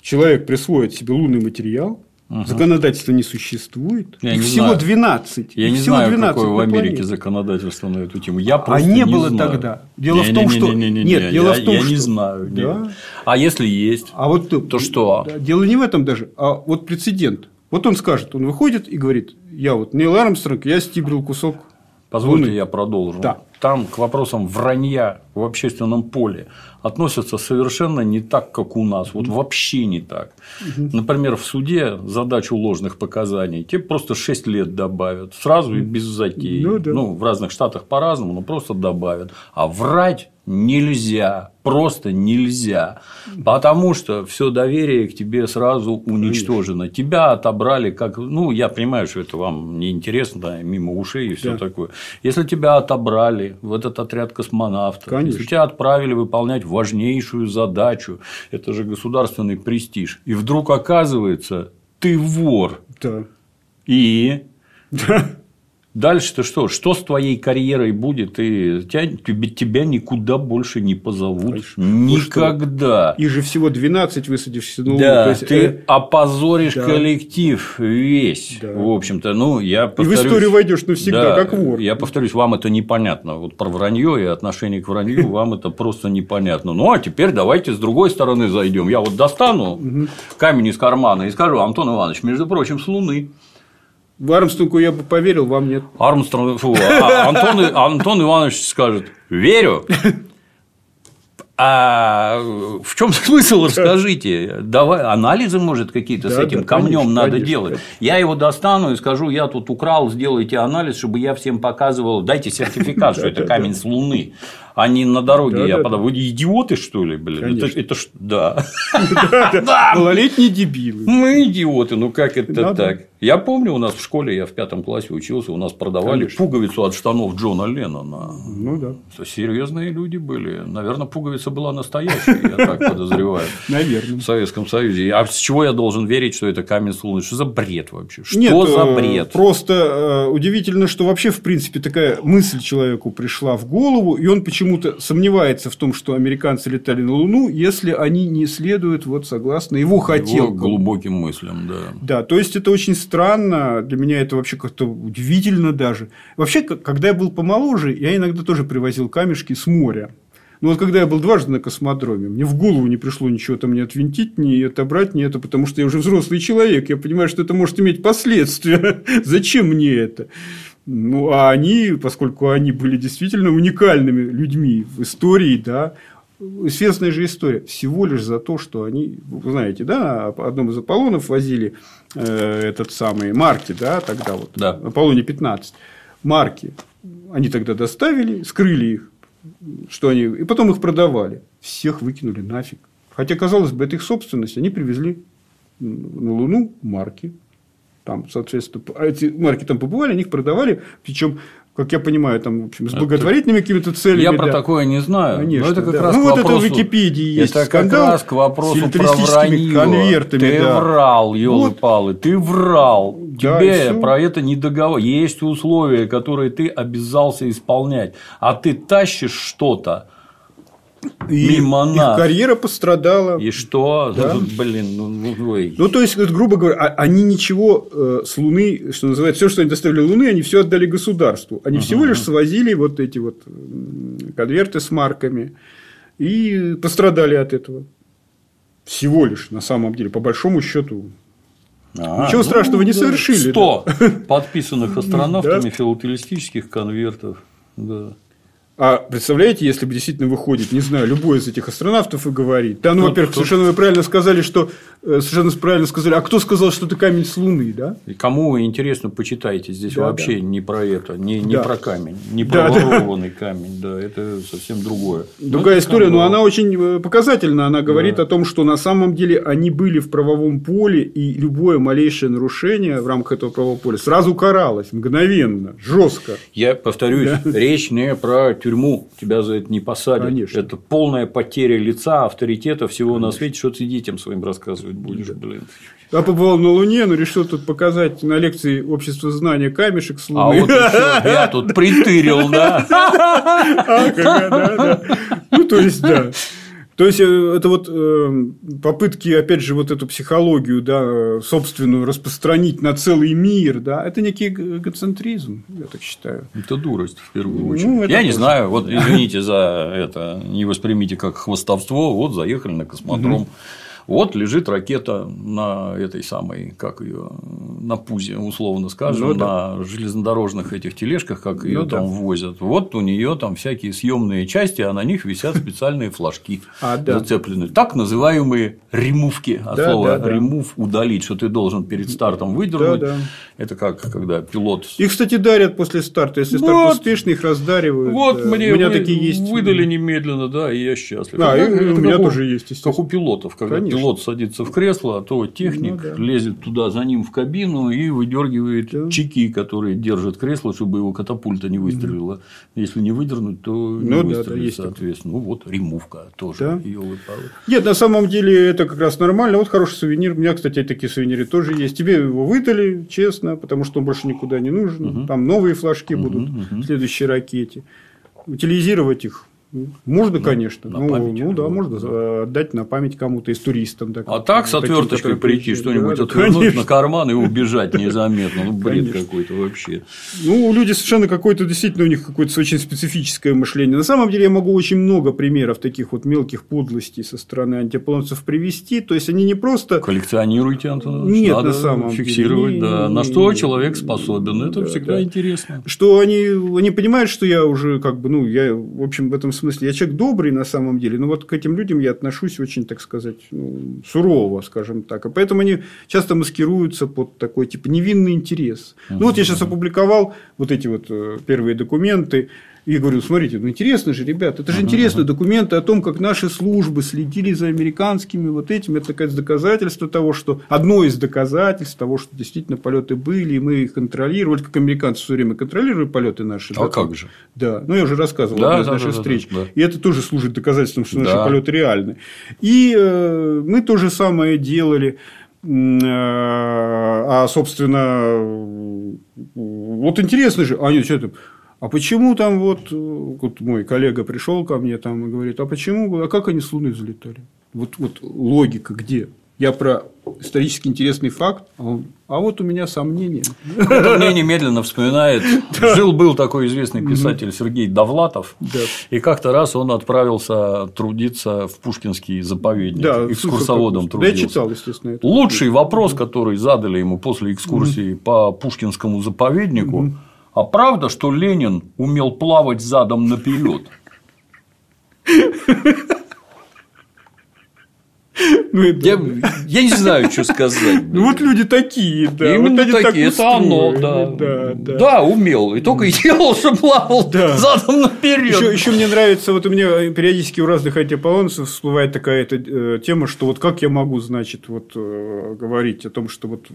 S2: человек присвоит себе лунный материал, Угу. Законодательства не существует.
S1: Я
S2: Их
S1: не
S2: всего
S1: знаю.
S2: 12.
S1: Я не
S2: всего
S1: знаю,
S2: 12
S1: какое в Америке планете. законодательство на эту тему. Я
S2: просто
S1: а не,
S2: не было
S1: знаю.
S2: тогда. Дело не, в том, не, что
S1: не, не, не,
S2: нет,
S1: не,
S2: дело
S1: я,
S2: в том,
S1: я
S2: что
S1: не знаю.
S2: Да.
S1: А если есть,
S2: а вот
S1: то что?
S2: Дело не в этом даже, а вот прецедент. Вот он скажет, он выходит и говорит, я вот Нейл Армстронг, я стибрил кусок
S1: Позвольте,
S2: Луны.
S1: я продолжу.
S2: Да.
S1: Там к вопросам вранья в общественном поле относятся совершенно не так, как у нас. Вот вообще не так. Например, в суде задачу ложных показаний тебе просто 6 лет добавят. Сразу и без затей.
S2: Ну да.
S1: в разных штатах по-разному, но просто добавят. А врать нельзя. Просто нельзя. Потому что все доверие к тебе сразу уничтожено. Тебя отобрали как. Ну, я понимаю, что это вам не интересно, мимо ушей и все
S2: Да.
S1: такое. Если тебя отобрали в этот отряд космонавтов,
S2: Конечно.
S1: если тебя отправили выполнять важнейшую задачу, это же государственный престиж, и вдруг оказывается, ты вор.
S2: Да.
S1: И
S2: Да.
S1: Дальше-то что? Что с твоей карьерой будет? И тебя, тебя никуда больше не позовут.
S2: Ну
S1: Никогда.
S2: Их же всего 12 высадившихся на Луну.
S1: Да,
S2: есть,
S1: ты
S2: э,
S1: опозоришь
S2: да.
S1: коллектив весь.
S2: Да.
S1: В общем-то, ну, я
S2: и в
S1: повторюсь,
S2: историю войдешь навсегда,
S1: да,
S2: как вор.
S1: Я повторюсь, вам это непонятно. Вот про вранье и отношение к вранью вам это просто непонятно. Ну а теперь давайте с другой стороны зайдем. Я вот достану камень из кармана и скажу, Антон Иванович, между прочим, с Луны.
S2: В Армстронгу я бы поверил, вам нет.
S1: Армстронг, фу, а Антон, Антон Иванович скажет, верю. А в чем смысл, расскажите? Давай анализы, может, какие-то с
S2: Да,
S1: этим
S2: да,
S1: камнем
S2: конечно,
S1: надо
S2: конечно,
S1: делать.
S2: конечно.
S1: Я его достану и скажу, я тут украл, сделайте анализ, чтобы я всем показывал, дайте сертификат, что это камень с Луны, а не на дороге. Я
S2: да,
S1: подам. Вы идиоты, что ли, блин? Это, ж- да.
S2: Малолетние дебилы.
S1: Мы идиоты, ну как это так? Я помню, у нас в школе, я в пятом классе учился, у нас продавали
S2: Конечно.
S1: пуговицу от штанов Джона Леннона.
S2: Ну да,
S1: Серьезные люди были. Наверное, пуговица была настоящая, я так подозреваю.
S2: наверное.
S1: В Советском Союзе. А с чего я должен верить, что это камень с Луны? Что за бред вообще? Что
S2: Нет,
S1: за
S2: э,
S1: бред?
S2: Просто э, удивительно, что вообще, в принципе, такая мысль человеку пришла в голову, и он почему-то сомневается в том, что американцы летали на Луну, если они не следуют вот согласно его
S1: Его
S2: хотелкам.
S1: глубоким мыслям, да.
S2: Да, то есть это очень странно, для меня это вообще как-то удивительно даже. Вообще, когда я был помоложе, я иногда тоже привозил камешки с моря. Но вот когда я был дважды на космодроме, мне в голову не пришло ничего там не отвинтить, не отобрать, не это, потому что я уже взрослый человек, я понимаю, что это может иметь последствия. Зачем мне это? Ну, а они, поскольку они были действительно уникальными людьми в истории, да, известная же история, всего лишь за то, что они, вы знаете, да, одном из Аполлонов возили э, этот самый марки, да, тогда вот,
S1: Да.
S2: Аполлоне 15, марки, они тогда доставили, скрыли их, что они, и потом их продавали, всех выкинули нафиг. Хотя, казалось бы, это их собственность, они привезли на Луну марки, там, соответственно, эти марки там побывали, они их продавали, причем, как я понимаю, там, в общем, с благотворительными какими-то целями.
S1: Я про
S2: да.
S1: такое не знаю.
S2: Конечно,
S1: но это как
S2: да.
S1: раз
S2: Ну, вот это в
S1: вопросу-
S2: Википедии есть
S1: Это
S2: скандал
S1: как раз к вопросу про вранье.
S2: конвертами,
S1: Ты
S2: да.
S1: врал, елы-палы, ты врал.
S2: Да,
S1: Тебе про это не договор. Есть условия, которые ты обязался исполнять. А ты тащишь что-то.
S2: И
S1: мимо
S2: их
S1: нас.
S2: карьера пострадала.
S1: И что?
S2: Да.
S1: Блин, ну, ну, ой.
S2: Ну, то есть, грубо говоря, а- они ничего э, с Луны, что называется, все, что они доставили Луны, они все отдали государству. Они всего лишь свозили вот эти вот конверты с марками и пострадали от этого. Всего лишь, на самом деле, по большому счету.
S1: А,
S2: Ничего страшного не совершили,
S1: 100 подписанных астронавтами
S2: Да.
S1: филателистических конвертов. Да.
S2: А представляете, если бы действительно выходит, не знаю, любой из этих астронавтов и говорит. Да, ну,
S1: Кто-
S2: во-первых,
S1: кто-
S2: совершенно вы правильно сказали, что э, совершенно правильно сказали, а кто сказал, что это камень с Луны, да?
S1: И кому интересно, почитайте. Здесь
S2: Да,
S1: вообще
S2: да.
S1: не про это, не, не
S2: Да.
S1: про камень, не
S2: Да,
S1: про
S2: да.
S1: ворованный камень. Да, это совсем другое.
S2: Другая
S1: Ну, это
S2: история, но она очень э, показательна. Она говорит
S1: Да.
S2: о том, что на самом деле они были в правовом поле, и любое малейшее нарушение в рамках этого правового поля сразу каралось мгновенно, жестко.
S1: Я повторюсь, речь не про тюрьму, тебя за это не посадят.
S2: Конечно.
S1: Это полная потеря лица, авторитета, всего на свете, что ты детям своим рассказывать будешь, блин.
S2: Я побывал на Луне, но решил тут показать на лекции общества знания камешек с
S1: А
S2: Луны.
S1: вот еще я тут притырил, да.
S2: А, да, да. Ну, то есть, да. То есть, э, это вот э, попытки, опять же, вот эту психологию, да, э, собственную распространить на целый мир, да, это некий эго- эгоцентризм, я так считаю.
S1: Это дурость, в первую
S2: Ну,
S1: очередь.
S2: это
S1: я не
S2: тоже.
S1: знаю, вот извините за это, не воспримите как хвостовство, вот заехали на космодром. Вот лежит ракета на этой самой, как ее, на пузе, условно скажем,
S2: Ну да.
S1: на железнодорожных этих тележках, как ее
S2: Ну да.
S1: там возят. Вот у нее там всякие съемные части, а на них висят специальные флажки
S2: А, да.
S1: зацеплены. Так называемые ремувки. От
S2: Да,
S1: слова
S2: да, да.
S1: ремув удалить, что ты должен перед стартом выдернуть.
S2: Да, да.
S1: Это как когда пилот
S2: Их, кстати, дарят после старта. Если старт успешный, их раздаривают.
S1: Вот
S2: да.
S1: мне
S2: у меня
S1: вы-
S2: такие есть.
S1: выдали немедленно, да, и я счастлив.
S2: А,
S1: Это
S2: и
S1: как-
S2: у меня тоже есть.
S1: Как у пилотов, когда
S2: Конечно.
S1: Пилот садится в кресло, а то техник
S2: Ну да.
S1: лезет туда за ним в кабину и выдергивает
S2: Да.
S1: чеки, которые держат кресло, чтобы его катапульта не выстрелила. Если не выдернуть, то не
S2: Ну да, да,
S1: выстрелит,
S2: есть такое.
S1: соответственно. Ну вот ремувка тоже.
S2: Да.
S1: ёлы-палы.
S2: Нет, на самом деле это как раз нормально. Вот хороший сувенир. У меня, кстати, такие сувениры тоже есть. Тебе его выдали, честно, потому что он больше никуда не нужен. Там новые флажки будут в следующей ракете. Утилизировать их можно, конечно.
S1: на
S2: ну,
S1: память.
S2: ну да,
S1: Вот,
S2: можно за- отдать на память кому-то из туристам. да,
S1: А так с
S2: таким,
S1: отверточкой
S2: которые
S1: прийти, что-нибудь
S2: Да,
S1: отвернуть
S2: конечно.
S1: на карман и убежать незаметно. Ну, бред какой-то вообще.
S2: Ну, люди совершенно какое-то, действительно, у них какое-то очень специфическое мышление. На самом деле, я могу очень много примеров таких вот мелких подлостей со стороны антиполонцев привести. То есть, они не просто...
S1: Коллекционируйте, Антон.
S2: Нет,
S1: Надо
S2: на самом деле.
S1: фиксировать,
S2: Не,
S1: да.
S2: не,
S1: На что
S2: не,
S1: человек способен. Это
S2: да,
S1: всегда
S2: да.
S1: интересно.
S2: Что они, они понимают, что я уже как бы, ну, я, в общем, в этом смысле, я человек добрый на самом деле, но вот к этим людям я отношусь очень, так сказать, ну, сурово, скажем так. И поэтому они часто маскируются под такой, типа, невинный интерес. Ну, вот я сейчас опубликовал вот эти вот э, первые документы, и говорю, смотрите, ну интересно же, ребят, это же интересные документы о том, как наши службы следили за американскими вот этими. Это такое доказательство того, что одно из доказательств того, что действительно полеты были, и мы их контролировали, как американцы все время контролируют полеты наши.
S1: А
S2: да,
S1: как же?
S2: Да, ну я уже рассказывал
S1: Да,
S2: из
S1: да,
S2: наших
S1: да,
S2: встреч.
S1: да, да.
S2: И это тоже служит доказательством, что наши
S1: Да.
S2: полеты реальны. И э, мы то же самое делали. Э, А, собственно, вот интересно же, а нет, что там, а почему там вот, э, вот мой коллега пришел ко мне там и говорит, а почему, а как они с Луны взлетали? Вот, вот логика где? Я про исторически интересный факт, а, он, а вот у меня сомнения.
S1: Это мне немедленно вспоминает. Жил-был такой известный писатель Сергей Довлатов. И как-то раз он отправился трудиться в Пушкинский заповедник.
S2: Да,
S1: экскурсоводом
S2: да, я
S1: трудился.
S2: читал, естественно. это.
S1: Лучший вопрос, который задали ему после экскурсии по Пушкинскому заповеднику, а правда, что Ленин умел плавать задом наперед?
S2: Ну, это-
S1: Я, я не знаю, что сказать.
S2: Ну, вот люди такие, да.
S1: Именно
S2: вот они так
S1: такие, это оно,
S2: устроены,
S1: да.
S2: да, да.
S1: Да, умел. И только делал, что плавал
S2: Да.
S1: задом наперед.
S2: Еще, еще мне нравится, вот у меня периодически у разных антиполонцев всплывает такая эта, э, тема, что вот как я могу, значит, вот э, говорить о том, что вот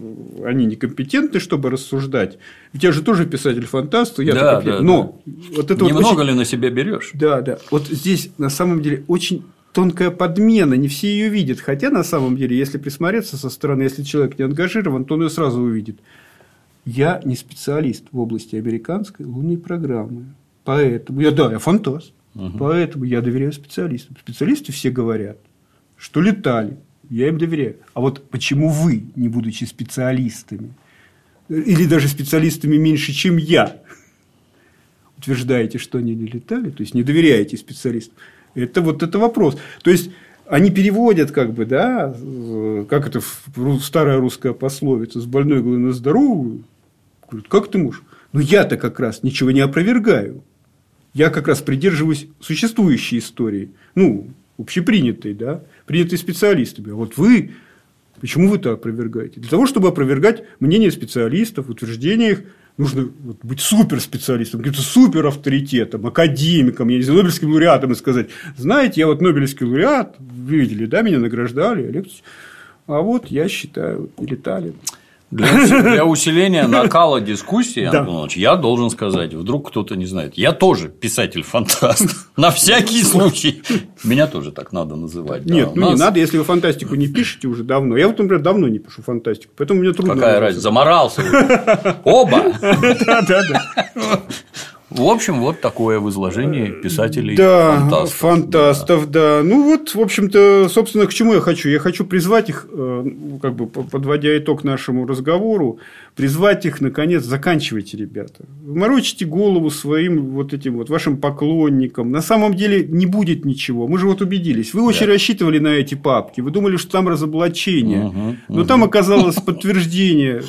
S2: они некомпетентны, чтобы рассуждать. Ведь я же тоже писатель-фантаст, я
S1: Да, да,
S2: но вот это вот
S1: Немного
S2: очень-
S1: ли на себя берешь?
S2: Да, да. Вот здесь на самом деле очень тонкая подмена, не все ее видят. Хотя на самом деле, если присмотреться со стороны, если человек не ангажирован, то он ее сразу увидит. Я не специалист в области американской лунной программы. Поэтому я, да, я фантаст. Поэтому я доверяю специалистам. Специалисты все говорят, что летали. Я им доверяю. А вот почему вы, не будучи специалистами, или даже специалистами меньше, чем я, утверждаете, что они не летали, то есть не доверяете специалистам, это вот это вопрос. То есть они переводят, как бы, да, как это старая русская пословица, с больной головы на здоровую. Говорят, как ты можешь? Ну, я-то как раз ничего не опровергаю. Я как раз придерживаюсь существующей истории, ну, общепринятой, да, принятой специалистами. А вот вы, почему вы это опровергаете? Для того, чтобы опровергать мнение специалистов, утверждения их, нужно быть суперспециалистом, каким-то суперавторитетом, академиком, я не знаю, Нобелевским лауреатом и сказать, знаете, я вот Нобелевский лауреат, вы видели, да, меня награждали, а вот я считаю, не летали.
S1: Для, для усиления накала дискуссии,
S2: Да.
S1: Антон Иванович, я должен сказать, вдруг кто-то не знает, я тоже писатель-фантаст. На всякий случай. Меня тоже так надо называть.
S2: Нет, ну не надо, если вы фантастику не пишете уже давно. Я вот, например, давно не пишу фантастику, поэтому мне трудно.
S1: Какая разница? Заморался. Оба.
S2: Да, да, да.
S1: В общем, вот такое в изложении писателей
S2: да,
S1: фантастов.
S2: фантастов, да. да. Ну вот, в общем-то, собственно, к чему я хочу? Я хочу призвать их, э, как бы подводя итог нашему разговору, призвать их, наконец, заканчивайте, ребята. Морочите голову своим вот этим вот вашим поклонникам. На самом деле не будет ничего. Мы же вот убедились. Вы очень да. рассчитывали на эти папки. Вы думали, что там разоблачение. Угу, но угу. там оказалось подтверждение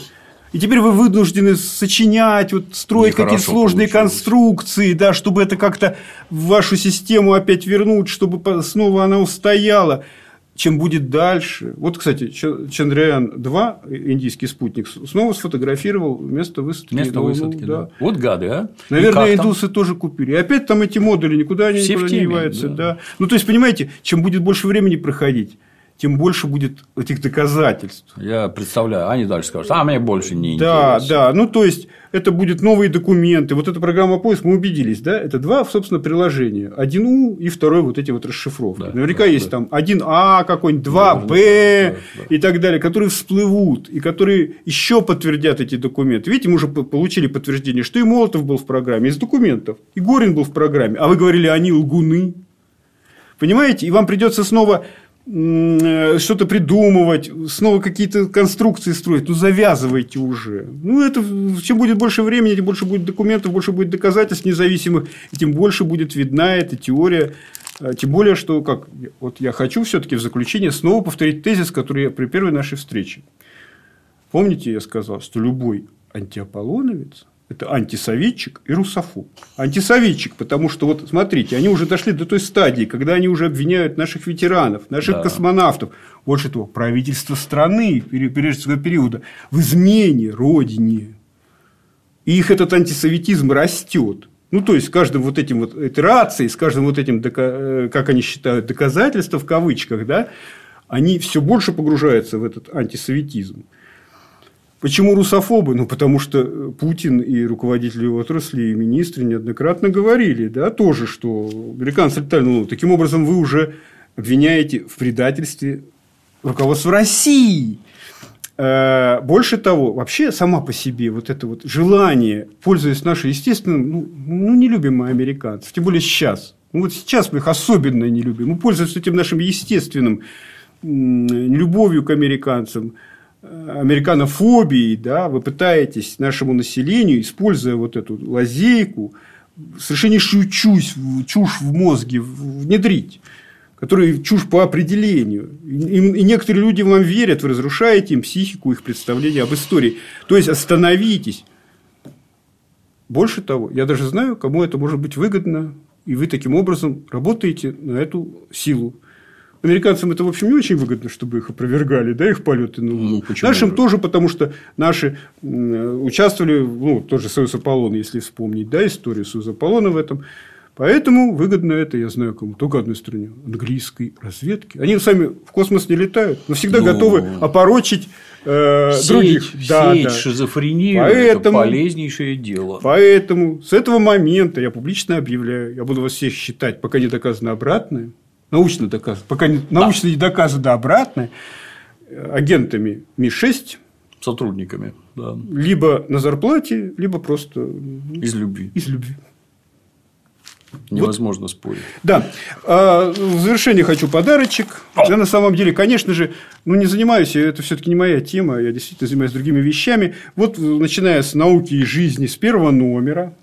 S2: и теперь вы вынуждены сочинять, вот, строить какие-то сложные получилось. конструкции, да, чтобы это как-то в вашу систему опять вернуть, чтобы снова она устояла. Чем будет дальше? Вот, кстати, Чандраян-2, индийский спутник, снова сфотографировал место высадки.
S1: Место высадки, да. да. Вот гады, а?
S2: Наверное, индусы там? тоже купили. И опять там эти модули никуда они никуда не деваются. Да. да. Ну, то есть, понимаете, чем будет больше времени проходить, тем больше будет этих доказательств.
S1: Я представляю, они дальше скажут, а мне больше не
S2: да, интересно. Да, да, ну то есть это будут новые документы. Вот эта программа поиск, мы убедились, да, это два, собственно, приложения. Один У и второй вот эти вот расшифровки. Да, Наверняка да, есть да. там один А какой-нибудь, два Б да, да. и так далее, которые всплывут и которые еще подтвердят эти документы. Видите, мы уже получили подтверждение, что и Молотов был в программе из документов, и Горин был в программе, а вы говорили, они лгуны. Понимаете? И вам придется снова что-то придумывать, снова какие-то конструкции строить. Ну, завязывайте уже. Ну, это чем будет больше времени, тем больше будет документов, больше будет доказательств независимых, и тем больше будет видна эта теория. Э, тем более, что как вот я хочу все-таки в заключение снова повторить тезис, который я при первой нашей встрече. Помните, я сказал, что любой антиаполлоновец это антисоветчик и русофоб. Антисоветчик, потому что, вот смотрите, они уже дошли до той стадии, когда они уже обвиняют наших ветеранов, наших да. космонавтов, больше того, правительство страны пережитого периода в измене родине. И их этот антисоветизм растет. Ну, то есть, с каждым вот этим вот итерацией, с каждым вот этим, э, как они считают, доказательства в кавычках, да, они все больше погружаются в этот антисоветизм. Почему русофобы? Ну, потому что Путин и руководители его отрасли, и министры неоднократно говорили, да, тоже, что американцы летали, ну, таким образом вы уже обвиняете в предательстве руководство России. Э, больше того, вообще сама по себе вот это вот желание, пользуясь нашей естественным, ну, ну не любим мы американцев, тем более сейчас. Ну, вот сейчас мы их особенно не любим. Мы пользуемся этим нашим естественным любовью к американцам – американофобией, да, вы пытаетесь нашему населению, используя вот эту лазейку, совершеннейшую чушь, чушь в мозге внедрить, которая чушь по определению. И, и некоторые люди вам верят, вы разрушаете им психику, их представление об истории. То есть, остановитесь. Больше того, я даже знаю, кому это может быть выгодно, и вы таким образом работаете на эту силу. Американцам это, в общем, не очень выгодно, чтобы их опровергали, да, их полеты на Луну. Ну, Нашим же? тоже, потому что наши участвовали, ну, тоже Союз Аполлон, если вспомнить, да, историю Союза Аполлона в этом. Поэтому выгодно это, я знаю кому, только одной стране, английской разведки. Они сами в космос не летают, но всегда ну, готовы опорочить э, сеять, других.
S1: Да, сеять да. шизофрению поэтому, это полезнейшее дело.
S2: Поэтому с этого момента я публично объявляю, я буду вас всех считать, пока не доказано обратное, научно доказано, пока не, научно не доказано обратное, агентами Ми-6.
S1: Сотрудниками, да.
S2: Либо на зарплате, либо просто...
S1: Из любви.
S2: Из любви.
S1: Невозможно вот. спорить.
S2: Да. А, в завершение хочу подарочек. О. Я на самом деле, конечно же, ну не занимаюсь, это все-таки не моя тема, я действительно занимаюсь другими вещами. Вот начиная с науки и жизни с первого номера,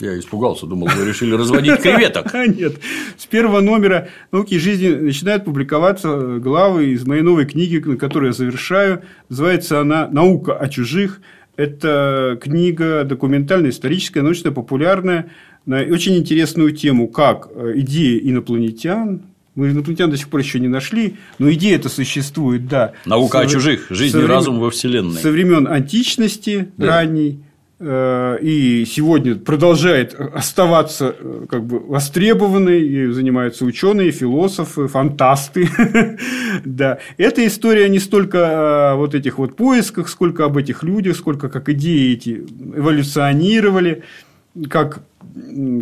S1: я испугался, думал, вы решили разводить креветок.
S2: Нет. С первого номера «Науки и жизни» начинают публиковаться главы из моей новой книги, которую я завершаю. Называется она «Наука о чужих». Это книга документальная, историческая, научно-популярная на очень интересную тему, как э, идея инопланетян, мы инопланетян до сих пор еще не нашли, но идея это существует, да.
S1: Наука о чужих, жизнь и разум во Вселенной.
S2: Со времен античности да. ранней и сегодня продолжает оставаться э, как бы востребованной, и занимаются ученые, философы, фантасты. да. Эта история не столько о вот этих вот поисках, сколько об этих людях, сколько как идеи эти эволюционировали, как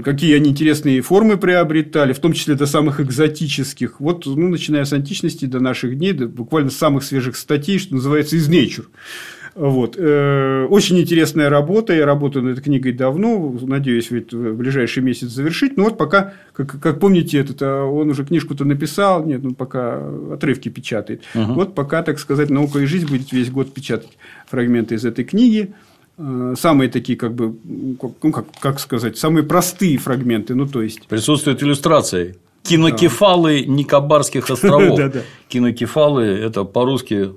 S2: какие они интересные формы приобретали, в том числе до самых экзотических. Вот, ну, начиная с античности до наших дней, до буквально самых свежих статей, что называется, из Nature Вот. Э, очень интересная работа. Я работаю над этой книгой давно. Надеюсь, ведь в ближайший месяц завершить. Но вот пока, как, как помните, этот, а, он уже книжку-то написал. Нет, ну пока отрывки печатает. Угу. Вот пока, так сказать, наука и жизнь будет весь год печатать фрагменты из этой книги э, самые такие, как бы, ну, как, как сказать, самые простые фрагменты, ну, то есть…
S1: Присутствует иллюстрации. Кинокефалы Никобарских островов. Кинокефалы – это по-русски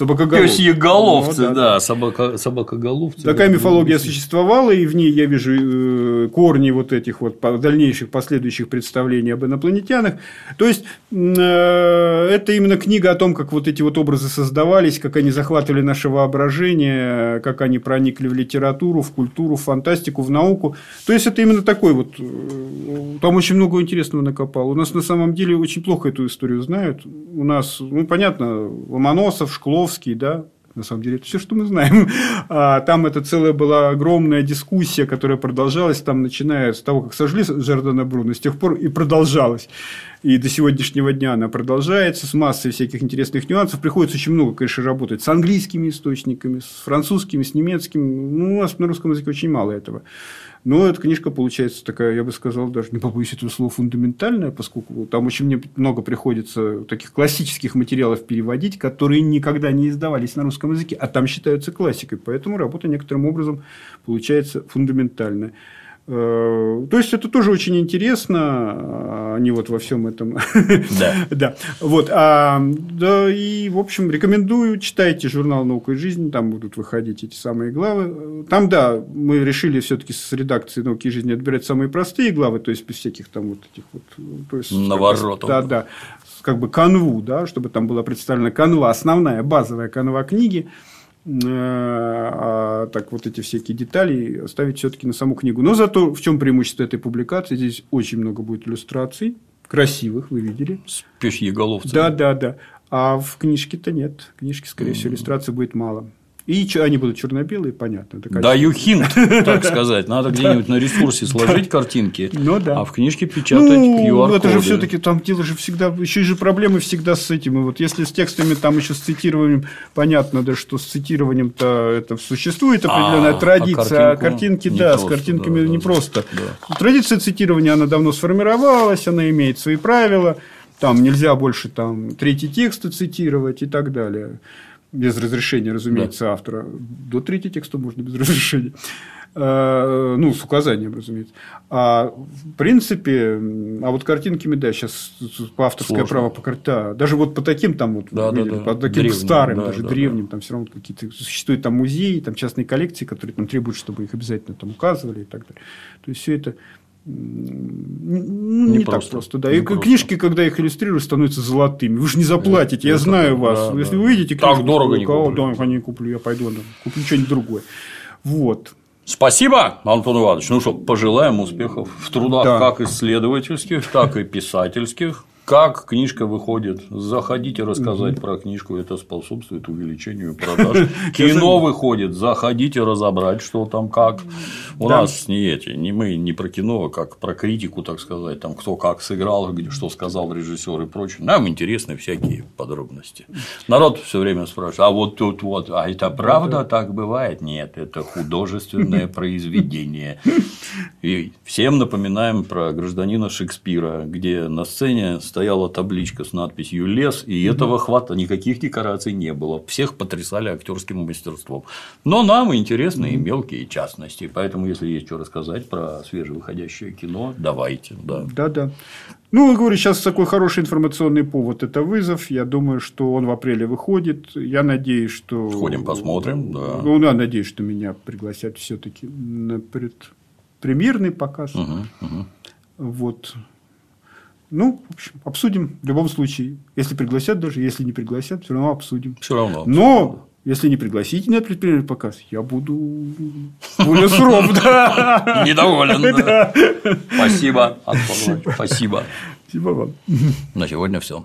S2: Собакоголовцы.
S1: Пёсьеголовцы, ну, да, да. Собака, собакоголовцы.
S2: Такая мифология существовала, и в ней я вижу э, корни вот этих вот дальнейших последующих представлений об инопланетянах. То есть, э, это именно книга о том, как вот эти вот образы создавались, как они захватывали наше воображение, как они проникли в литературу, в культуру, в фантастику, в науку. То есть, это именно такой вот... Э, там очень много интересного накопал. У нас на самом деле очень плохо эту историю знают. У нас, ну, понятно, Ломоносов, Шклов, Жириновский, да, на самом деле, это все, что мы знаем. А, там это целая была огромная дискуссия, которая продолжалась, там, начиная с того, как сожгли Жордана Бруно, с тех пор и продолжалась. И до сегодняшнего дня она продолжается с массой всяких интересных нюансов. Приходится очень много, конечно, работать с английскими источниками, с французскими, с немецкими. Ну, у нас на русском языке очень мало этого. Но эта книжка получается такая, я бы сказал, даже не побоюсь этого слова, фундаментальная, поскольку там очень мне много приходится таких классических материалов переводить, которые никогда не издавались на русском языке, а там считаются классикой. Поэтому работа некоторым образом получается фундаментальная. Э, то есть это тоже очень интересно, а не вот во всем этом. Да. да. Вот. А, да, и, в общем, рекомендую, читайте журнал «Наука и жизнь», там будут выходить эти самые главы. Там, да, мы решили все-таки с редакцией «Науки и жизни» отбирать самые простые главы, то есть без всяких там вот этих вот... То есть,
S1: Наворотов.
S2: Да, да. Как бы канву, да, чтобы там была представлена канва, основная базовая канва книги. Э, а так вот эти всякие детали оставить все-таки на саму книгу. Но зато в чем преимущество этой публикации? Здесь очень много будет иллюстраций, красивых, вы видели.
S1: С пёсьеголовцами.
S2: Да, да, да. А в книжке-то нет. Книжки, скорее всего, иллюстраций будет мало. И они будут черно-белые, понятно.
S1: Даю хинт, так сказать. Надо где-нибудь на ресурсе сложить картинки, ну, да. а в книжке печатать ну,
S2: QR-коды. Это же все-таки там дело же всегда, еще же проблемы всегда с этим. И вот если с текстами там еще с цитированием, понятно, да, что с цитированием-то это существует определенная а, традиция, а, картинки, да, просто, с картинками да, непросто. Да. Традиция цитирования, она давно сформировалась, она имеет свои правила. Там нельзя больше там третий текст цитировать и так далее без разрешения, разумеется, да. автора. До третьего текста можно без разрешения. Э, ну, с указанием, разумеется. А в принципе, а вот картинками, да, сейчас по авторское Сложно. право по да, даже вот по таким там вот,
S1: да,
S2: видели,
S1: да, да.
S2: по таким древним, старым, да, даже да, древним, да. там все равно какие-то существуют там музеи, там частные коллекции, которые там требуют, чтобы их обязательно там указывали и так далее. То есть все это не, не просто, так просто, да. Не и просто. книжки, когда их иллюстрируют, становятся золотыми. Вы же не заплатите, я это, знаю да, вас. Да, Если вы увидите
S1: книжку, так дорого не
S2: куплю. Да, не куплю, я пойду, да, куплю что-нибудь другое. Вот.
S1: Спасибо, Антон Иванович. Ну что, пожелаем успехов в трудах да. как исследовательских, так и писательских. Как книжка выходит? Заходите рассказать угу. про книжку, это способствует увеличению продаж. Кино выходит, заходите разобрать, что там как. У да. нас не эти, не мы не про кино, а как про критику, так сказать, там кто как сыграл, что сказал режиссер и прочее. Нам интересны всякие подробности. Народ все время спрашивает, а вот тут вот, а это правда так бывает? Нет, это художественное произведение. И всем напоминаем про гражданина Шекспира, где на сцене стояла табличка с надписью «Лес», и этого хвата, никаких декораций не было. Всех потрясали актерским мастерством. Но нам интересны и мелкие частности. Поэтому, если есть что рассказать про свежевыходящее кино, давайте. Да,
S2: да. да. Ну, говорю, сейчас такой хороший информационный повод – это вызов. Я думаю, что он в апреле выходит. Я надеюсь, что…
S1: Сходим, посмотрим, да.
S2: Ну, да, надеюсь, что меня пригласят все таки на предпремьерный показ. Угу, угу. Вот. Ну, в общем, обсудим в любом случае. Если пригласят даже, если не пригласят, все равно обсудим.
S1: Все равно.
S2: Но если не пригласите на предпринимательный показ, я буду более суров, да.
S1: Недоволен. Спасибо, Спасибо.
S2: Спасибо вам.
S1: На сегодня все.